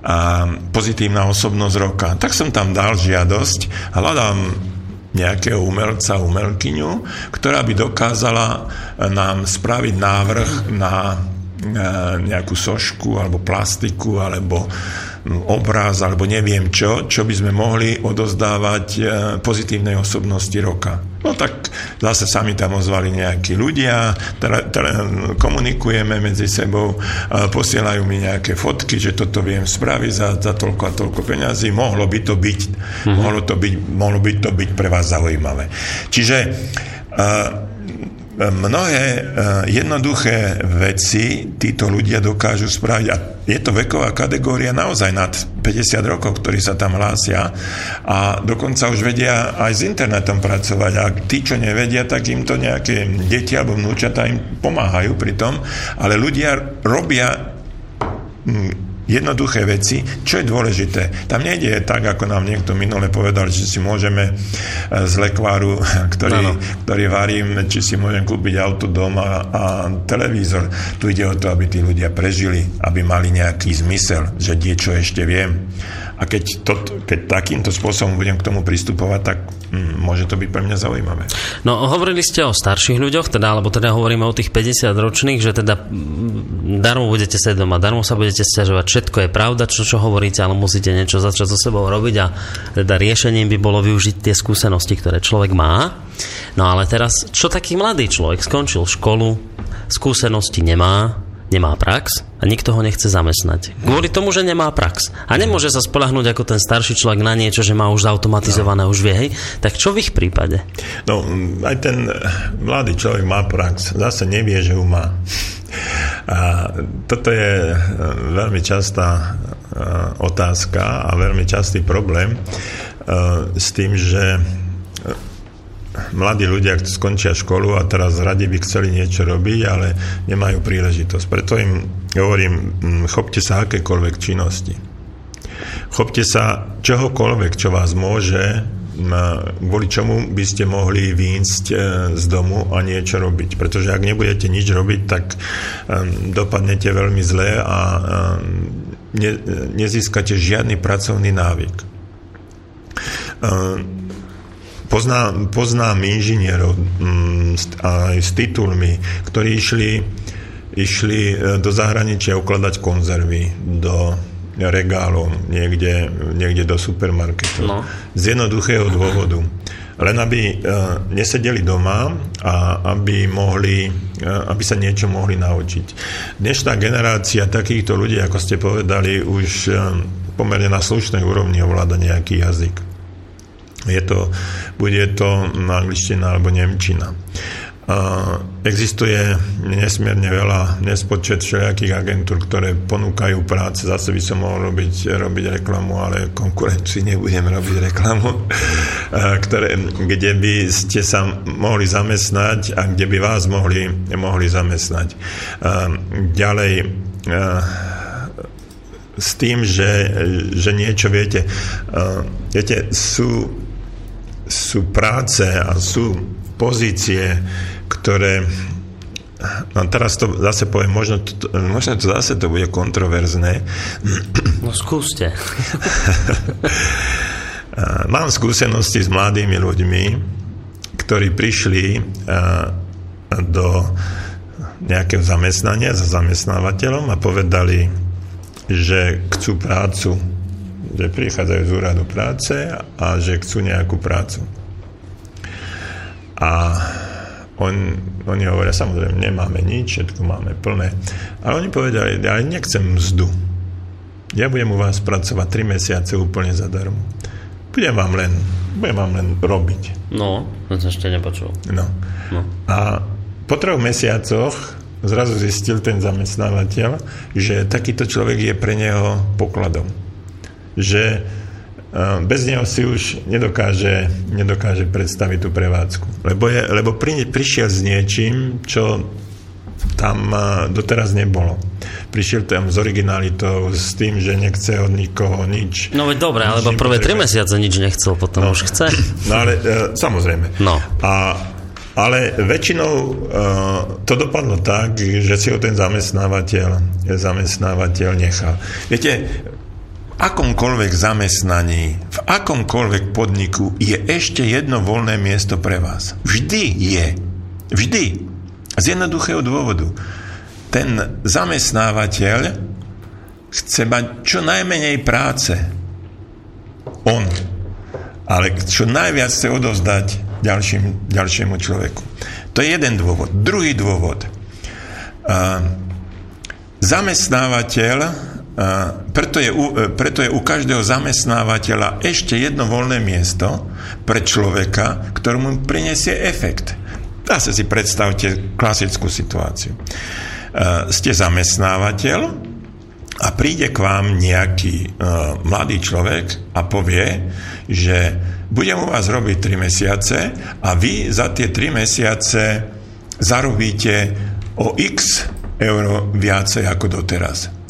Speaker 9: a pozitívna osobnosť roka. Tak som tam dal žiadosť, hľadám nejakého umelca, umelkyňu, ktorá by dokázala nám spraviť návrh na nejakú sošku alebo plastiku alebo obráz alebo neviem čo, čo by sme mohli odozdávať e, pozitívnej osobnosti roka. No tak zase sami tam ozvali nejakí ľudia, teda, teda komunikujeme medzi sebou, posielajú mi nejaké fotky, že toto viem spraviť za, za toľko a toľko peňazí. Mohlo by to byť, mm-hmm. mohlo, to byť, mohlo by to byť pre vás zaujímavé. Čiže uh, mnohé eh, jednoduché veci títo ľudia dokážu spraviť. A je to veková kategória naozaj nad 50 rokov, ktorí sa tam hlásia. A dokonca už vedia aj s internetom pracovať. A tí, čo nevedia, tak im to nejaké deti alebo vnúčata im pomáhajú pri tom, ale ľudia robia jednoduché veci, čo je dôležité. Tam nejde tak, ako nám niekto minule povedal, že si môžeme e, z lekváru, ktorý, no, no. ktorý varím, či si môžem kúpiť auto, doma a televízor. Tu ide o to, aby tí ľudia prežili, aby mali nejaký zmysel, že niečo ešte viem. A keď, to, keď takýmto spôsobom budem k tomu pristupovať, tak hm, môže to byť pre mňa zaujímavé.
Speaker 3: No hovorili ste o starších ľuďoch, teda, alebo teda hovoríme o tých 50 ročných, že teda darmo budete sedieť doma, darmo sa budete stiažovať, všetko je pravda, čo, čo hovoríte, ale musíte niečo začať so sebou robiť a teda riešením by bolo využiť tie skúsenosti, ktoré človek má. No ale teraz, čo taký mladý človek skončil školu, skúsenosti nemá, nemá prax a nikto ho nechce zamestnať. Kvôli tomu, že nemá prax. A nemôže sa spolahnúť ako ten starší človek na niečo, že má už automatizované, no. už vie, hej. Tak čo v ich prípade?
Speaker 9: No, aj ten mladý človek má prax. Zase nevie, že ju má. A toto je e, veľmi častá e, otázka a veľmi častý problém s tým, že mladí ľudia skončia školu a teraz radi by chceli niečo robiť, ale nemajú príležitosť. Preto im hovorím, mm, chopte sa akékoľvek činnosti. Chopte sa čohokoľvek, čo vás môže kvôli čomu by ste mohli výjsť e, z domu a niečo robiť. Pretože ak nebudete nič robiť, tak dopadnete veľmi zle a ne, nezískate žiadny pracovný návyk. Poznám, poznám inžinierov mm, aj s titulmi, ktorí išli, išli e, do zahraničia ukladať konzervy, do regálov, niekde, niekde do supermarketu. No. Z jednoduchého dôvodu len aby e, nesedeli doma a aby, mohli, e, aby sa niečo mohli naučiť. Dnešná generácia takýchto ľudí, ako ste povedali, už pomerne na slušnej úrovni ovláda nejaký jazyk. Je to, bude to angličtina alebo nemčina. Existuje nesmierne veľa, nespočet všelijakých agentúr, ktoré ponúkajú práce. Zase by som mohol robiť, robiť reklamu, ale konkurencii nebudem robiť reklamu, ktoré, kde by ste sa mohli zamestnať a kde by vás mohli, mohli zamestnať. Ďalej, s tým, že, že niečo viete. Viete, sú, sú práce a sú pozície, ktoré No teraz to zase poviem, možno to, možno to zase to bude kontroverzné.
Speaker 3: No skúste.
Speaker 9: Mám skúsenosti s mladými ľuďmi, ktorí prišli do nejakého zamestnania za zamestnávateľom a povedali, že chcú prácu, že prichádzajú z úradu práce a že chcú nejakú prácu. A on, oni hovoria, samozrejme, nemáme nič, všetko máme plné. Ale oni povedali, ja nechcem mzdu. Ja budem u vás pracovať 3 mesiace úplne zadarmo. Budem vám len, budem vám len robiť.
Speaker 3: No, to som ešte nepočul.
Speaker 9: No. no. A po troch mesiacoch zrazu zistil ten zamestnávateľ, že takýto človek je pre neho pokladom. Že bez neho si už nedokáže, nedokáže predstaviť tú prevádzku. Lebo, je, lebo pri, prišiel s niečím, čo tam doteraz nebolo. Prišiel tam s originalitou, s tým, že nechce od nikoho nič.
Speaker 3: No veď dobre, alebo prvé tri mesiace nič nechcel, potom no, už chce.
Speaker 9: No ale e, samozrejme.
Speaker 3: No.
Speaker 9: A, ale väčšinou e, to dopadlo tak, že si ho ten zamestnávateľ, zamestnávateľ nechal. Viete, akomkoľvek zamestnaní, v akomkoľvek podniku je ešte jedno voľné miesto pre vás. Vždy je. Vždy. Z jednoduchého dôvodu. Ten zamestnávateľ chce mať čo najmenej práce. On. Ale čo najviac chce odovzdať ďalším, ďalšiemu človeku. To je jeden dôvod. Druhý dôvod. Uh, zamestnávateľ preto je, u, e, preto je u každého zamestnávateľa ešte jedno voľné miesto pre človeka, ktorému prinesie efekt. Zase si predstavte klasickú situáciu. Ste zamestnávateľ a príde k vám nejaký mladý človek a povie, že budem u vás robiť 3 mesiace a vy za tie 3 mesiace zarobíte o x euro viacej ako doteraz.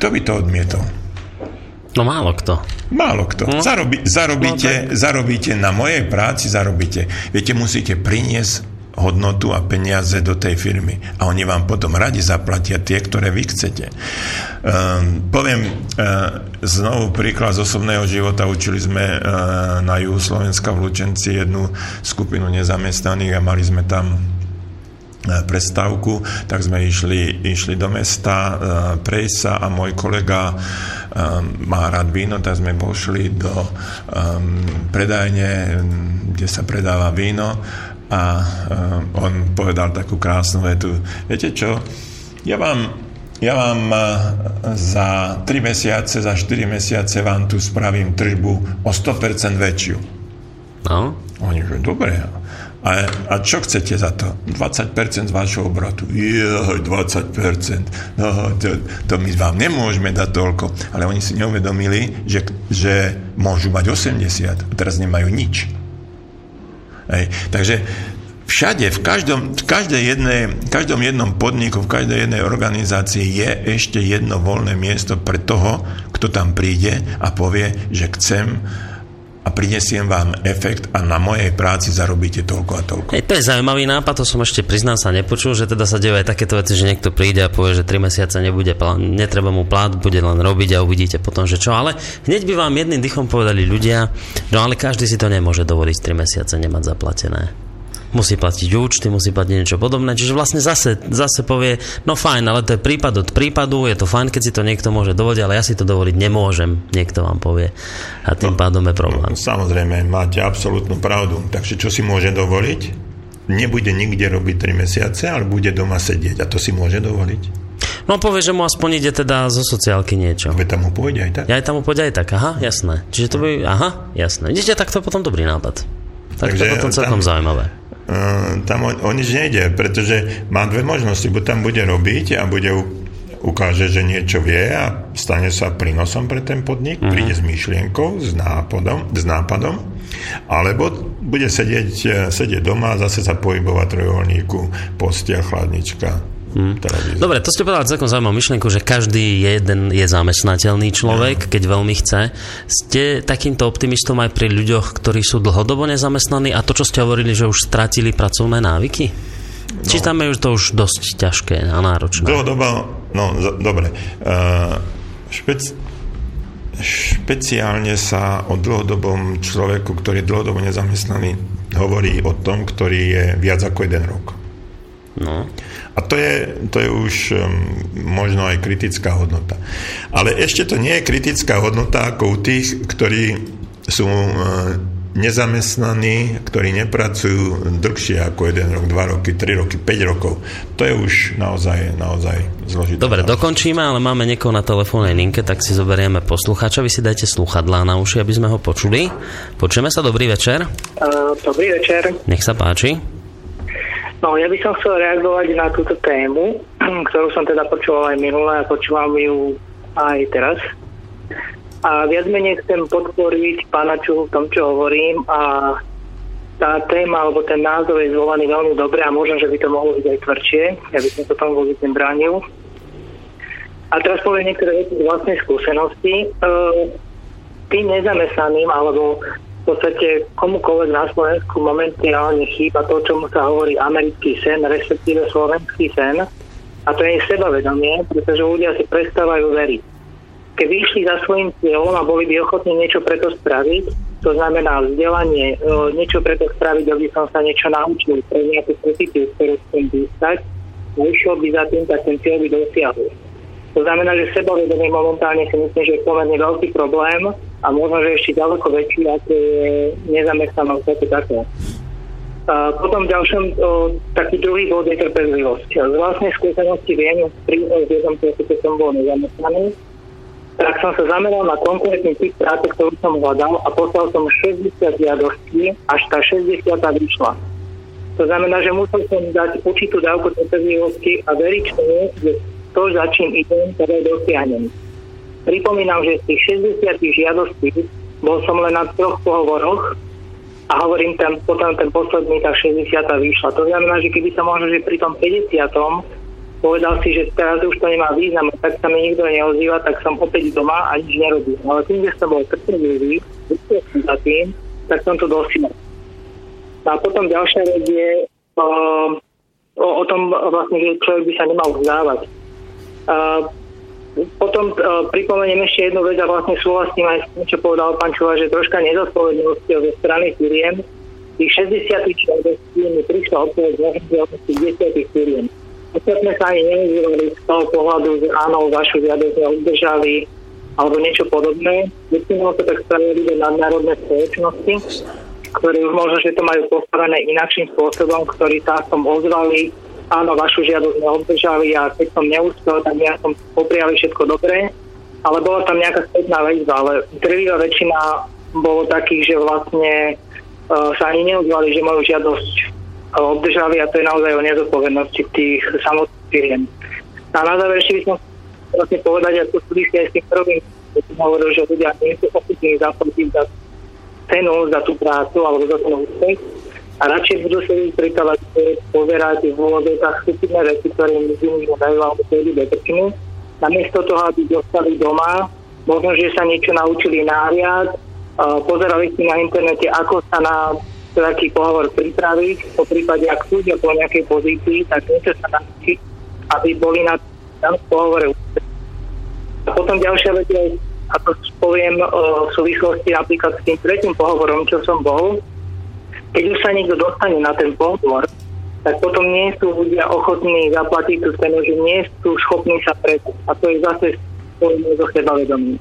Speaker 9: Kto by to odmietol?
Speaker 3: No málo kto.
Speaker 9: Málo kto. No. Zarobi, zarobíte, no, zarobíte na mojej práci, zarobíte. Viete, musíte priniesť hodnotu a peniaze do tej firmy. A oni vám potom radi zaplatia tie, ktoré vy chcete. Um, poviem uh, znovu príklad z osobného života. Učili sme uh, na juhu Slovenska v Lučenci jednu skupinu nezamestnaných a mali sme tam prestávku, tak sme išli, išli do mesta e, prejsť sa a môj kolega e, má rád víno, tak sme vošli do e, predajne, kde sa predáva víno a on povedal takú krásnu vetu. Viete čo, ja vám, ja vám za 3 mesiace, za 4 mesiace vám tu spravím tržbu o 100% väčšiu.
Speaker 3: No.
Speaker 9: Oni, že dobre. A, a čo chcete za to? 20% z vášho obratu. Joj, 20%. No, to, to my vám nemôžeme dať toľko. Ale oni si neuvedomili, že, že môžu mať 80 a teraz nemajú nič. Hej. Takže všade, v každom, v každej jednej, v každom jednom podniku, v každej jednej organizácii je ešte jedno voľné miesto pre toho, kto tam príde a povie, že chcem a prinesiem vám efekt a na mojej práci zarobíte toľko a toľko.
Speaker 3: Hej, to je zaujímavý nápad, to som ešte priznám sa nepočul, že teda sa dejú aj takéto veci, že niekto príde a povie, že 3 mesiace nebude plán, netreba mu plát, bude len robiť a uvidíte potom, že čo. Ale hneď by vám jedným dychom povedali ľudia, no ale každý si to nemôže dovoliť 3 mesiace nemať zaplatené musí platiť účty, musí platiť niečo podobné. Čiže vlastne zase, zase povie, no fajn, ale to je prípad od prípadu, je to fajn, keď si to niekto môže dovoliť, ale ja si to dovoliť nemôžem, niekto vám povie. A tým no, pádom je problém.
Speaker 9: No, samozrejme, máte absolútnu pravdu. Takže čo si môže dovoliť? Nebude nikde robiť 3 mesiace, ale bude doma sedieť. A to si môže dovoliť?
Speaker 3: No povie, že mu aspoň ide teda zo sociálky niečo.
Speaker 9: Veď tam mu pôjde aj tak.
Speaker 3: Ja aj tam mu pôjde aj tak, aha, jasné. Čiže to by, aha, jasné. Vidíte, tak to je potom dobrý nápad. Tak Takže to je potom celkom tam, zaujímavé.
Speaker 9: Uh, tam o, o nič nejde, pretože má dve možnosti. Buď tam bude robiť a bude ukáže, že niečo vie a stane sa prínosom pre ten podnik, uh-huh. príde s myšlienkou, s nápadom, s nápadom, alebo bude sedieť, sedieť doma a zase sa pohybovať trojuholníku, postia, chladnička, Hmm.
Speaker 3: Dobre, to ste povedali celkom zaujímavú myšlienku, že každý jeden je zamestnateľný človek, keď veľmi chce. Ste takýmto optimistom aj pri ľuďoch, ktorí sú dlhodobo nezamestnaní a to, čo ste hovorili, že už stratili pracovné návyky? No. Či tam je to už dosť ťažké a náročné?
Speaker 9: Dlhodobo, no z- dobre. Uh, špec- špeciálne sa o dlhodobom človeku, ktorý je dlhodobo nezamestnaný, hovorí o tom, ktorý je viac ako jeden rok. No. A to je, to je už možno aj kritická hodnota. Ale ešte to nie je kritická hodnota ako u tých, ktorí sú nezamestnaní, ktorí nepracujú dlhšie ako 1 rok, 2 roky, 3 roky, 5 rokov. To je už naozaj, naozaj zložité.
Speaker 3: Dobre, dokončíme, ale máme niekoho na telefónnej linke, tak si zoberieme poslucháča. Vy si dajte sluchadlá na uši, aby sme ho počuli. Počujeme sa, dobrý večer.
Speaker 10: Uh, dobrý večer.
Speaker 3: Nech sa páči.
Speaker 10: No, ja by som chcel reagovať na túto tému, ktorú som teda počúval aj minule a počúvam ju aj teraz. A viac menej chcem podporiť pána Čuhu v tom, čo hovorím a tá téma alebo ten názov je zvolaný veľmi dobre a možno, že by to mohlo byť aj tvrdšie. Ja by som to tomu vôbec nebránil. A teraz poviem niektoré veci z vlastnej skúsenosti. Uh, tým nezamestnaným alebo v podstate komukoľvek na Slovensku momentálne chýba to, čomu sa hovorí americký sen, respektíve slovenský sen. A to je sebavedomie, pretože ľudia si prestávajú veriť. Keby išli za svojím cieľom a boli by ochotní niečo preto spraviť, to znamená vzdelanie, e, niečo preto spraviť, aby som sa niečo naučil pre nejakú pozíciu, ktorú chcem získať, a išiel by za tým, tak ten cieľ by dosiahol. To znamená, že sebavedomie momentálne si myslím, že je pomerne veľký problém a možno, že ešte ďaleko väčší, ako je nezamestnanosť ako také. A potom ďalšom, o, taký druhý bod je trpezlivosť. Z vlastnej skúsenosti viem, pri jednom čase, som bol nezamestnaný, tak som sa zameral na konkrétny typ práce, ktorú som hľadal a poslal som 60 žiadostí, až tá 60 vyšla. To znamená, že musel som dať určitú dávku trpezlivosti a veriť tomu, že to, za čím idem, teda dosiahnem. Pripomínam, že z tých 60 žiadostí bol som len na troch pohovoroch a hovorím tam, potom ten posledný, tá 60 vyšla. To znamená, že keby som možno, že pri tom 50 povedal si, že teraz už to nemá význam, tak sa mi nikto neozýva, tak som opäť doma a nič nerobím. Ale tým, že som bol trpezlivý, za tým, tak som to dosiahol. A potom ďalšia vec je o, o, o tom vlastne, že človek by sa nemal vzdávať potom uh, pripomeniem ešte jednu vec a vlastne súhlasím aj s tým, čo povedal pán Čuva, že troška nezodpovednosti zo strany firiem. Tých 60 žiadostí mi prišla odpoveď z 10 firiem. Ostatné sa ani neuzývali z toho pohľadu, že áno, vašu žiadosť udržali alebo niečo podobné. Väčšinou to tak spravili nadnárodné spoločnosti, ktoré už možno, že to majú postavené inakším spôsobom, ktorí sa tom ozvali áno, vašu žiadosť neobdržali a keď som neúspel, tak ja som popriali všetko dobré, ale bola tam nejaká spätná väzba, ale drvivá väčšina bolo takých, že vlastne uh, sa ani neozvali, že moju žiadosť uh, obdržali a to je naozaj o nezodpovednosti tých samotných firiem. A na záver ešte by som vlastne povedať, ako súvisí aj s tým prvým, keď som hovoril, že ľudia nie sú ochotní zaplatiť za cenu, za tú prácu alebo za ten úspech a radšej budú sedieť pri telefóne, pozerať v úvodzovkách stupidné veci, ktoré im nich dajú alebo pôjdu do namiesto toho, aby dostali doma, možno, že sa niečo naučili náviac, pozerali si na internete, ako sa na taký pohovor pripraviť, po prípade, ak súdia po nejakej pozícii, tak niečo sa naučiť, aby boli na tom pohovore. A potom ďalšia vec je, ako poviem v súvislosti napríklad s tým tretím pohovorom, čo som bol, keď už sa niekto dostane na ten pohovor, tak potom nie sú ľudia ochotní zaplatiť tú cenu, že nie sú schopní sa predať. A to je zase spojenie so sebavedomím.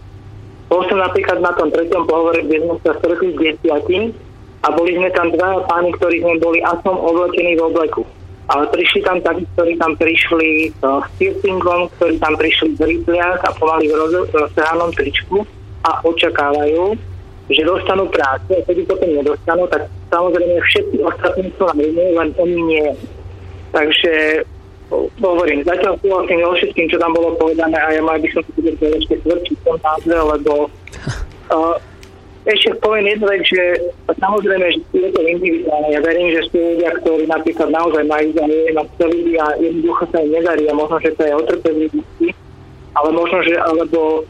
Speaker 10: Bol som napríklad na tom treťom pohovore, kde sme sa stretli s desiatým a boli sme tam dva páni, ktorí sme boli asom oblečení v obleku. Ale prišli tam takí, ktorí tam prišli s piercingom, ktorí tam prišli v rýpliach a pomaly v roztrhanom tričku a očakávajú, že dostanú prácu a keď potom nedostanú, tak samozrejme všetci ostatní sú na len oni nie. Takže hovorím, zatiaľ súhlasím so všetkým, čo tam bolo povedané a ja mal by som si to ešte tvrčiť v tom názve, lebo uh, ešte poviem jednu vec, že samozrejme, že je to individuálne. Ja verím, že sú ľudia, ktorí napríklad naozaj majú záujem a chceli a jednoducho sa im nedarí a možno, že to je otrpevlivosti, ale možno, že alebo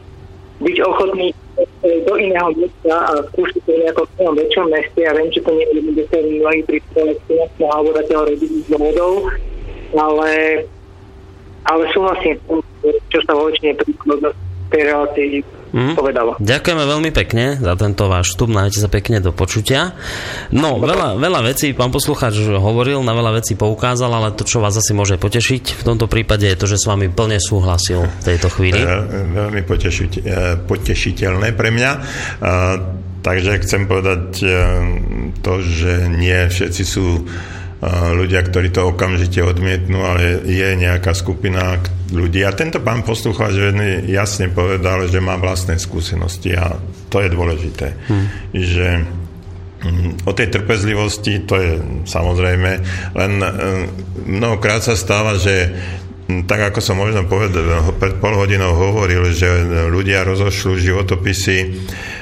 Speaker 10: byť ochotný do iného mesta a skúšať to nejako v tom väčšom meste. Ja viem, že to nie je jednoduché mnohí pri spoločnosti alebo rodiny s vodou, ale, ale súhlasím čo sa vo väčšine príkladov tej relácii mm.
Speaker 3: Ďakujeme veľmi pekne za tento váš vstup, majte sa pekne do počutia. No, veľa, veľa vecí, pán poslucháč hovoril, na veľa vecí poukázal, ale to, čo vás asi môže potešiť v tomto prípade je to, že s vami plne súhlasil v tejto chvíli.
Speaker 9: Veľmi potešiteľ, potešiteľné pre mňa. Takže chcem povedať to, že nie všetci sú ľudia, ktorí to okamžite odmietnú, ale je nejaká skupina ľudí. A tento pán poslucháč jasne povedal, že má vlastné skúsenosti a to je dôležité. Hmm. Že mm, o tej trpezlivosti, to je samozrejme, len e, mnohokrát sa stáva, že mm, tak ako som možno povedal, pred pol hodinou hovoril, že ľudia rozošľú životopisy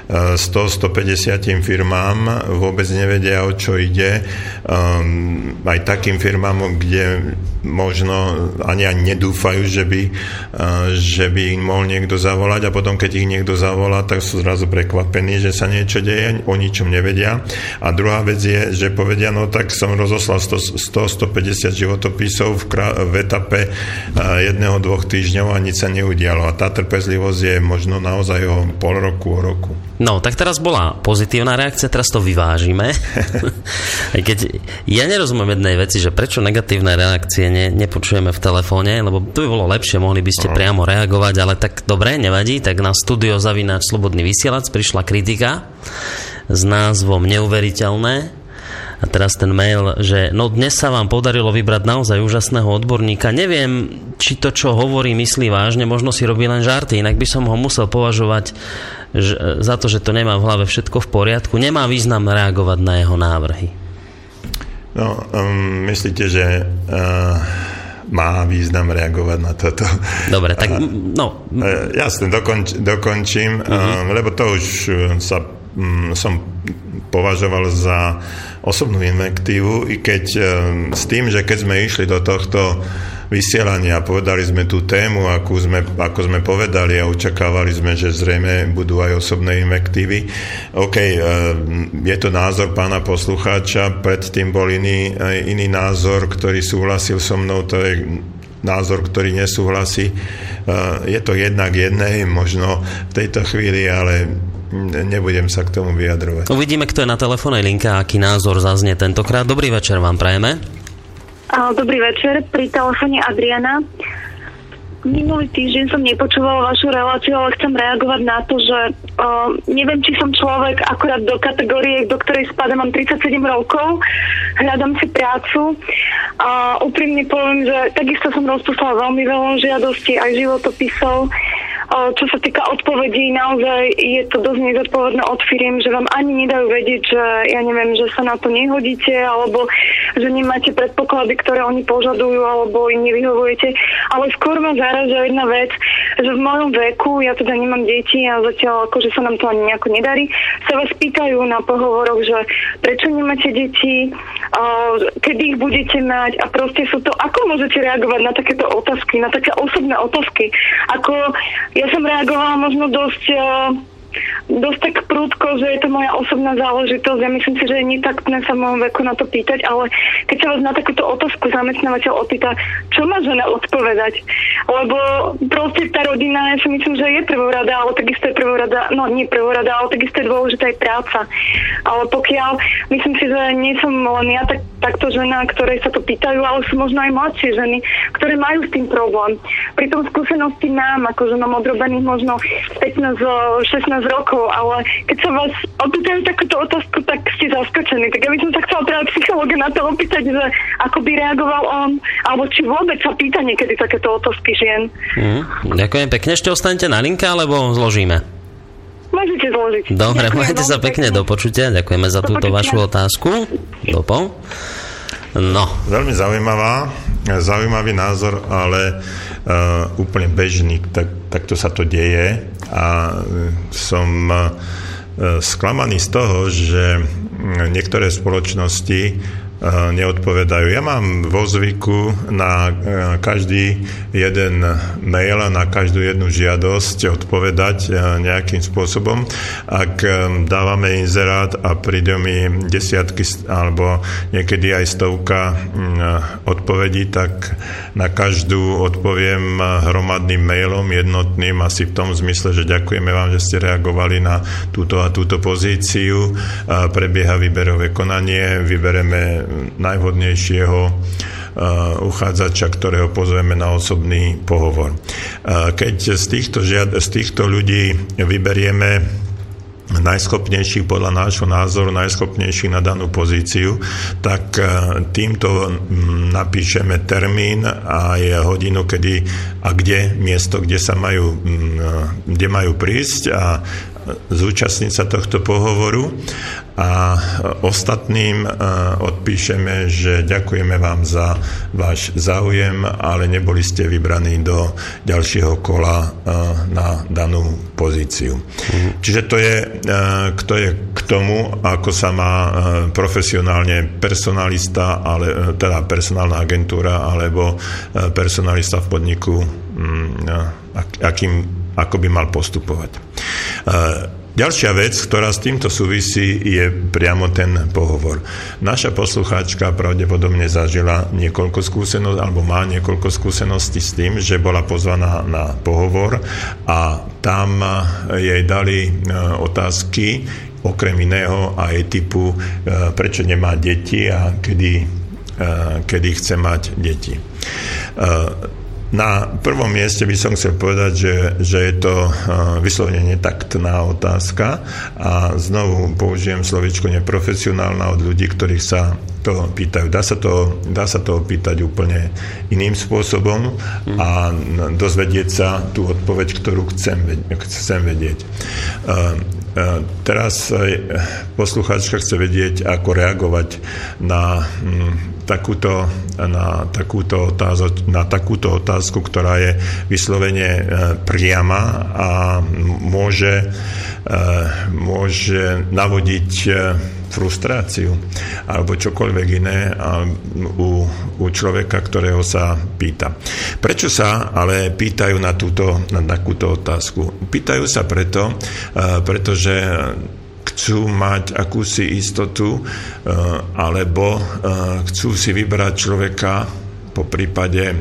Speaker 9: 100-150 firmám, vôbec nevedia, o čo ide. Um, aj takým firmám, kde možno ani ani nedúfajú, že by, uh, že by im mohol niekto zavolať a potom, keď ich niekto zavolá, tak sú zrazu prekvapení, že sa niečo deje, o ničom nevedia. A druhá vec je, že povedia, no tak som rozoslal 100-150 životopisov v, krá- v etape uh, jedného, dvoch týždňov a nič sa neudialo. A tá trpezlivosť je možno naozaj o pol roku, o roku.
Speaker 3: No, tak teraz bola pozitívna reakcia, teraz to vyvážime. Aj keď ja nerozumiem jednej veci, že prečo negatívne reakcie ne, nepočujeme v telefóne, lebo to by bolo lepšie, mohli by ste priamo reagovať, ale tak dobre, nevadí, tak na studio zavináč Slobodný vysielač prišla kritika s názvom Neuveriteľné a teraz ten mail, že no dnes sa vám podarilo vybrať naozaj úžasného odborníka. Neviem, či to, čo hovorí, myslí vážne, možno si robí len žarty, inak by som ho musel považovať že, za to, že to nemá v hlave všetko v poriadku. Nemá význam reagovať na jeho návrhy.
Speaker 9: No, um, myslíte, že uh, má význam reagovať na toto?
Speaker 3: Dobre, tak no.
Speaker 9: Uh, jasne, dokonč, dokončím, uh-huh. uh, lebo to už sa um, som považoval za osobnú invektívu, i keď e, s tým, že keď sme išli do tohto vysielania povedali sme tú tému, ako sme, ako sme povedali a očakávali sme, že zrejme budú aj osobné invektívy. OK, e, je to názor pána poslucháča, predtým bol iný, iný názor, ktorý súhlasil so mnou, to je názor, ktorý nesúhlasí. E, je to jednak jednej, možno v tejto chvíli, ale nebudem sa k tomu vyjadrovať.
Speaker 3: Uvidíme, kto je na telefónnej linke a aký názor zaznie tentokrát. Dobrý večer vám prajeme.
Speaker 11: Dobrý večer, pri telefóne Adriana. Minulý týždeň som nepočúvala vašu reláciu, ale chcem reagovať na to, že uh, neviem, či som človek akurát do kategórie, do ktorej spadám, mám 37 rokov, hľadám si prácu a úprimne poviem, že takisto som rozposlala veľmi veľa žiadostí, aj životopisov čo sa týka odpovedí, naozaj je to dosť nezodpovedné od firiem, že vám ani nedajú vedieť, že ja neviem, že sa na to nehodíte, alebo že nemáte predpoklady, ktoré oni požadujú, alebo im nevyhovujete. Ale skôr ma zaraža jedna vec, že v mojom veku, ja teda nemám deti a zatiaľ akože sa nám to ani nejako nedarí, sa vás pýtajú na pohovoroch, že prečo nemáte deti, kedy ich budete mať a proste sú to, ako môžete reagovať na takéto otázky, na také osobné otázky. Ako ja som reagovala možno dosť uh, dosť tak prúdko, že je to moja osobná záležitosť. Ja myslím si, že je netaktné sa v mojom veku na to pýtať, ale keď sa vás na takúto otázku zamestnávateľ opýta, čo má žena odpovedať? Lebo proste tá rodina, ja si myslím, že je prvorada, ale takisto je prvorada, no nie prvorada, ale takisto je dôležitá aj práca. Ale pokiaľ, myslím si, že nie som len ja tak, takto žena, ktorej sa to pýtajú, ale sú možno aj mladšie ženy, ktoré majú s tým problém. Pritom skúsenosti mám, ako ženom odrobených možno 15-16 rokov, ale keď sa vás opýtajú takúto otázku, tak ste zaskočení. Tak ja by som sa chcela práve psychológa na to opýtať, že ako by reagoval on, alebo či vôbec sa pýta niekedy takéto otázky žien.
Speaker 3: Mm, ďakujem pekne. Ešte ostanete na linke, alebo zložíme?
Speaker 11: Môžete zložiť.
Speaker 3: Dobre, majte sa pekne do počutia. Ďakujeme za do túto počutia. vašu otázku. Dopo. No.
Speaker 9: Veľmi zaujímavá, zaujímavý názor, ale uh, úplne bežný, tak, takto sa to deje a som uh, sklamaný z toho, že niektoré spoločnosti neodpovedajú. Ja mám vo zvyku na každý jeden mail a na každú jednu žiadosť odpovedať nejakým spôsobom. Ak dávame inzerát a príde mi desiatky alebo niekedy aj stovka odpovedí, tak na každú odpoviem hromadným mailom jednotným asi v tom zmysle, že ďakujeme vám, že ste reagovali na túto a túto pozíciu. Prebieha výberové konanie, vybereme najvhodnejšieho uh, uchádzača, ktorého pozveme na osobný pohovor. Uh, keď z týchto, žiad, z týchto ľudí vyberieme najschopnejších podľa nášho názoru, najschopnejších na danú pozíciu, tak uh, týmto mm, napíšeme termín a je hodinu, kedy a kde, miesto, kde sa majú, mm, kde majú prísť a zúčastniť sa tohto pohovoru a ostatným e, odpíšeme, že ďakujeme vám za váš záujem, ale neboli ste vybraní do ďalšieho kola e, na danú pozíciu. Mm. Čiže to je, e, kto je k tomu, ako sa má profesionálne personalista, ale, teda personálna agentúra alebo personalista v podniku, mm, akým, ako by mal postupovať. Ďalšia vec, ktorá s týmto súvisí, je priamo ten pohovor. Naša poslucháčka pravdepodobne zažila niekoľko skúseností, alebo má niekoľko skúseností s tým, že bola pozvaná na pohovor a tam jej dali e, otázky, okrem iného aj typu, e, prečo nemá deti a kedy, e, kedy chce mať deti. Na prvom mieste by som chcel povedať, že, že je to uh, vyslovene netaktná otázka a znovu použijem slovičko neprofesionálna od ľudí, ktorých sa to pýtajú. Dá sa to, dá sa to opýtať úplne iným spôsobom a dozvedieť sa tú odpoveď, ktorú chcem, chcem vedieť. Uh, uh, teraz poslucháčka chce vedieť, ako reagovať na mm, takúto, na, takúto otázo, na takúto otázku, ktorá je vyslovene e, priama a môže, e, môže navodiť e, frustráciu alebo čokoľvek iné u, u človeka, ktorého sa pýta. Prečo sa ale pýtajú na, túto, na takúto otázku? Pýtajú sa preto, pretože chcú mať akúsi istotu, e, alebo e, chcú si vybrať človeka po prípade e,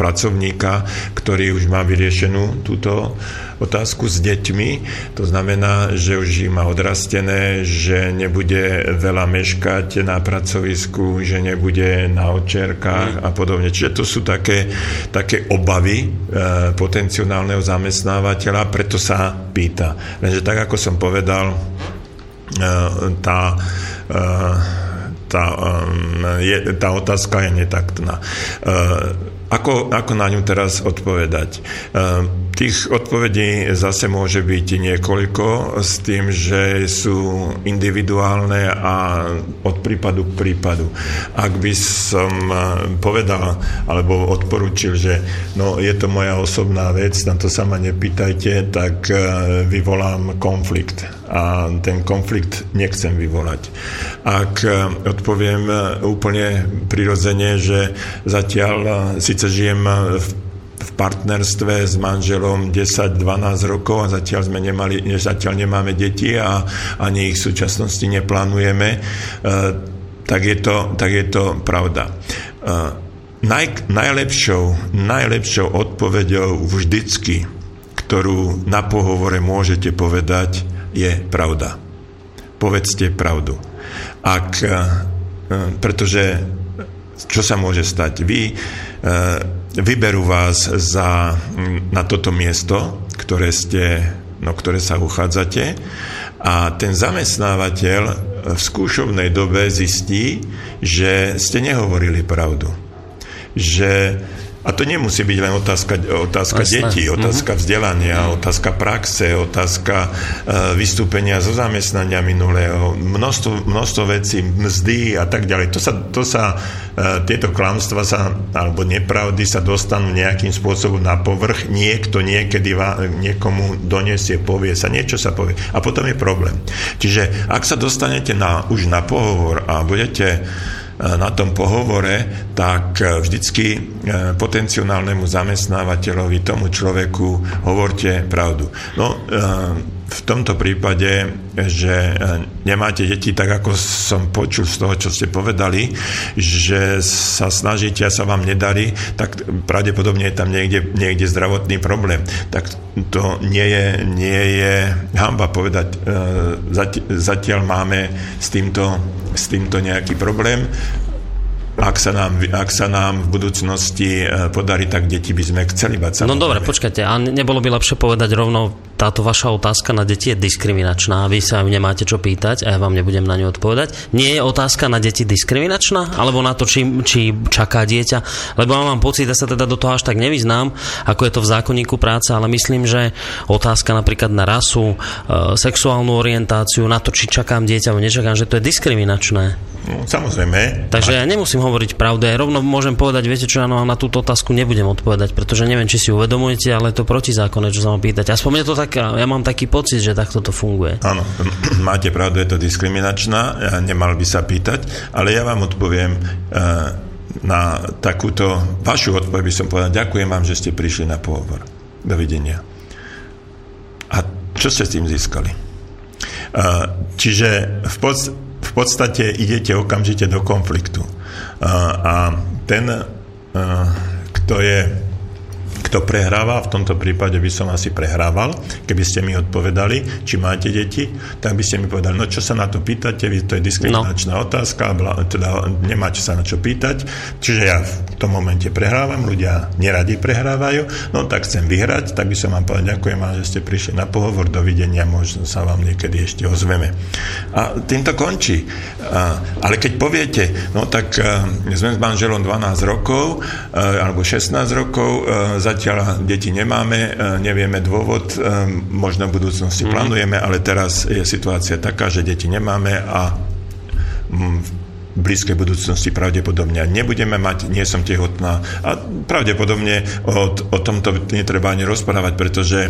Speaker 9: pracovníka, ktorý už má vyriešenú túto otázku s deťmi. To znamená, že už ich má odrastené, že nebude veľa meškať na pracovisku, že nebude na očerkách a podobne. Čiže to sú také, také obavy e, potenciálneho zamestnávateľa, preto sa pýta. Lenže tak, ako som povedal, e, tá e, tá, um, je, tá otázka je netaktná. Ako, ako na ňu teraz odpovedať? Tých odpovedí zase môže byť niekoľko s tým, že sú individuálne a od prípadu k prípadu. Ak by som ehm, povedal alebo odporučil, že no, je to moja osobná vec, na to sa ma nepýtajte, tak ehm, vyvolám konflikt a ten konflikt nechcem vyvolať. Ak odpoviem úplne prirodzene, že zatiaľ síce žijem v v partnerstve s manželom 10-12 rokov a zatiaľ, sme nemali, zatiaľ nemáme deti a ani ich v súčasnosti neplánujeme, e, tak je to, tak je to pravda. E, naj, najlepšou, najlepšou odpoveďou vždycky, ktorú na pohovore môžete povedať, je pravda. Povedzte pravdu. Ak, pretože čo sa môže stať? Vy vyberú vás za, na toto miesto, ktoré, ste, no, ktoré sa uchádzate a ten zamestnávateľ v skúšovnej dobe zistí, že ste nehovorili pravdu. Že a to nemusí byť len otázka, otázka detí, otázka mm-hmm. vzdelania, otázka praxe, otázka uh, vystúpenia zo zamestnania minulého, množstvo, množstvo vecí, mzdy a tak ďalej. To sa, to sa uh, tieto klamstva sa, alebo nepravdy sa dostanú nejakým spôsobom na povrch. Niekto niekedy va, niekomu donesie, povie sa, niečo sa povie. A potom je problém. Čiže ak sa dostanete na, už na pohovor a budete na tom pohovore, tak e, vždycky e, potenciálnemu zamestnávateľovi, tomu človeku hovorte pravdu. No, e, v tomto prípade, že nemáte deti, tak ako som počul z toho, čo ste povedali, že sa snažíte a sa vám nedarí, tak pravdepodobne je tam niekde, niekde zdravotný problém. Tak to nie je, nie je hamba povedať, zatiaľ máme s týmto, s týmto nejaký problém ak sa nám, ak sa nám v budúcnosti e, podarí, tak deti by sme chceli mať.
Speaker 3: No dobre, počkajte, a nebolo by lepšie povedať rovno, táto vaša otázka na deti je diskriminačná, vy sa nemáte čo pýtať a ja vám nebudem na ňu odpovedať. Nie je otázka na deti diskriminačná? Alebo na to, či, či čaká dieťa? Lebo ja mám pocit, ja sa teda do toho až tak nevyznám, ako je to v zákonníku práce, ale myslím, že otázka napríklad na rasu, e, sexuálnu orientáciu, na to, či čakám dieťa alebo nečakám, že to je diskriminačné.
Speaker 9: No, samozrejme.
Speaker 3: Takže ja nemusím hovoriť pravdu. Ja rovno môžem povedať, viete čo, áno, na túto otázku nebudem odpovedať, pretože neviem, či si uvedomujete, ale je to protizákonné, čo sa mám pýtať. Aspoň mne to tak, ja mám taký pocit, že takto to funguje.
Speaker 9: Áno, máte pravdu, je to diskriminačná, nemal by sa pýtať, ale ja vám odpoviem eh, na takúto vašu odpoveď by som povedal, ďakujem vám, že ste prišli na pohovor. Dovidenia. A čo ste s tým získali? Eh, čiže v podstate v podstate idete okamžite do konfliktu. A ten, kto je kto prehráva, v tomto prípade by som asi prehrával, keby ste mi odpovedali, či máte deti, tak by ste mi povedali, no čo sa na to pýtate, vy to je diskriminačná no. otázka, teda nemáte sa na čo pýtať, čiže ja v tom momente prehrávam, ľudia neradi prehrávajú, no tak chcem vyhrať, tak by som vám povedal, ďakujem vám, že ste prišli na pohovor, dovidenia, možno sa vám niekedy ešte ozveme. A tým to končí. A, ale keď poviete, no tak a, sme s manželom 12 rokov, a, alebo 16 rokov, a, zatiaľ deti nemáme, e, nevieme dôvod, e, možno v budúcnosti mm. plánujeme, ale teraz je situácia taká, že deti nemáme a mm, v blízkej budúcnosti pravdepodobne nebudeme mať, nie som tehotná a pravdepodobne o, o tomto netreba ani rozprávať, pretože,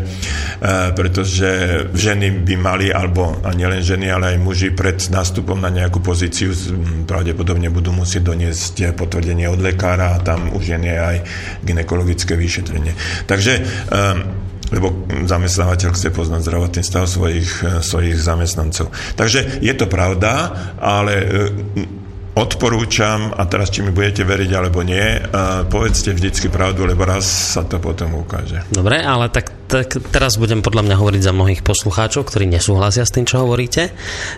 Speaker 9: e, pretože ženy by mali, alebo a nielen ženy, ale aj muži pred nástupom na nejakú pozíciu pravdepodobne budú musieť doniesť potvrdenie od lekára a tam už je aj ginekologické vyšetrenie. Takže e, lebo zamestnávateľ chce poznať zdravotný stav svojich, e, svojich zamestnancov. Takže je to pravda, ale odporúčam, a teraz či mi budete veriť alebo nie, povedzte vždycky pravdu, lebo raz sa to potom ukáže.
Speaker 3: Dobre, ale tak, tak teraz budem podľa mňa hovoriť za mnohých poslucháčov, ktorí nesúhlasia s tým, čo hovoríte,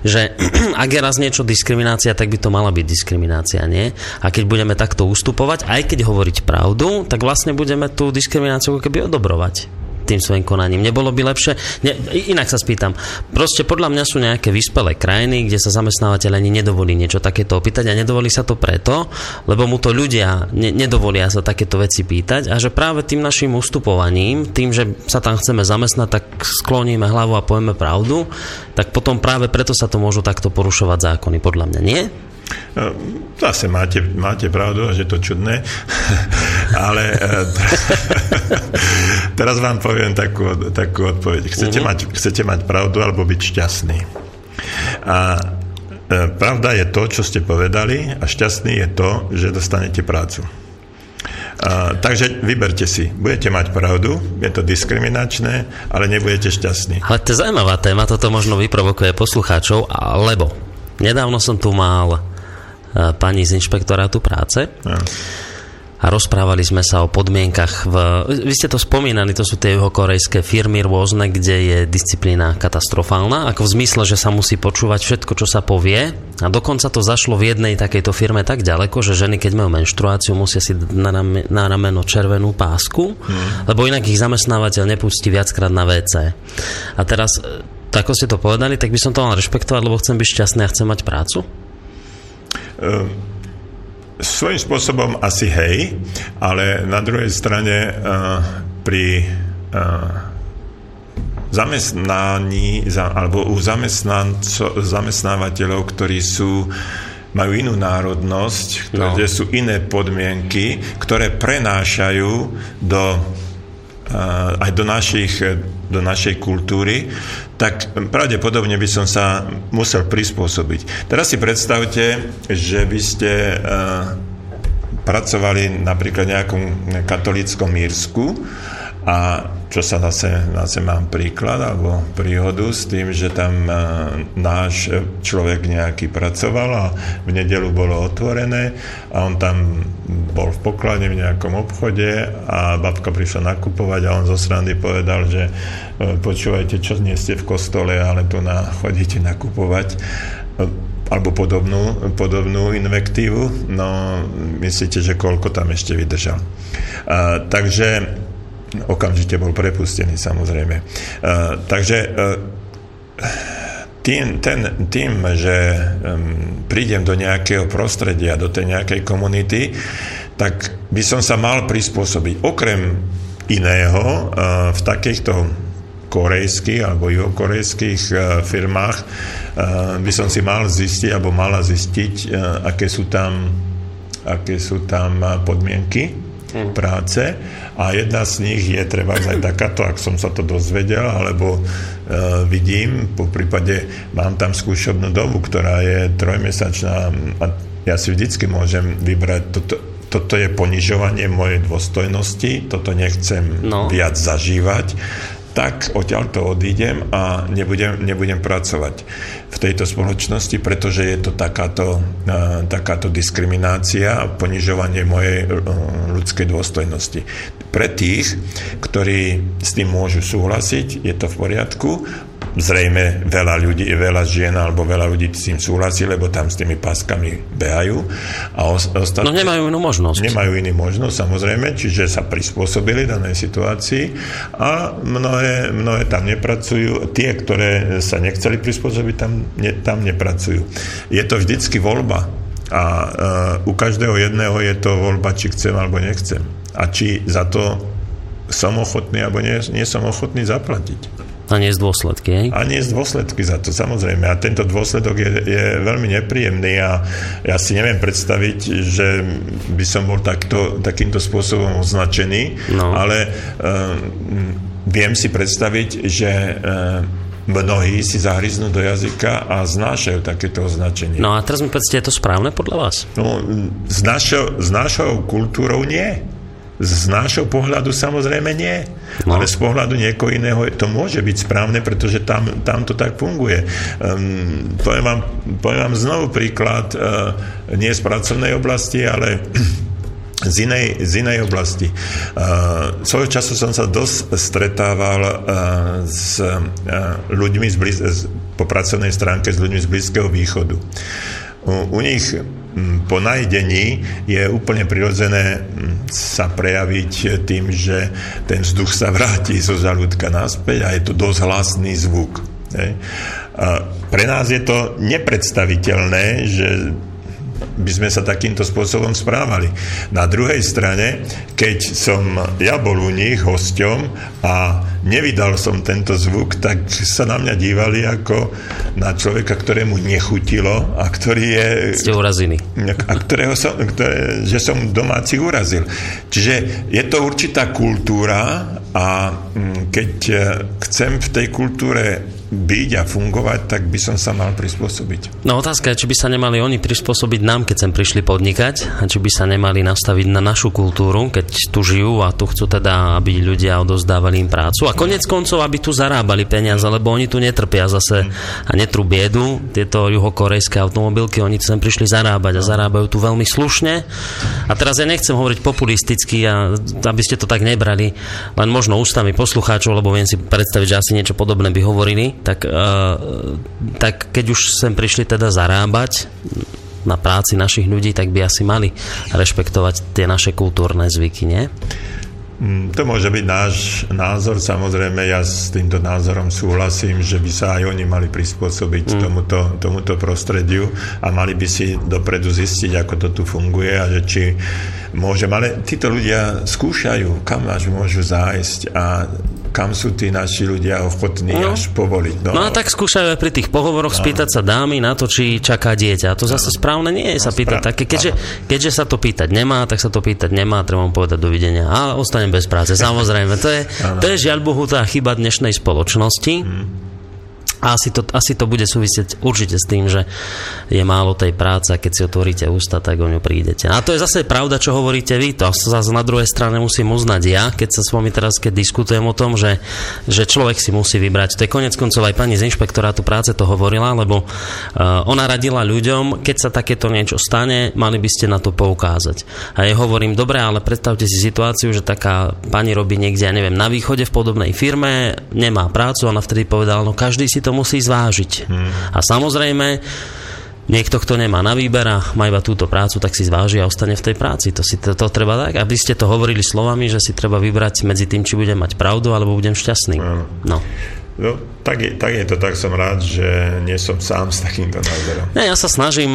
Speaker 3: že ak je raz niečo diskriminácia, tak by to mala byť diskriminácia, nie? A keď budeme takto ustupovať, aj keď hovoriť pravdu, tak vlastne budeme tú diskrimináciu keby odobrovať tým svojim konaním. Nebolo by lepšie, ne, inak sa spýtam, proste podľa mňa sú nejaké vyspelé krajiny, kde sa zamestnávateľ ani nedovolí niečo takéto opýtať a nedovolí sa to preto, lebo mu to ľudia ne, nedovolia sa takéto veci pýtať a že práve tým našim ustupovaním, tým, že sa tam chceme zamestnať, tak skloníme hlavu a povieme pravdu, tak potom práve preto sa to môžu takto porušovať zákony, podľa mňa nie?
Speaker 9: No, zase máte, máte pravdu, že to čudné, ale e, teraz vám poviem takú, takú odpoveď. Chcete, uh-huh. mať, chcete mať pravdu alebo byť šťastný. A e, pravda je to, čo ste povedali a šťastný je to, že dostanete prácu. A, takže vyberte si. Budete mať pravdu, je to diskriminačné, ale nebudete šťastní.
Speaker 3: Ale to je zaujímavá téma, toto možno vyprovokuje poslucháčov, lebo nedávno som tu mal pani z inšpektorátu práce. Ja a rozprávali sme sa o podmienkach v... Vy ste to spomínali, to sú tie juhokorejské firmy rôzne, kde je disciplína katastrofálna, ako v zmysle, že sa musí počúvať všetko, čo sa povie a dokonca to zašlo v jednej takejto firme tak ďaleko, že ženy, keď majú menštruáciu, musia si na, rame, na rameno červenú pásku, hmm. lebo inak ich zamestnávateľ nepustí viackrát na WC. A teraz, tak ako ste to povedali, tak by som to mal rešpektovať, lebo chcem byť šťastný a chcem mať prácu?
Speaker 9: Um svojím spôsobom asi hej, ale na druhej strane uh, pri uh, zamestnaní za, alebo u zamestnávateľov, ktorí sú majú inú národnosť, no. kde sú iné podmienky, ktoré prenášajú do, uh, aj do našich do našej kultúry, tak pravdepodobne by som sa musel prispôsobiť. Teraz si predstavte, že by ste uh, pracovali napríklad v nejakom katolíckom Mírsku a čo sa zase, zase mám príklad alebo príhodu s tým, že tam e, náš človek nejaký pracoval a v nedelu bolo otvorené a on tam bol v pokladne v nejakom obchode a babka prišla nakupovať a on zo srandy povedal, že e, počúvajte, čo nie ste v kostole, ale tu na, chodíte nakupovať e, alebo podobnú, podobnú invektívu, no myslíte, že koľko tam ešte vydržal. A, takže okamžite bol prepustený samozrejme. Uh, takže uh, tým, ten, tým, že prídem do nejakého prostredia, do tej nejakej komunity, tak by som sa mal prispôsobiť. Okrem iného, uh, v takýchto korejských alebo juhokorejských uh, firmách by som si mal zistiť alebo mala zistiť, aké sú tam, aké sú tam podmienky mm. práce a jedna z nich je treba aj takáto, ak som sa to dozvedel, alebo e, vidím, po prípade mám tam skúšobnú dobu, ktorá je trojmesačná a ja si vždycky môžem vybrať toto, toto je ponižovanie mojej dôstojnosti, toto nechcem no. viac zažívať tak odtiaľ to odídem a nebudem, nebudem pracovať v tejto spoločnosti, pretože je to takáto, takáto diskriminácia a ponižovanie mojej ľudskej dôstojnosti. Pre tých, ktorí s tým môžu súhlasiť, je to v poriadku zrejme veľa ľudí, veľa žien alebo veľa ľudí s tým súhlasí, lebo tam s tými páskami behajú. A
Speaker 3: ostatní, no nemajú inú možnosť.
Speaker 9: Nemajú inú možnosť, samozrejme, čiže sa prispôsobili danej situácii a mnohé, mnohé tam nepracujú. Tie, ktoré sa nechceli prispôsobiť, tam, ne, tam nepracujú. Je to vždycky voľba. A uh, u každého jedného je to voľba, či chcem alebo nechcem. A či za to som ochotný alebo nie, nie som ochotný zaplatiť.
Speaker 3: A nie z dôsledky, hej?
Speaker 9: A nie z dôsledky za to, samozrejme. A tento dôsledok je, je veľmi nepríjemný a ja si neviem predstaviť, že by som bol takto, takýmto spôsobom označený, no. ale uh, viem si predstaviť, že uh, mnohí si zahryznú do jazyka a znášajú takéto označenie.
Speaker 3: No a teraz mi povedzte, je to správne podľa vás?
Speaker 9: No, s našou, s našou kultúrou nie. Z nášho pohľadu samozrejme nie, no. ale z pohľadu niekoho iného to môže byť správne, pretože tam, tam to tak funguje. Um, poviem, vám, poviem vám znovu príklad, uh, nie z pracovnej oblasti, ale z inej, z inej oblasti. Uh, svojho času som sa dosť stretával uh, s uh, ľuďmi z blíz, z, po pracovnej stránke s ľuďmi z Blízkeho východu. U, u nich po najdení je úplne prirodzené sa prejaviť tým, že ten vzduch sa vráti zo žalúdka naspäť a je to dosť hlasný zvuk. Pre nás je to nepredstaviteľné, že by sme sa takýmto spôsobom správali. Na druhej strane, keď som ja bol u nich hosťom a nevydal som tento zvuk, tak sa na mňa dívali ako na človeka, ktorému nechutilo a ktorý je...
Speaker 3: Ste urazili.
Speaker 9: A ktorého som, ktoré, že som domácich urazil. Čiže je to určitá kultúra a mm, keď chcem v tej kultúre byť a fungovať, tak by som sa mal prispôsobiť.
Speaker 3: No otázka je, či by sa nemali oni prispôsobiť nám, keď sem prišli podnikať a či by sa nemali nastaviť na našu kultúru, keď tu žijú a tu chcú teda, aby ľudia odozdávali im prácu. A konec koncov, aby tu zarábali peniaze, lebo oni tu netrpia zase a netrú biedu. Tieto juhokorejské automobilky, oni sem prišli zarábať a zarábajú tu veľmi slušne. A teraz ja nechcem hovoriť populisticky, a aby ste to tak nebrali, len možno ústami poslucháčov, lebo viem si predstaviť, že asi niečo podobné by hovorili tak, uh, tak keď už sem prišli teda zarábať na práci našich ľudí, tak by asi mali rešpektovať tie naše kultúrne zvyky, nie?
Speaker 9: Mm, to môže byť náš názor, samozrejme ja s týmto názorom súhlasím, že by sa aj oni mali prispôsobiť mm. tomuto, tomuto prostrediu a mali by si dopredu zistiť, ako to tu funguje a že či môžem, ale títo ľudia skúšajú, kam až môžu zájsť a kam sú tí naši ľudia ochotní no. až povoliť.
Speaker 3: No. no a tak skúšajú aj pri tých pohovoroch no. spýtať sa dámy na to, či čaká dieťa. A to zase no. správne nie je no, sa pýtať také. Keďže, keďže sa to pýtať nemá, tak sa to pýtať nemá, treba mu povedať dovidenia. A ostanem bez práce. Samozrejme, to je, to je žiaľ Bohu tá chyba dnešnej spoločnosti. Hmm a asi to, asi to bude súvisieť určite s tým, že je málo tej práce a keď si otvoríte ústa, tak o ňu prídete. A to je zase pravda, čo hovoríte vy. To zase na druhej strane musím uznať ja, keď sa s vami teraz, keď diskutujem o tom, že, že človek si musí vybrať. To je konec koncov aj pani z inšpektorátu práce to hovorila, lebo uh, ona radila ľuďom, keď sa takéto niečo stane, mali by ste na to poukázať. A ja hovorím, dobre, ale predstavte si situáciu, že taká pani robí niekde, ja neviem, na východe v podobnej firme, nemá prácu, ona vtedy povedala, no každý si to musí zvážiť. Hmm. A samozrejme, niekto, kto nemá na výber a má iba túto prácu, tak si zváži a ostane v tej práci. To si to, to treba tak, aby ste to hovorili slovami, že si treba vybrať medzi tým, či budem mať pravdu, alebo budem šťastný. No.
Speaker 9: No, tak je, tak je to, tak som rád, že nie som sám s takýmto názorom.
Speaker 3: Ne, ja sa snažím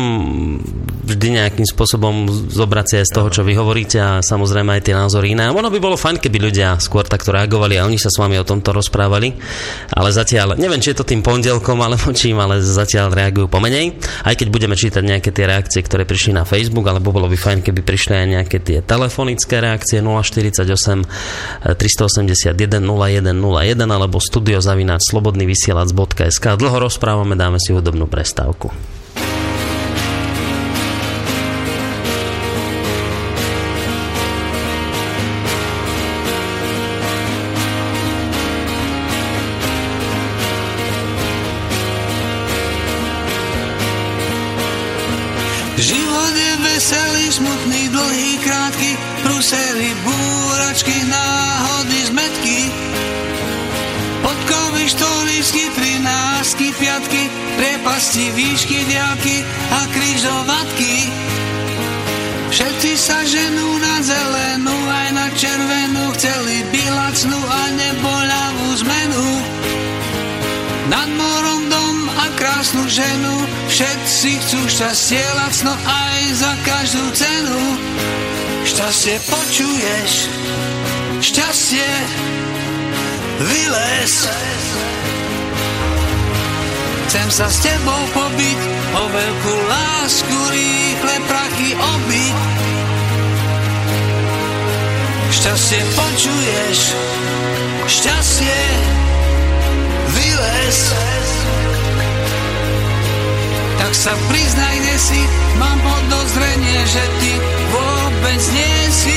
Speaker 3: vždy nejakým spôsobom zobrať si aj z toho, čo vy hovoríte a samozrejme aj tie názory iné. Ono by bolo fajn, keby ľudia skôr takto reagovali a oni sa s vami o tomto rozprávali, ale zatiaľ, neviem, či je to tým pondelkom alebo čím, ale zatiaľ reagujú pomenej. Aj keď budeme čítať nejaké tie reakcie, ktoré prišli na Facebook, alebo bolo by fajn, keby prišli aj nejaké tie telefonické reakcie 048 381 0101 alebo studiozavináč slobodnyvysielac.sk. Dlho rozprávame, dáme si hudobnú prestávku.
Speaker 12: smutný, dlhý, krátky, prúsery, búračky, štolísky, trinásky, piatky, priepasti, výšky, diaľky a krížovatky. Všetci sa ženú na zelenú, aj na červenú, chceli by lacnú a neboľavú zmenu. Nad morom dom a krásnu ženu, všetci chcú šťastie lacno aj za každú cenu. Šťastie počuješ, šťastie vylez. Chcem sa s tebou pobiť, o veľkú lásku rýchle prachy obiť. Šťastie počuješ, šťastie vylez. Tak sa priznaj, kde si, mám podozrenie, že ty vôbec nie si.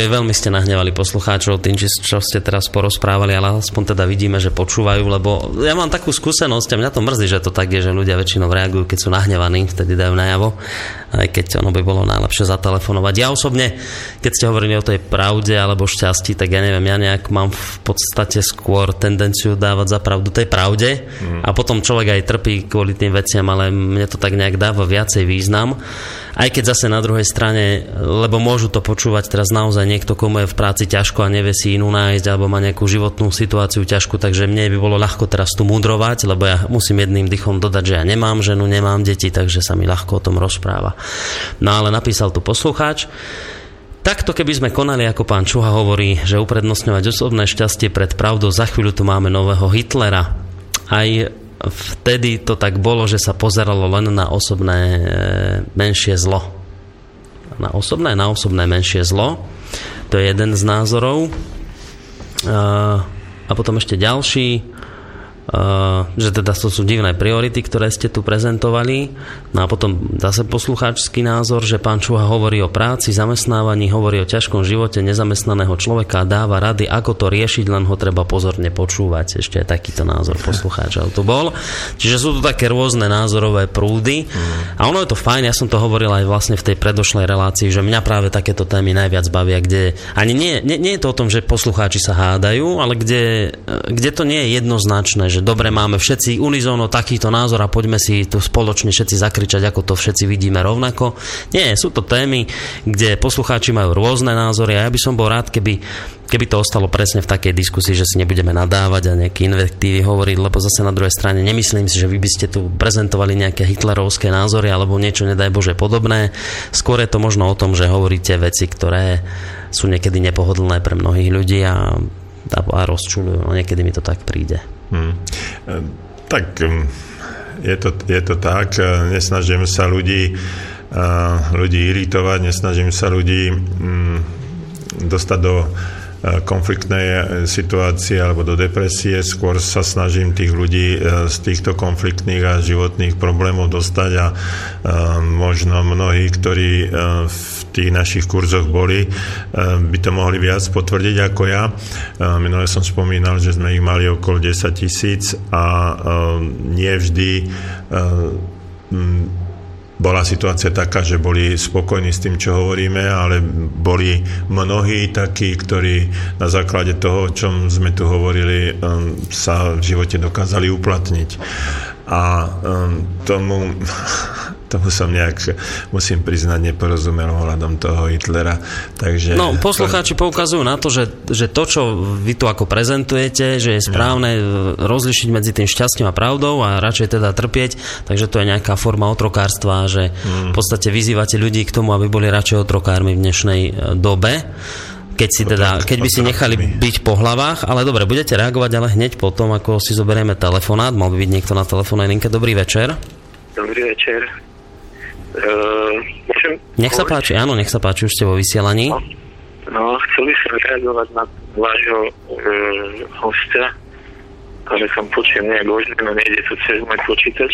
Speaker 3: Je veľmi ste nahnevali poslucháčov tým, čo ste teraz porozprávali, ale aspoň teda vidíme, že počúvajú, lebo ja mám takú skúsenosť a mňa to mrzí, že to tak je, že ľudia väčšinou reagujú, keď sú nahnevaní, vtedy dajú najavo, aj keď ono by bolo najlepšie zatelefonovať. Ja osobne, keď ste hovorili o tej pravde alebo šťastí, tak ja neviem, ja nejak mám v podstate skôr tendenciu dávať za pravdu tej pravde mm. a potom človek aj trpí kvôli tým veciam, ale mne to tak nejak dáva viacej význam. Aj keď zase na druhej strane, lebo môžu to počúvať teraz naozaj niekto, komu je v práci ťažko a nevie si inú nájsť alebo má nejakú životnú situáciu ťažkú, takže mne by bolo ľahko teraz tu mudrovať, lebo ja musím jedným dychom dodať, že ja nemám ženu, nemám deti, takže sa mi ľahko o tom rozpráva. No ale napísal tu poslucháč, Takto keby sme konali, ako pán Čuha hovorí, že uprednostňovať osobné šťastie pred pravdou, za chvíľu tu máme nového Hitlera. Aj vtedy to tak bolo, že sa pozeralo len na osobné e, menšie zlo. Na osobné, na osobné menšie zlo. To je jeden z názorov. E, a potom ešte ďalší že teda to sú divné priority, ktoré ste tu prezentovali. No a potom zase poslucháčský názor, že pán Čuha hovorí o práci, zamestnávaní, hovorí o ťažkom živote nezamestnaného človeka a dáva rady, ako to riešiť, len ho treba pozorne počúvať. Ešte aj takýto názor poslucháčov tu bol. Čiže sú tu také rôzne názorové prúdy. A ono je to fajn, ja som to hovoril aj vlastne v tej predošlej relácii, že mňa práve takéto témy najviac bavia, kde ani nie, nie, nie je to o tom, že poslucháči sa hádajú, ale kde, kde to nie je jednoznačné, že že dobre, máme všetci unizóno takýto názor a poďme si tu spoločne všetci zakričať, ako to všetci vidíme rovnako. Nie, sú to témy, kde poslucháči majú rôzne názory a ja by som bol rád, keby keby to ostalo presne v takej diskusii, že si nebudeme nadávať a nejaké invektívy hovoriť, lebo zase na druhej strane nemyslím si, že vy by ste tu prezentovali nejaké hitlerovské názory alebo niečo, nedaj Bože, podobné. Skôr je to možno o tom, že hovoríte veci, ktoré sú niekedy nepohodlné pre mnohých ľudí a, a rozčulujú. No, niekedy mi to tak príde. Hmm.
Speaker 9: Tak je to, je to tak, nesnažím sa ľudí, ľudí iritovať, nesnažím sa ľudí mm, dostať do konfliktnej e, situácie alebo do depresie. Skôr sa snažím tých ľudí e, z týchto konfliktných a životných problémov dostať a e, možno mnohí, ktorí v tých našich kurzoch boli, by to mohli viac potvrdiť ako ja. Minule som spomínal, že sme ich mali okolo 10 tisíc a nie vždy bola situácia taká, že boli spokojní s tým, čo hovoríme, ale boli mnohí takí, ktorí na základe toho, o čom sme tu hovorili, um, sa v živote dokázali uplatniť. A um, tomu tomu som nejak, musím priznať, neporozumel ohľadom toho Hitlera. Takže,
Speaker 3: no, poslucháči poukazujú na to, že, že to, čo vy tu ako prezentujete, že je správne ja. rozlišiť medzi tým šťastím a pravdou a radšej teda trpieť, takže to je nejaká forma otrokárstva, že mm. v podstate vyzývate ľudí k tomu, aby boli radšej otrokármi v dnešnej e, dobe keď, si teda, keď by si nechali byť po hlavách, ale dobre, budete reagovať ale hneď potom, ako si zoberieme telefonát, mal by byť niekto na telefónnej linke. Dobrý večer.
Speaker 13: Dobrý večer.
Speaker 3: Uh, nech sa páči, áno, nech sa páči, už ste vo vysielaní.
Speaker 13: No, no chcel by som reagovať na vášho uh, hostia, ale som počujem nejak no nejde to cez môj počítač.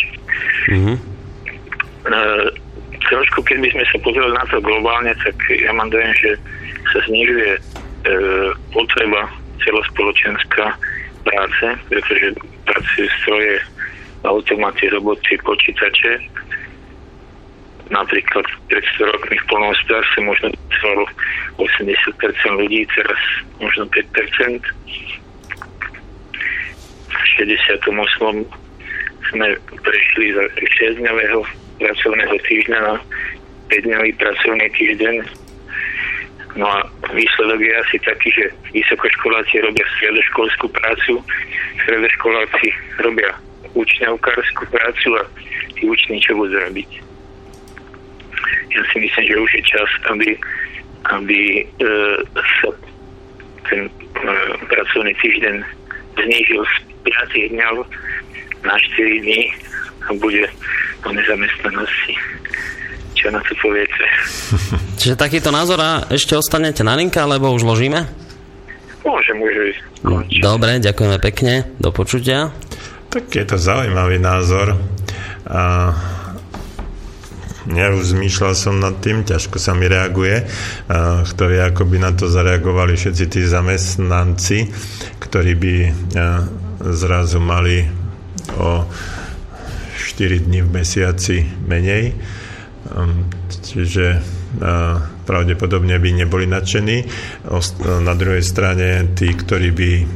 Speaker 13: Mm-hmm. Uh, trošku, keď by sme sa pozreli na to globálne, tak ja mám dojem, že sa znižuje uh, potreba celospoločenská práce, pretože pracujú stroje, automaty, roboty, počítače napríklad pred 100 rokmi v polnohospodárstve možno celalo 80% ľudí, teraz možno 5%. V 68. sme prešli za 6-dňového pracovného týždňa na 5-dňový pracovný týždeň. No a výsledok je asi taký, že vysokoškoláci robia stredoškolskú prácu, stredoškoláci robia učňovkárskú prácu a tí uční čo budú robiť? Ja si myslím, že už je čas, aby, aby e, sa ten e, pracovný týždeň znížil z 5 dňov na 4 dní bude o nezamestnanosti. Čo na to poviete?
Speaker 3: Čiže takýto názor a ešte ostanete na linke, alebo už ložíme?
Speaker 13: Môžem už ísť.
Speaker 3: Dobre, ďakujeme pekne. Do počutia.
Speaker 9: Tak je to zaujímavý názor. A nerozmýšľal som nad tým, ťažko sa mi reaguje, ktorí akoby na to zareagovali všetci tí zamestnanci, ktorí by zrazu mali o 4 dní v mesiaci menej. Ehm, čiže pravdepodobne by neboli nadšení. Na druhej strane tí, ktorí by mm,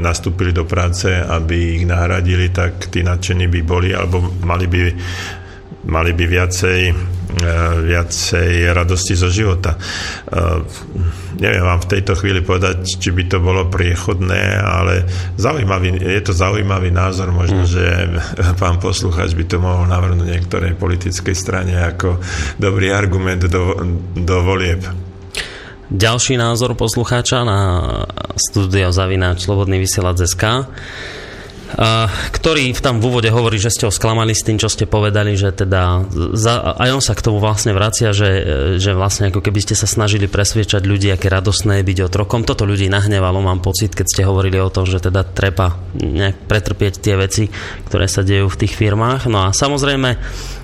Speaker 9: nastúpili do práce, aby ich nahradili, tak tí nadšení by boli, alebo mali by mali by viacej, e, viacej radosti zo života. E, neviem vám v tejto chvíli povedať, či by to bolo priechodné, ale zaujímavý, je to zaujímavý názor. Možno, mm. že pán poslucháč by to mohol navrhnúť niektorej politickej strane ako dobrý argument do, do volieb.
Speaker 3: Ďalší názor poslucháča na studio Zavináč Slobodný vysielač SK ktorý tam v úvode hovorí, že ste ho sklamali s tým, čo ste povedali, že teda za, aj on sa k tomu vlastne vracia, že, že vlastne ako keby ste sa snažili presviečať ľudí, aké radosné je byť otrokom. Toto ľudí nahnevalo, mám pocit, keď ste hovorili o tom, že teda treba nejak pretrpieť tie veci, ktoré sa dejú v tých firmách. No a samozrejme,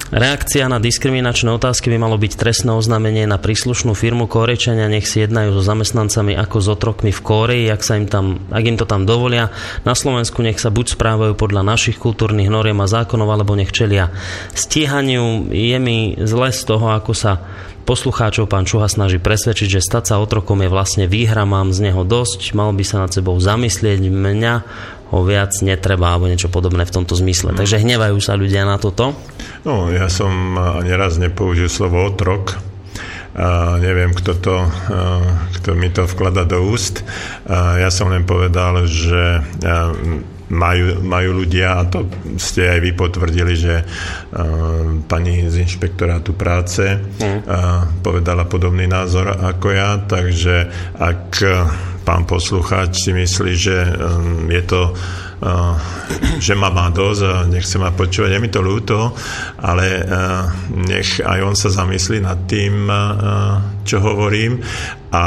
Speaker 3: Reakcia na diskriminačné otázky by malo byť trestné oznámenie na príslušnú firmu. Kórečania nech si jednajú so zamestnancami ako s otrokmi v Kóreji, ak, sa im tam, ak im to tam dovolia. Na Slovensku nech sa buď správajú podľa našich kultúrnych noriem a zákonov, alebo nech čelia stíhaniu. Je mi zle z toho, ako sa poslucháčov pán Čuha snaží presvedčiť, že stať sa otrokom je vlastne výhra, mám z neho dosť, mal by sa nad sebou zamyslieť mňa, ho viac netreba alebo niečo podobné v tomto zmysle. Mm. Takže hnevajú sa ľudia na toto?
Speaker 9: No, ja som ani raz nepoužil slovo otrok. A neviem, kto, to, kto mi to vklada do úst. A ja som len povedal, že majú, majú ľudia, a to ste aj vy potvrdili, že pani z inšpektorátu práce mm. povedala podobný názor ako ja, takže ak pán poslucháč si myslí, že um, je to uh, že ma má dosť a nechce ma počúvať. Je mi to ľúto, ale uh, nech aj on sa zamyslí nad tým, uh, čo hovorím a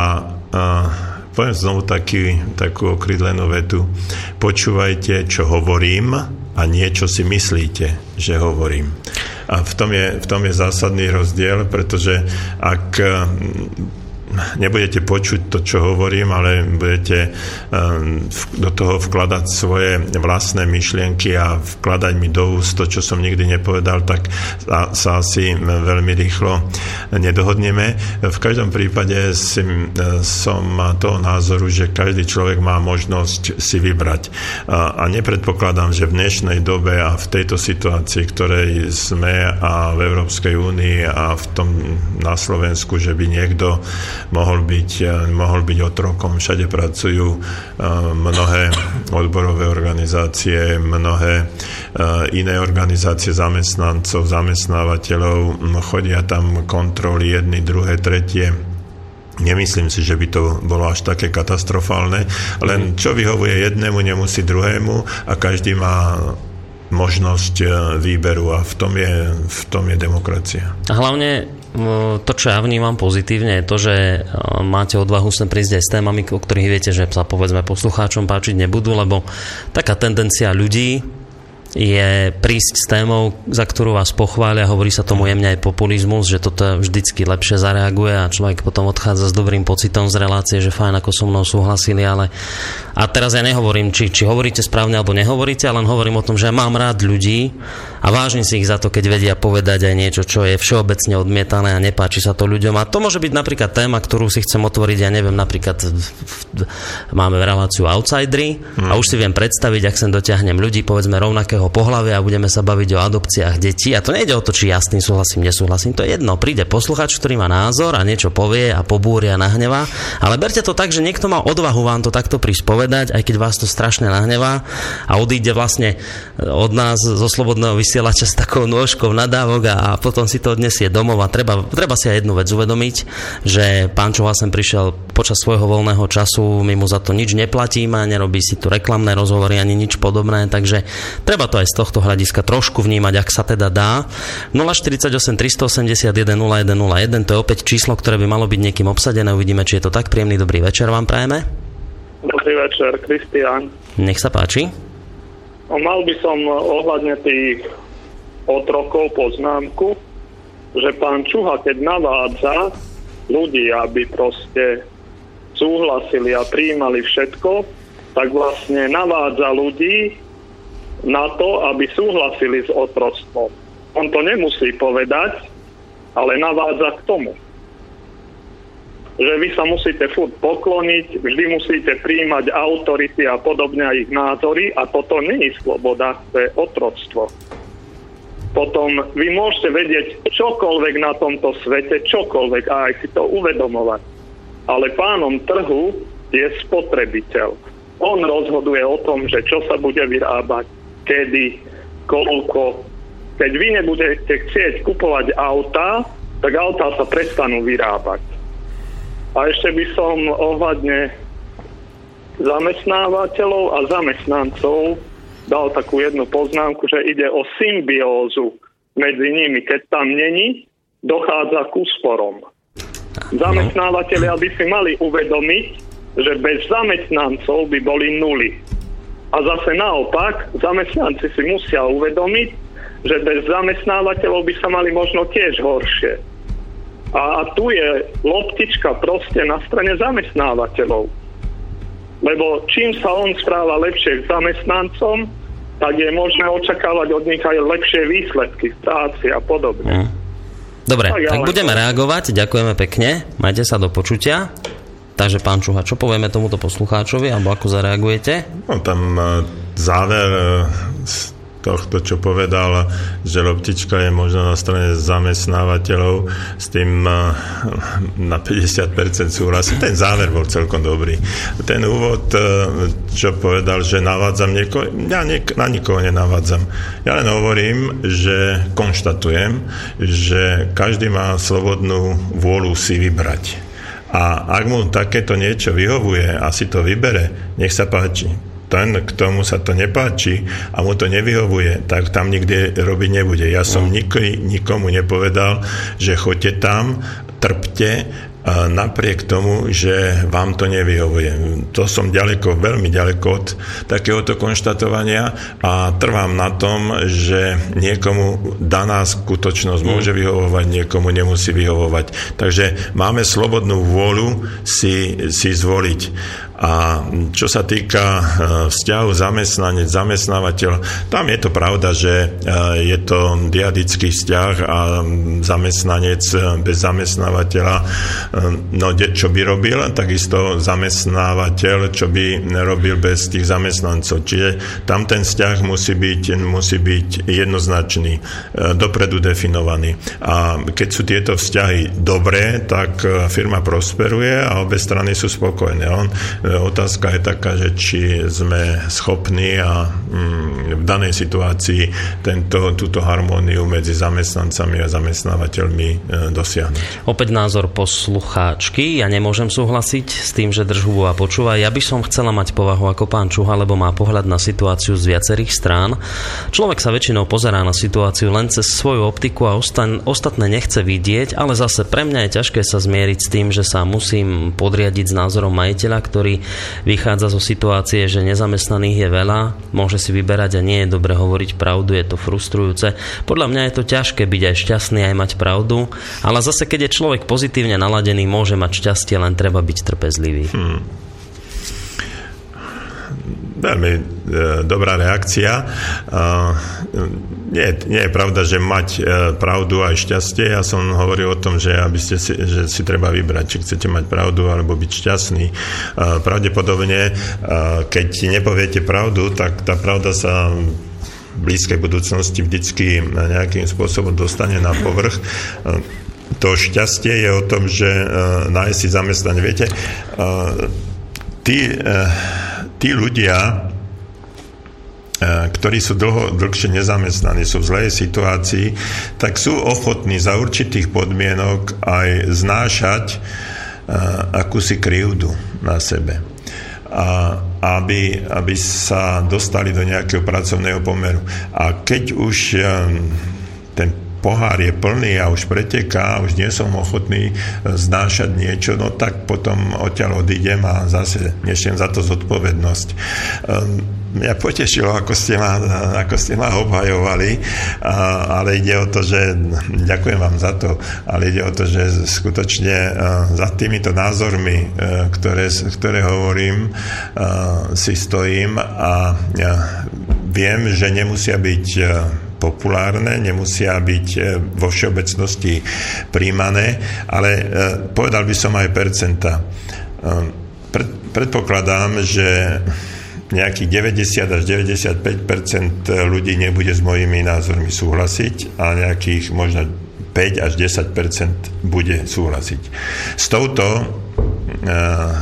Speaker 9: poviem znovu taký, takú okrydlenú vetu. Počúvajte, čo hovorím a niečo si myslíte, že hovorím. A v tom je, v tom je zásadný rozdiel, pretože ak nebudete počuť to, čo hovorím, ale budete ehm, do toho vkladať svoje vlastné myšlienky a vkladať mi do úst to, čo som nikdy nepovedal, tak sa asi veľmi rýchlo nedohodneme. V každom prípade si, som toho názoru, že každý človek má možnosť si vybrať. A, nepredpokladám, že v dnešnej dobe a v tejto situácii, ktorej sme a v Európskej únii a v tom na Slovensku, že by niekto mohol byť, eh, mohol byť otrokom. Všade pracujú eh, mnohé odborové organizácie, mnohé eh, iné organizácie zamestnancov, zamestnávateľov. Chodia tam kontroly jedny, druhé, tretie. Nemyslím si, že by to bolo až také katastrofálne, len čo vyhovuje jednému, nemusí druhému a každý má možnosť výberu a v tom je, v tom je demokracia.
Speaker 3: A hlavne to, čo ja vnímam pozitívne, je to, že e, máte odvahu sem prísť aj s témami, o ktorých viete, že sa povedzme poslucháčom páčiť nebudú, lebo taká tendencia ľudí je prísť s témou, za ktorú vás pochvália, hovorí sa tomu jemne aj populizmus, že toto vždycky lepšie zareaguje a človek potom odchádza s dobrým pocitom z relácie, že fajn, ako so mnou súhlasili, ale a teraz ja nehovorím, či, či hovoríte správne alebo nehovoríte, ale len hovorím o tom, že mám rád ľudí a vážim si ich za to, keď vedia povedať aj niečo, čo je všeobecne odmietané a nepáči sa to ľuďom. A to môže byť napríklad téma, ktorú si chcem otvoriť, ja neviem, napríklad máme reláciu Outsidery a už si viem predstaviť, ak sem dotiahnem ľudí, povedzme rovnaké rovnakého pohľavia a budeme sa baviť o adopciách detí. A to nejde o to, či ja s tým súhlasím, nesúhlasím. To je jedno. Príde posluchač, ktorý má názor a niečo povie a pobúria nahnevá. Ale berte to tak, že niekto má odvahu vám to takto prísť povedať, aj keď vás to strašne nahnevá a odíde vlastne od nás zo slobodného vysielača s takou nôžkou nadávok a, a potom si to odnesie domov a treba, treba si aj jednu vec uvedomiť, že pán Čuha sem prišiel počas svojho voľného času, my mu za to nič neplatíme, nerobí si tu reklamné rozhovory ani nič podobné, takže treba to aj z tohto hľadiska trošku vnímať, ak sa teda dá. 048 381 0101, to je opäť číslo, ktoré by malo byť niekým obsadené. Uvidíme, či je to tak. Príjemný dobrý večer vám prajeme.
Speaker 14: Dobrý večer, Kristián.
Speaker 3: Nech sa páči.
Speaker 14: No, mal by som ohľadne tých otrokov poznámku. že pán Čuha, keď navádza ľudí, aby proste súhlasili a prijímali všetko, tak vlastne navádza ľudí na to, aby súhlasili s otroctvom. On to nemusí povedať, ale navádza k tomu. Že vy sa musíte furt pokloniť, vždy musíte príjmať autority a podobne a ich názory a toto nie je sloboda, to je otroctvo. Potom vy môžete vedieť čokoľvek na tomto svete, čokoľvek a aj si to uvedomovať. Ale pánom trhu je spotrebiteľ. On rozhoduje o tom, že čo sa bude vyrábať, kedy, koľko. Keď vy nebudete chcieť kupovať auta, tak autá sa prestanú vyrábať. A ešte by som ohľadne zamestnávateľov a zamestnancov dal takú jednu poznámku, že ide o symbiózu medzi nimi. Keď tam není, dochádza k úsporom. Zamestnávateľia by si mali uvedomiť, že bez zamestnancov by boli nuly. A zase naopak, zamestnanci si musia uvedomiť, že bez zamestnávateľov by sa mali možno tiež horšie. A, a tu je loptička proste na strane zamestnávateľov. Lebo čím sa on správa lepšie k zamestnancom, tak je možné očakávať od nich aj lepšie výsledky v práci a podobne. Mm.
Speaker 3: Dobre, tak, tak budeme to... reagovať. Ďakujeme pekne. Majte sa do počutia. Takže pán Čuha, čo povieme tomuto poslucháčovi, alebo ako zareagujete?
Speaker 9: No tam e, záver e, tohto, čo povedal, že loptička je možno na strane zamestnávateľov, s tým eh, na 50% súhlasí. Ten záver bol celkom dobrý. Ten úvod, eh, čo povedal, že navádzam niekoho, ja na nikoho nenavádzam. Ja len hovorím, že konštatujem, že každý má slobodnú vôľu si vybrať. A ak mu takéto niečo vyhovuje a si to vybere, nech sa páči ten, k tomu sa to nepáči a mu to nevyhovuje, tak tam nikdy robiť nebude. Ja som no. nik- nikomu nepovedal, že choďte tam, trpte, napriek tomu, že vám to nevyhovuje. To som ďaleko, veľmi ďaleko od takéhoto konštatovania a trvám na tom, že niekomu daná skutočnosť mm. môže vyhovovať, niekomu nemusí vyhovovať. Takže máme slobodnú vôľu si, si zvoliť. A čo sa týka e, vzťahu zamestnanec, zamestnávateľ, tam je to pravda, že e, je to diadický vzťah a zamestnanec bez zamestnávateľa, e, no čo by robil, takisto zamestnávateľ, čo by robil bez tých zamestnancov. Čiže tam ten vzťah musí byť, musí byť jednoznačný, dopredu definovaný. A keď sú tieto vzťahy dobré, tak firma prosperuje a obe strany sú spokojné. On Otázka je taká, že či sme schopní a mm, v danej situácii tento, túto harmóniu medzi zamestnancami a zamestnávateľmi e, dosiahnuť.
Speaker 3: Opäť názor poslucháčky. Ja nemôžem súhlasiť s tým, že drž a počúva. Ja by som chcela mať povahu ako pán Čuha, lebo má pohľad na situáciu z viacerých strán. Človek sa väčšinou pozerá na situáciu len cez svoju optiku a ostan- ostatné nechce vidieť, ale zase pre mňa je ťažké sa zmieriť s tým, že sa musím podriadiť s názorom majiteľa, ktorý vychádza zo situácie, že nezamestnaných je veľa, môže si vyberať a nie je dobre hovoriť pravdu, je to frustrujúce. Podľa mňa je to ťažké byť aj šťastný, aj mať pravdu, ale zase keď je človek pozitívne naladený, môže mať šťastie, len treba byť trpezlivý. Hmm.
Speaker 9: Veľmi e, dobrá reakcia. E, nie, nie je pravda, že mať e, pravdu aj šťastie. Ja som hovoril o tom, že, aby ste si, že si treba vybrať, či chcete mať pravdu alebo byť šťastný. E, pravdepodobne, keď nepoviete pravdu, tak tá pravda sa blízkej budúcnosti vždycky nejakým spôsobom dostane na povrch. To šťastie je o tom, že nájsť si zamestnanie. Viete, tí, e, tí ľudia, E, ktorí sú dlho, dlhšie nezamestnaní, sú v zlej situácii, tak sú ochotní za určitých podmienok aj znášať uh, akúsi krivdu na sebe. A aby, aby sa dostali do nejakého pracovného pomeru. A keď už ten pohár je plný a už preteká, už nie som ochotný znášať niečo, no tak potom odtiaľ odídem a zase nešiem za to zodpovednosť. Um, mňa potešilo, ako ste ma, ako ste ma obhajovali, ale ide o to, že ďakujem vám za to, ale ide o to, že skutočne za týmito názormi, ktoré, ktoré hovorím, si stojím a viem, že nemusia byť populárne, nemusia byť vo všeobecnosti príjmané, ale povedal by som aj percenta. Predpokladám, že nejakých 90 až 95% ľudí nebude s mojimi názormi súhlasiť a nejakých možno 5 až 10% bude súhlasiť. S touto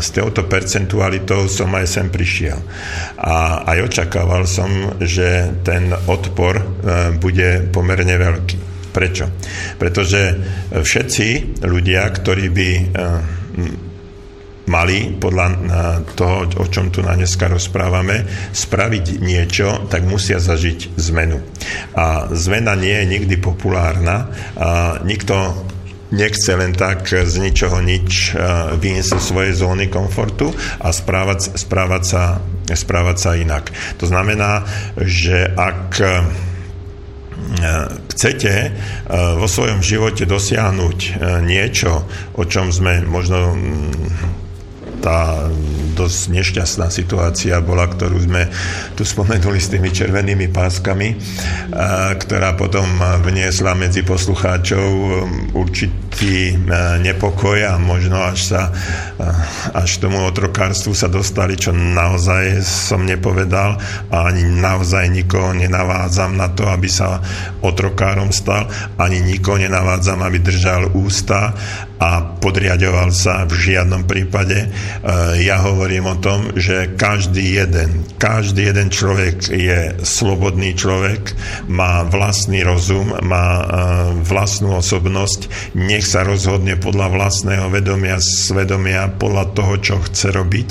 Speaker 9: s touto percentualitou som aj sem prišiel. A aj očakával som, že ten odpor eh, bude pomerne veľký. Prečo? Pretože všetci ľudia, ktorí by eh, mali, podľa toho, o čom tu na dneska rozprávame, spraviť niečo, tak musia zažiť zmenu. A zmena nie je nikdy populárna. A nikto nechce len tak z ničoho nič vyniesť zo svojej zóny komfortu a správať, správať, sa, správať sa inak. To znamená, že ak chcete vo svojom živote dosiahnuť niečo, o čom sme možno tá dosť nešťastná situácia bola, ktorú sme tu spomenuli s tými červenými páskami, ktorá potom vniesla medzi poslucháčov určitý nepokoj a možno až sa až tomu otrokárstvu sa dostali, čo naozaj som nepovedal a ani naozaj nikoho nenavádzam na to, aby sa otrokárom stal, ani nikoho nenavádzam, aby držal ústa a podriadoval sa v žiadnom prípade. Ja hovorím o tom, že každý jeden, každý jeden človek je slobodný človek, má vlastný rozum, má e, vlastnú osobnosť, nech sa rozhodne podľa vlastného vedomia, svedomia, podľa toho, čo chce robiť.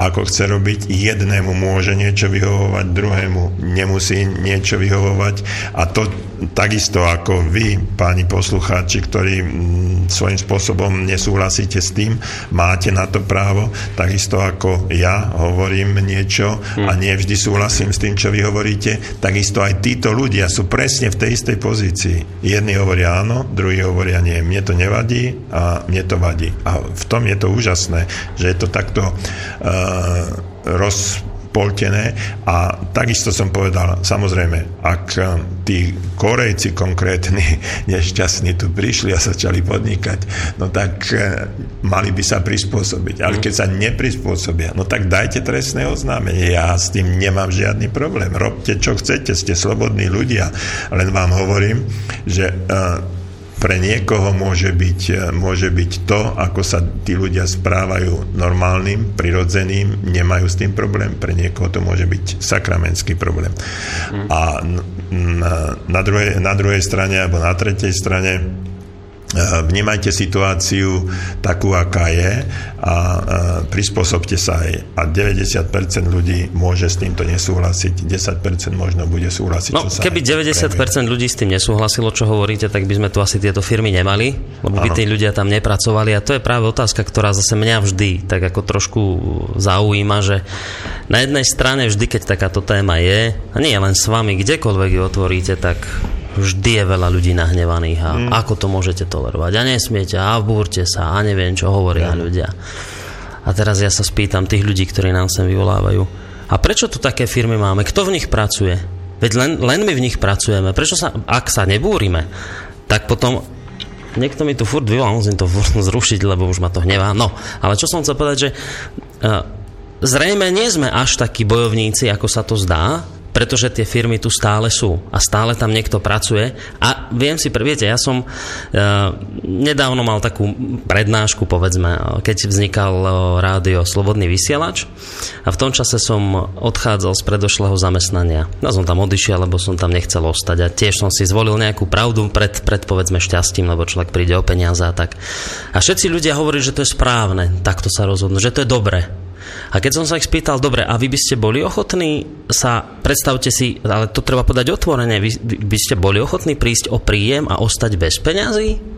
Speaker 9: Ako chce robiť, jednému môže niečo vyhovovať, druhému nemusí niečo vyhovovať a to takisto ako vy, páni poslucháči, ktorí svojím spôsobom nesúhlasíte s tým, máte na to právo, takisto ako ja hovorím niečo a nie vždy súhlasím s tým, čo vy hovoríte, takisto aj títo ľudia sú presne v tej istej pozícii. Jedni hovoria áno, druhí hovoria nie. Mne to nevadí a mne to vadí. A v tom je to úžasné, že je to takto uh, roz poltené a takisto som povedal, samozrejme, ak eh, tí Korejci konkrétni nešťastní tu prišli a začali podnikať, no tak eh, mali by sa prispôsobiť. Ale keď sa neprispôsobia, no tak dajte trestné oznámenie. Ja s tým nemám žiadny problém. Robte, čo chcete, ste slobodní ľudia. Len vám hovorím, že uh, pre niekoho môže byť, e, môže byť to, ako sa tí ľudia správajú normálnym, prirodzeným, nemajú s tým problém. Pre niekoho to môže byť sakramentský problém. Mm. A na, na, druhej, na druhej strane, alebo na tretej strane, vnímajte situáciu takú, aká je a prispôsobte sa aj. A 90% ľudí môže s týmto nesúhlasiť, 10% možno bude súhlasiť.
Speaker 3: No, keby 90% premie. ľudí s tým nesúhlasilo, čo hovoríte, tak by sme tu asi tieto firmy nemali, lebo by tí ľudia tam nepracovali a to je práve otázka, ktorá zase mňa vždy tak ako trošku zaujíma, že na jednej strane vždy, keď takáto téma je, a nie len s vami, kdekoľvek ju otvoríte, tak vždy je veľa ľudí nahnevaných a mm. ako to môžete tolerovať a nesmiete a búrte sa a neviem čo hovoria mm. ľudia. A teraz ja sa spýtam tých ľudí, ktorí nám sem vyvolávajú. A prečo tu také firmy máme? Kto v nich pracuje? Veď len, len my v nich pracujeme. Prečo sa, ak sa nebúrime, tak potom niekto mi tu furt vyvolá, musím to zrušiť, lebo už ma to hnevá. No, ale čo som chcel povedať, že uh, zrejme nie sme až takí bojovníci, ako sa to zdá, pretože tie firmy tu stále sú a stále tam niekto pracuje. A viem si, viete, ja som uh, nedávno mal takú prednášku, povedzme, keď vznikal uh, rádio Slobodný vysielač a v tom čase som odchádzal z predošlého zamestnania. Ja som tam odišiel, lebo som tam nechcel ostať a tiež som si zvolil nejakú pravdu pred, pred povedzme šťastím, lebo človek príde o peniaze a tak. A všetci ľudia hovorí, že to je správne, takto sa rozhodnú, že to je dobre. A keď som sa ich spýtal, dobre, a vy by ste boli ochotní sa, predstavte si, ale to treba podať otvorene, vy by ste boli ochotní prísť o príjem a ostať bez peňazí?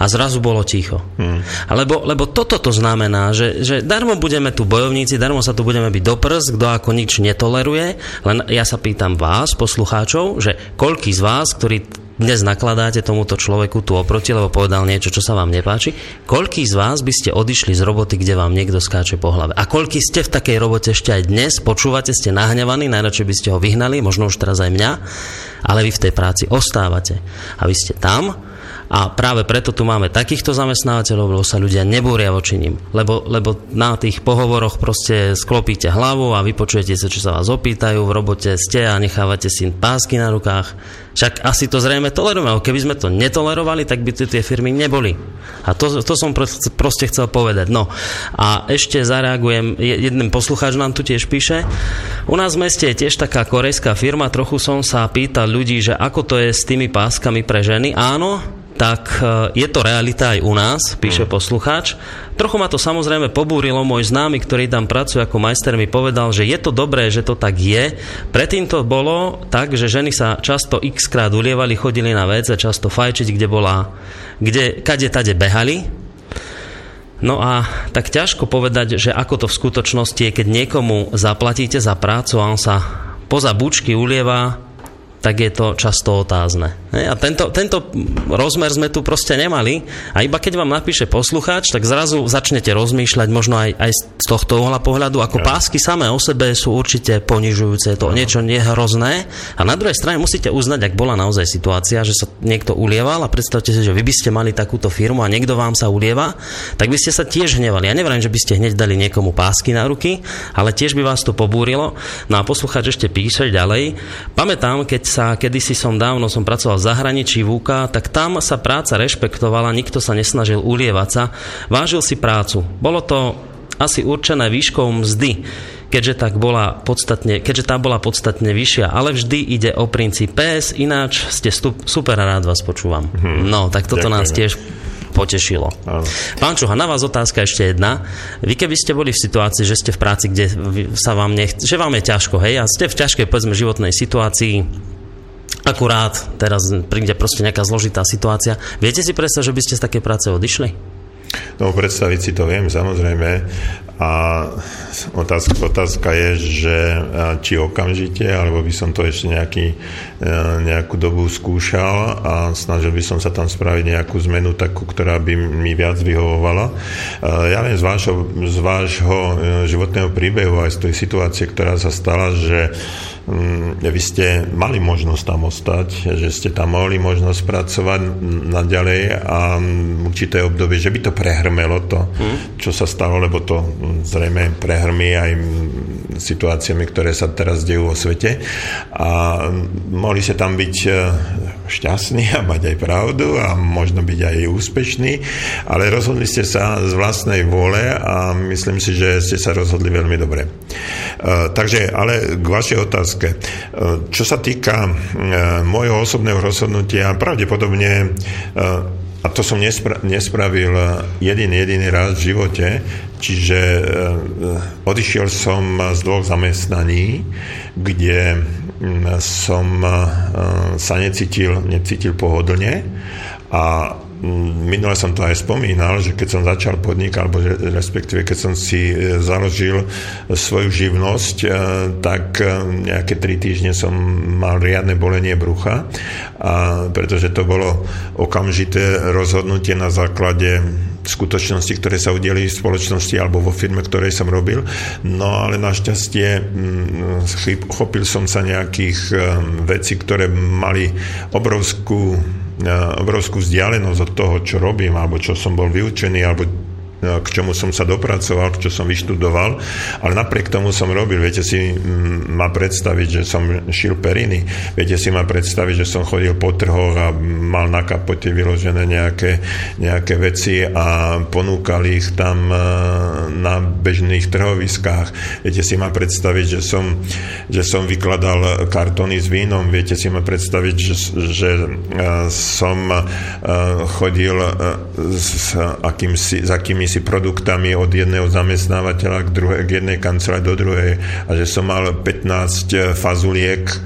Speaker 3: A zrazu bolo ticho. Hmm. Lebo, lebo toto to znamená, že, že darmo budeme tu bojovníci, darmo sa tu budeme byť do prs, kto ako nič netoleruje, len ja sa pýtam vás, poslucháčov, že koľký z vás, ktorí dnes nakladáte tomuto človeku tu oproti, lebo povedal niečo, čo sa vám nepáči, koľký z vás by ste odišli z roboty, kde vám niekto skáče po hlave? A koľký ste v takej robote ešte aj dnes, počúvate, ste nahnevaní, najradšej by ste ho vyhnali, možno už teraz aj mňa, ale vy v tej práci ostávate. A vy ste tam, a práve preto tu máme takýchto zamestnávateľov, lebo sa ľudia nebúria voči ním. Lebo, lebo na tých pohovoroch proste sklopíte hlavu a vypočujete sa, čo sa vás opýtajú, v robote ste a nechávate si pásky na rukách. Však asi to zrejme tolerujeme, keby sme to netolerovali, tak by tie firmy neboli. A to, to som proste chcel povedať. No a ešte zareagujem, jeden poslucháč nám tu tiež píše. U nás v meste je tiež taká korejská firma, trochu som sa pýtal ľudí, že ako to je s tými páskami pre ženy. Áno, tak e, je to realita aj u nás, píše mm. poslucháč. Trochu ma to samozrejme pobúrilo, môj známy, ktorý tam pracuje ako majster, mi povedal, že je to dobré, že to tak je. Predtým to bolo tak, že ženy sa často x krát ulievali, chodili na vec a často fajčiť, kde bola, kde, kade tade behali, No a tak ťažko povedať, že ako to v skutočnosti je, keď niekomu zaplatíte za prácu a on sa poza bučky ulieva tak je to často otázne. A tento, tento rozmer sme tu proste nemali a iba keď vám napíše poslucháč, tak zrazu začnete rozmýšľať možno aj, aj z tohto uhla pohľadu, ako ja. pásky samé o sebe sú určite ponižujúce, to ja. niečo nehrozné a na druhej strane musíte uznať, ak bola naozaj situácia, že sa niekto ulieval a predstavte si, že vy by ste mali takúto firmu a niekto vám sa ulieva, tak by ste sa tiež hnevali. Ja nevrajím, že by ste hneď dali niekomu pásky na ruky, ale tiež by vás to pobúrilo. No a poslucháč ešte píše ďalej. Pamätám, keď sa kedysi som dávno som pracoval v zahraničí v UK, tak tam sa práca rešpektovala, nikto sa nesnažil ulievať sa, vážil si prácu. Bolo to asi určené výškou mzdy keďže, tak bola podstatne, keďže tá bola podstatne vyššia, ale vždy ide o princíp PS, ináč ste stup, super rád vás počúvam. Hmm. No, tak toto Ďakujem. nás tiež potešilo. Áno. Pán Čuha, na vás otázka ešte jedna. Vy keby ste boli v situácii, že ste v práci, kde sa vám nech, že vám je ťažko, hej, a ste v ťažkej, povedzme, životnej situácii, akurát teraz príde proste nejaká zložitá situácia. Viete si predstaviť, že by ste z také práce odišli?
Speaker 9: No, predstaviť si to viem, samozrejme. A otázka, otázka je, že či okamžite, alebo by som to ešte nejaký, nejakú dobu skúšal a snažil by som sa tam spraviť nejakú zmenu takú, ktorá by mi viac vyhovovala. Ja viem z vášho, z vášho e, životného príbehu aj z tej situácie, ktorá sa stala, že Mm, vy ste mali možnosť tam ostať, že ste tam mohli možnosť pracovať naďalej a určité obdobie, že by to prehrmelo to, hmm. čo sa stalo, lebo to zrejme prehrmí aj situáciami, ktoré sa teraz dejú vo svete a mohli ste tam byť e, šťastní a mať aj pravdu a možno byť aj úspešní, ale rozhodli ste sa z vlastnej vôle a myslím si, že ste sa rozhodli veľmi dobre. Uh, takže, ale k vašej otázke. Uh, čo sa týka môjho osobného rozhodnutia, pravdepodobne a to som nespra- nespravil jeden jediný raz v živote, čiže odišiel som z dvoch zamestnaní, kde som eh, sa necítil, necítil pohodlne a Minule som to aj spomínal, že keď som začal podnikať, alebo respektíve keď som si eh, založil svoju živnosť, eh, tak nejaké tri týždne som mal riadne bolenie brucha, a pretože to bolo okamžité rozhodnutie na základe skutočnosti, ktoré sa udiali v spoločnosti alebo vo firme, ktorej som robil. No ale našťastie chopil som sa nejakých vecí, ktoré mali obrovskú obrovskú vzdialenosť od toho, čo robím, alebo čo som bol vyučený, alebo k čomu som sa dopracoval, čo som vyštudoval, ale napriek tomu som robil. Viete si ma predstaviť, že som šil periny, viete si ma predstaviť, že som chodil po trhoch a mal na kapote vyložené nejaké, nejaké veci a ponúkal ich tam e, na bežných trhoviskách. Viete si ma predstaviť, že som, že som vykladal kartóny s vínom, viete si ma predstaviť, že, že e, som e, chodil s akýmsi, s akými si produktami od jedného zamestnávateľa k, druhej, k jednej kancelárii do druhej a že som mal 15 fazuliek e,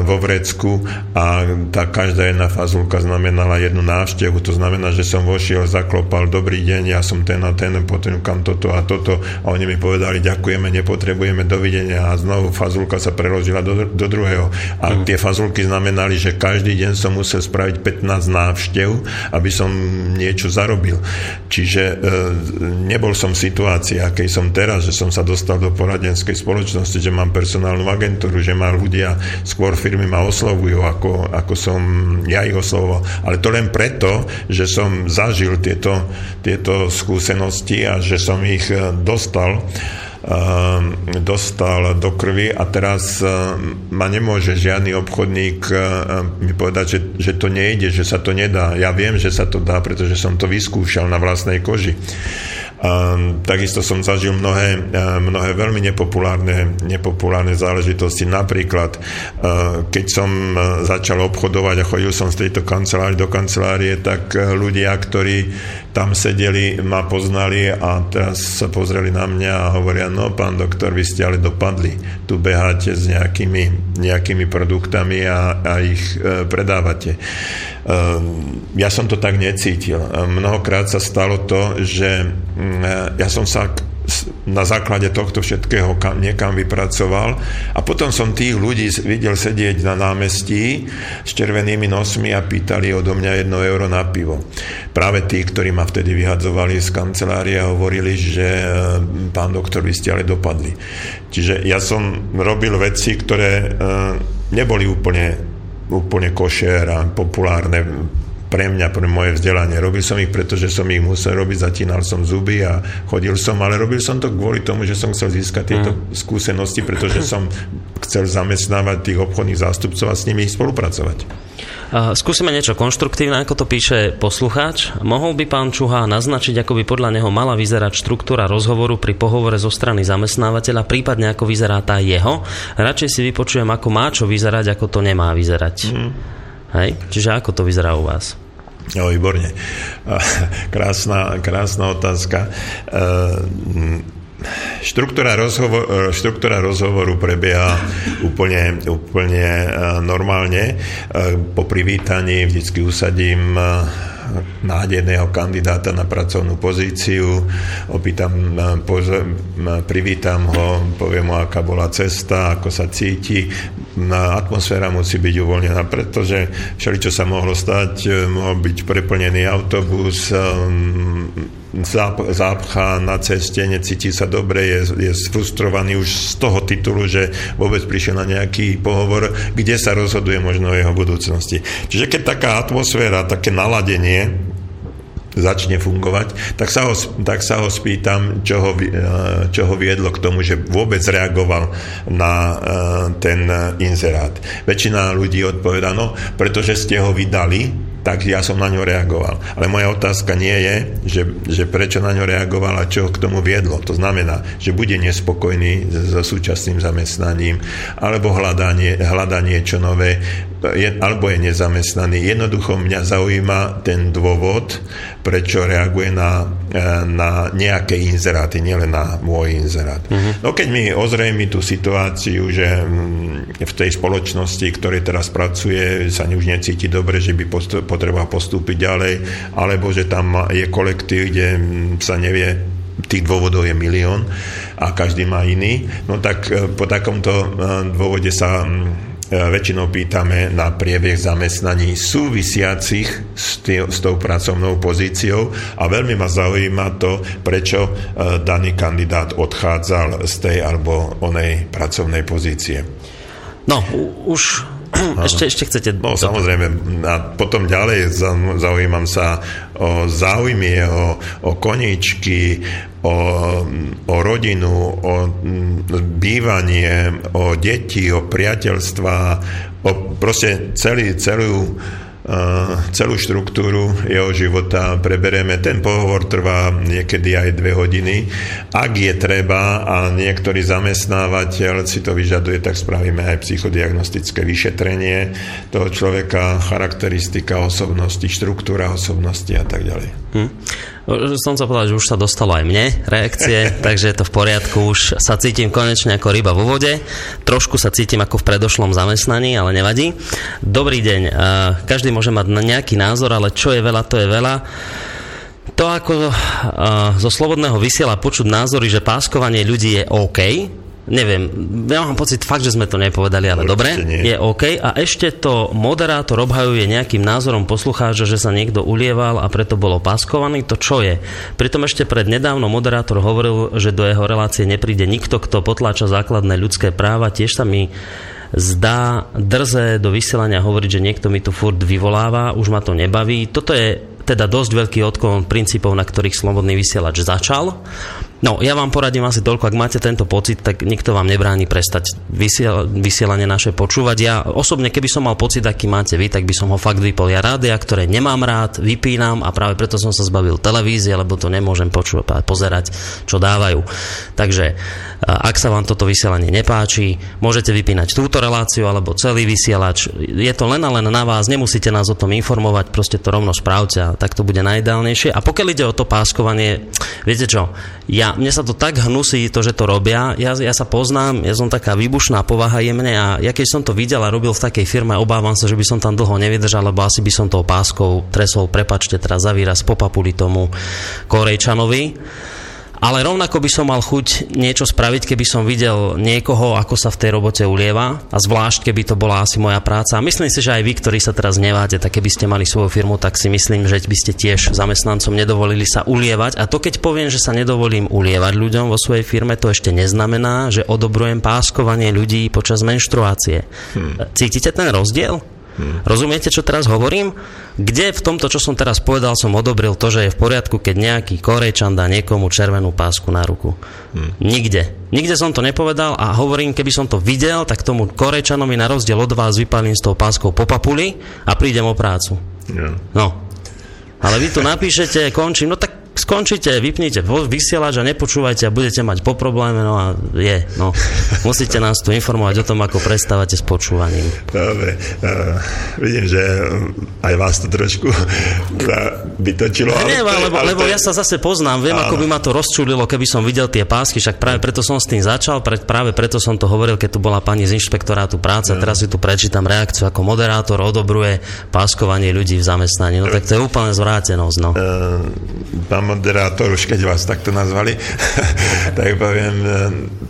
Speaker 9: vo vrecku a tá každá jedna fazulka znamenala jednu návštevu, to znamená, že som vošiel, zaklopal, dobrý deň, ja som ten a ten, potrebujem toto a toto a oni mi povedali, ďakujeme, nepotrebujeme, dovidenia a znovu fazulka sa preložila do, do druhého. A mm. tie fazulky znamenali, že každý deň som musel spraviť 15 návštev, aby som niečo zarobil. Čiže e, nebol som v situácii, akej som teraz, že som sa dostal do poradenskej spoločnosti, že mám personálnu agentúru, že ma ľudia, skôr firmy ma oslovujú, ako, ako som ja ich oslovoval. Ale to len preto, že som zažil tieto, tieto skúsenosti a že som ich e, dostal dostal do krvi a teraz ehm, ma nemôže žiadny obchodník ehm, mi povedať, že, že to nejde, že sa to nedá. Ja viem, že sa to dá, pretože som to vyskúšal na vlastnej koži. Takisto som zažil mnohé, mnohé veľmi nepopulárne, nepopulárne záležitosti. Napríklad, keď som začal obchodovať a chodil som z tejto kancelárie do kancelárie, tak ľudia, ktorí tam sedeli, ma poznali a teraz sa pozreli na mňa a hovoria, no pán doktor, vy ste ale dopadli. Tu beháte s nejakými, nejakými produktami a, a ich predávate. Ehm, ja som to tak necítil. Ehm, mnohokrát sa stalo to, že mm, ja som sa na základe tohto všetkého kam, niekam vypracoval a potom som tých ľudí videl sedieť na námestí s červenými nosmi a pýtali odo mňa jedno euro na pivo. Práve tí, ktorí ma vtedy vyhadzovali z kancelárie a hovorili, že ehm, pán doktor, vy ste ale dopadli. Čiže ja som robil veci, ktoré neboli úplne úplne košer a populárne pre mňa, pre moje vzdelanie. Robil som ich, pretože som ich musel robiť, zatínal som zuby a chodil som, ale robil som to kvôli tomu, že som chcel získať tieto mm. skúsenosti, pretože som chcel zamestnávať tých obchodných zástupcov a s nimi spolupracovať.
Speaker 3: Skúsime niečo konštruktívne, ako to píše poslucháč. Mohol by pán Čuha naznačiť, ako by podľa neho mala vyzerať štruktúra rozhovoru pri pohovore zo strany zamestnávateľa, prípadne ako vyzerá tá jeho. Radšej si vypočujem, ako má čo vyzerať, ako to nemá vyzerať. Mm. Hej? Čiže ako to vyzerá u vás?
Speaker 9: No, výborne. Krásna, krásna otázka. Uh, Štruktúra, rozhovor, štruktúra rozhovoru prebieha úplne, úplne e, normálne. E, po privítaní vždycky usadím e, nádejného kandidáta na pracovnú pozíciu, opýtam, privítam ho, poviem mu, aká bola cesta, ako sa cíti. Atmosféra musí byť uvoľnená, pretože všeličo sa mohlo stať, mohol byť preplnený autobus, zápcha na ceste, necíti sa dobre, je, je frustrovaný už z toho titulu, že vôbec prišiel na nejaký pohovor, kde sa rozhoduje možno o jeho budúcnosti. Čiže keď taká atmosféra, také naladenie začne fungovať, tak sa ho, tak sa ho spýtam, čo ho, eh, čo ho viedlo k tomu, že vôbec reagoval na eh, ten inzerát. Väčšina ľudí odpovedá, no, pretože ste ho vydali, tak ja som na ňo reagoval. Ale moja otázka nie je, že, že prečo na ňo reagoval a čo k tomu viedlo. To znamená, že bude nespokojný so súčasným zamestnaním, alebo hľadanie, hľadanie čo nové, je, alebo je nezamestnaný. Jednoducho mňa zaujíma ten dôvod, prečo reaguje na, e, na nejaké inzeráty, nielen na môj inzerát. Uh-huh. No keď mi ozrejmi tú situáciu, že mm, v tej spoločnosti, ktorej teraz pracuje, sa už necíti dobre, že by potreba postúpiť ďalej, alebo že tam je kolektív, kde mm, sa nevie tých dôvodov je milión a každý má iný, no tak e, po takomto e, dôvode sa mm, väčšinou pýtame na priebeh zamestnaní súvisiacich s, tý, s tou pracovnou pozíciou a veľmi ma zaujíma to, prečo e, daný kandidát odchádzal z tej alebo onej pracovnej pozície.
Speaker 3: No, už ešte, ešte chcete...
Speaker 9: No, samozrejme. A potom ďalej zaujímam sa o záujmy, o, o koničky, o, o rodinu, o bývanie, o deti, o priateľstva, o proste celý, celú celú štruktúru jeho života preberieme. Ten pohovor trvá niekedy aj dve hodiny. Ak je treba a niektorý zamestnávateľ si to vyžaduje, tak spravíme aj psychodiagnostické vyšetrenie toho človeka, charakteristika osobnosti, štruktúra osobnosti a tak ďalej. Hm.
Speaker 3: Som sa povedal, že už sa dostalo aj mne reakcie, takže je to v poriadku. Už sa cítim konečne ako ryba vo vode. Trošku sa cítim ako v predošlom zamestnaní, ale nevadí. Dobrý deň. Každý môže mať nejaký názor, ale čo je veľa, to je veľa. To ako uh, zo slobodného vysiela počuť názory, že páskovanie ľudí je OK, neviem, ja mám pocit fakt, že sme to nepovedali, ale dobre, je OK. A ešte to moderátor obhajuje nejakým názorom poslucháča, že sa niekto ulieval a preto bolo páskovaný. To čo je? Pritom ešte pred nedávno moderátor hovoril, že do jeho relácie nepríde nikto, kto potláča základné ľudské práva. Tiež sa mi zdá drze do vysielania hovoriť, že niekto mi tu furt vyvoláva, už ma to nebaví. Toto je teda dosť veľký odklon princípov, na ktorých slobodný vysielač začal. No, ja vám poradím asi toľko, ak máte tento pocit, tak nikto vám nebráni prestať vysiel, vysielanie naše počúvať. Ja osobne, keby som mal pocit, aký máte vy, tak by som ho fakt vypol. Ja rádia, ktoré nemám rád, vypínam a práve preto som sa zbavil televízie, lebo to nemôžem počúvať, pozerať, čo dávajú. Takže ak sa vám toto vysielanie nepáči, môžete vypínať túto reláciu alebo celý vysielač. Je to len a len na vás, nemusíte nás o tom informovať, proste to rovno správte a tak to bude najideálnejšie. A pokiaľ ide o to páskovanie, viete čo, ja mne sa to tak hnusí, to, že to robia. Ja, ja sa poznám, ja som taká výbušná povaha jemne a ja keď som to videl a robil v takej firme, obávam sa, že by som tam dlho nevydržal, lebo asi by som tou páskou tresol, prepačte teraz za výraz, popapuli tomu Korejčanovi ale rovnako by som mal chuť niečo spraviť, keby som videl niekoho, ako sa v tej robote ulieva a zvlášť, keby to bola asi moja práca. A myslím si, že aj vy, ktorí sa teraz neváte, tak keby ste mali svoju firmu, tak si myslím, že by ste tiež zamestnancom nedovolili sa ulievať. A to keď poviem, že sa nedovolím ulievať ľuďom vo svojej firme, to ešte neznamená, že odobrujem páskovanie ľudí počas menštruácie. Hmm. Cítite ten rozdiel? Hmm. Rozumiete, čo teraz hovorím? Kde v tomto, čo som teraz povedal, som odobril to, že je v poriadku, keď nejaký Korejčan dá niekomu červenú pásku na ruku? Hmm. Nikde. Nikde som to nepovedal a hovorím, keby som to videl, tak tomu Korejčanovi na rozdiel od vás vypalím s tou páskou po papuli a prídem o prácu. Yeah. No. Ale vy tu napíšete, končím, no tak skončíte, vypnite vysielač a nepočúvajte a budete mať po probléme, no a je, no. Musíte nás tu informovať o tom, ako prestávate s počúvaním.
Speaker 9: Dobre, uh, vidím, že aj vás to trošku vytočilo.
Speaker 3: Nie, ale, lebo, ale lebo ja sa zase poznám, viem, áno. ako by ma to rozčulilo, keby som videl tie pásky, však práve preto som s tým začal, práve preto som to hovoril, keď tu bola pani z inšpektorátu práce, ja. teraz si tu prečítam reakciu, ako moderátor odobruje páskovanie ľudí v zamestnaní. No tak to je úplne zvrátenosť, no.
Speaker 9: Uh, moderátor, už keď vás takto nazvali, tak poviem e,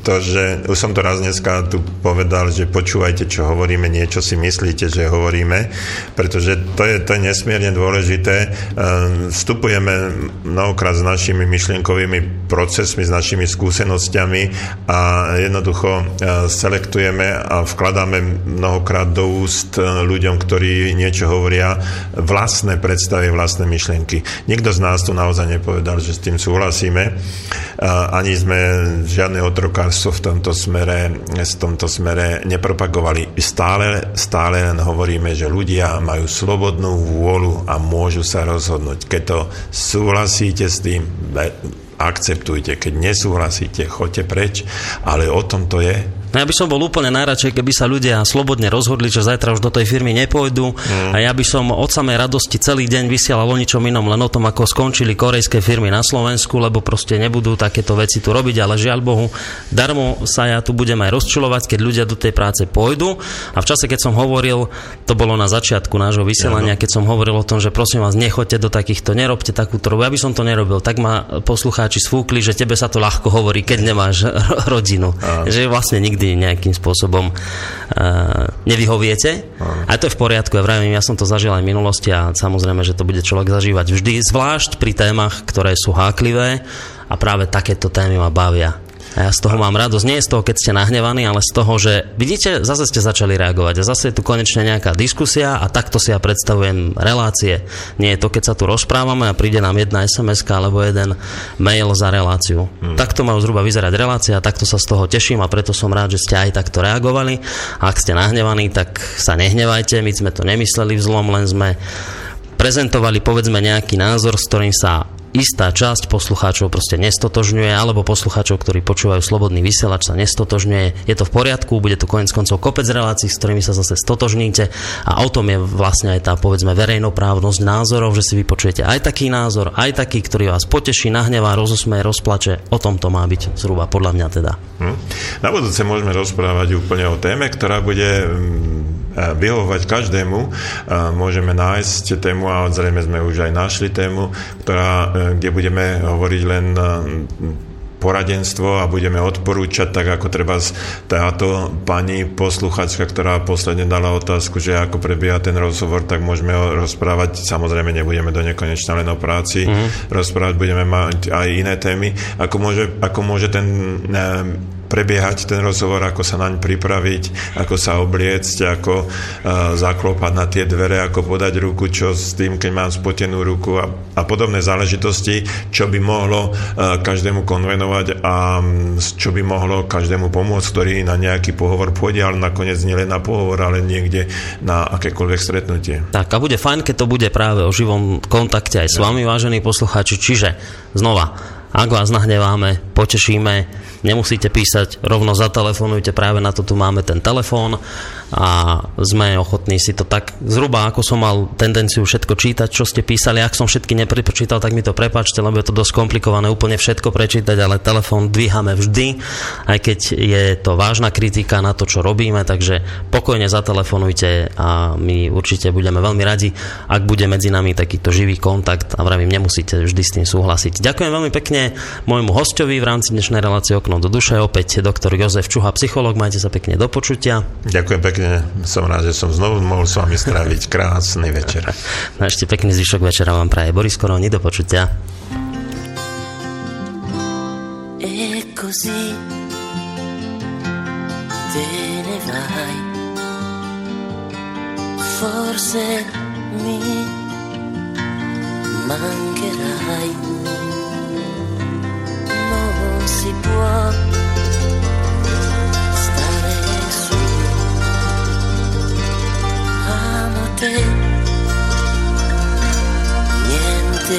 Speaker 9: to, že už som to raz dneska tu povedal, že počúvajte, čo hovoríme, niečo si myslíte, že hovoríme, pretože to je, to je nesmierne dôležité. E, vstupujeme mnohokrát s našimi myšlienkovými procesmi, s našimi skúsenosťami a jednoducho e, selektujeme a vkladáme mnohokrát do úst ľuďom, ktorí niečo hovoria, vlastné predstavy, vlastné myšlienky. Nikto z nás tu naozaj povedal, že s tým súhlasíme. Ani sme žiadne otrokárstvo v tomto smere, v tomto smere nepropagovali. Stále, stále len hovoríme, že ľudia majú slobodnú vôľu a môžu sa rozhodnúť. Keď to súhlasíte s tým, akceptujte. Keď nesúhlasíte, choďte preč. Ale o tom to je.
Speaker 3: No ja by som bol úplne najradšej, keby sa ľudia slobodne rozhodli, že zajtra už do tej firmy nepôjdu mm. a ja by som od samej radosti celý deň vysielal o ničom inom, len o tom, ako skončili korejské firmy na Slovensku, lebo proste nebudú takéto veci tu robiť, ale žiaľ Bohu, darmo sa ja tu budem aj rozčulovať, keď ľudia do tej práce pôjdu. A v čase, keď som hovoril, to bolo na začiatku nášho vysielania, keď som hovoril o tom, že prosím vás, nechoďte do takýchto, nerobte takúto robu, ja by som to nerobil, tak ma poslucháči sfúkli, že tebe sa to ľahko hovorí, keď nemáš rodinu. A. Že vlastne nikdy vždy nejakým spôsobom uh, nevyhoviete. A to je v poriadku. Ja vravím, ja som to zažil aj v minulosti a samozrejme, že to bude človek zažívať vždy, zvlášť pri témach, ktoré sú háklivé a práve takéto témy ma bavia. A ja z toho mám radosť. Nie z toho, keď ste nahnevaní, ale z toho, že vidíte, zase ste začali reagovať a zase je tu konečne nejaká diskusia a takto si ja predstavujem relácie. Nie je to, keď sa tu rozprávame a príde nám jedna sms alebo jeden mail za reláciu. Hmm. Takto majú zhruba vyzerať relácia a takto sa z toho teším a preto som rád, že ste aj takto reagovali. A ak ste nahnevaní, tak sa nehnevajte, my sme to nemysleli vzlom, len sme prezentovali povedzme nejaký názor, s ktorým sa istá časť poslucháčov proste nestotožňuje, alebo poslucháčov, ktorí počúvajú slobodný vysielač sa nestotožňuje. Je to v poriadku, bude to konec koncov kopec relácií, s ktorými sa zase stotožníte a o tom je vlastne aj tá povedzme verejnoprávnosť názorov, že si vypočujete aj taký názor, aj taký, ktorý vás poteší, nahnevá, rozosmeje, rozplače. O tom to má byť zhruba podľa mňa teda. Hm.
Speaker 9: Na budúce môžeme rozprávať úplne o téme, ktorá bude mm, vyhovovať každému. Môžeme nájsť tému a zrejme sme už aj našli tému, ktorá, e, kde budeme hovoriť len e, poradenstvo a budeme odporúčať, tak ako treba táto pani posluchačka, ktorá posledne dala otázku, že ako prebieha ten rozhovor, tak môžeme ho rozprávať. Samozrejme, nebudeme do nekonečna len o práci mm. rozprávať, budeme mať aj iné témy. Ako môže, ako môže ten prebiehať ten rozhovor, ako sa naň pripraviť, ako sa obliecť, ako uh, zaklopať na tie dvere, ako podať ruku, čo s tým, keď mám spotenú ruku a, a podobné záležitosti, čo by mohlo uh, každému konvenovať a um, čo by mohlo každému pomôcť, ktorý na nejaký pohovor pôjde, ale nakoniec nie len na pohovor, ale niekde na akékoľvek stretnutie.
Speaker 3: Tak a bude fajn, keď to bude práve o živom kontakte aj s vami, vážení poslucháči. Čiže znova, ak vás nahneváme, potešíme, nemusíte písať, rovno zatelefonujte, práve na to tu máme ten telefón a sme ochotní si to tak zhruba, ako som mal tendenciu všetko čítať, čo ste písali, ak som všetky neprepočítal, tak mi to prepačte, lebo je to dosť komplikované úplne všetko prečítať, ale telefón dvíhame vždy, aj keď je to vážna kritika na to, čo robíme, takže pokojne zatelefonujte a my určite budeme veľmi radi, ak bude medzi nami takýto živý kontakt a vravím, nemusíte vždy s tým súhlasiť. Ďakujem veľmi pekne môjmu hostovi v rámci dnešnej relácie Okno do duše, opäť doktor Jozef Čuha, psychológ, majte sa pekne do počutia.
Speaker 9: Ďakujem pekne pekne. Som rád, že som znovu mohol s vami stráviť krásny večer.
Speaker 3: No ešte pekný zvyšok večera vám praje Boris Koroni. Do počutia. E così te ne vai Forse mi mancherai Non si può te. Niente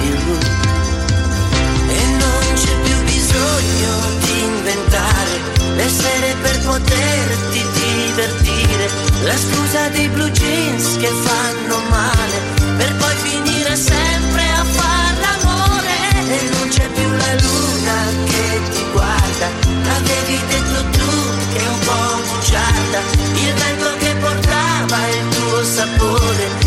Speaker 3: più. E non c'è più bisogno di inventare le sere per poterti divertire la scusa dei blue jeans che fanno male per poi finire sempre holding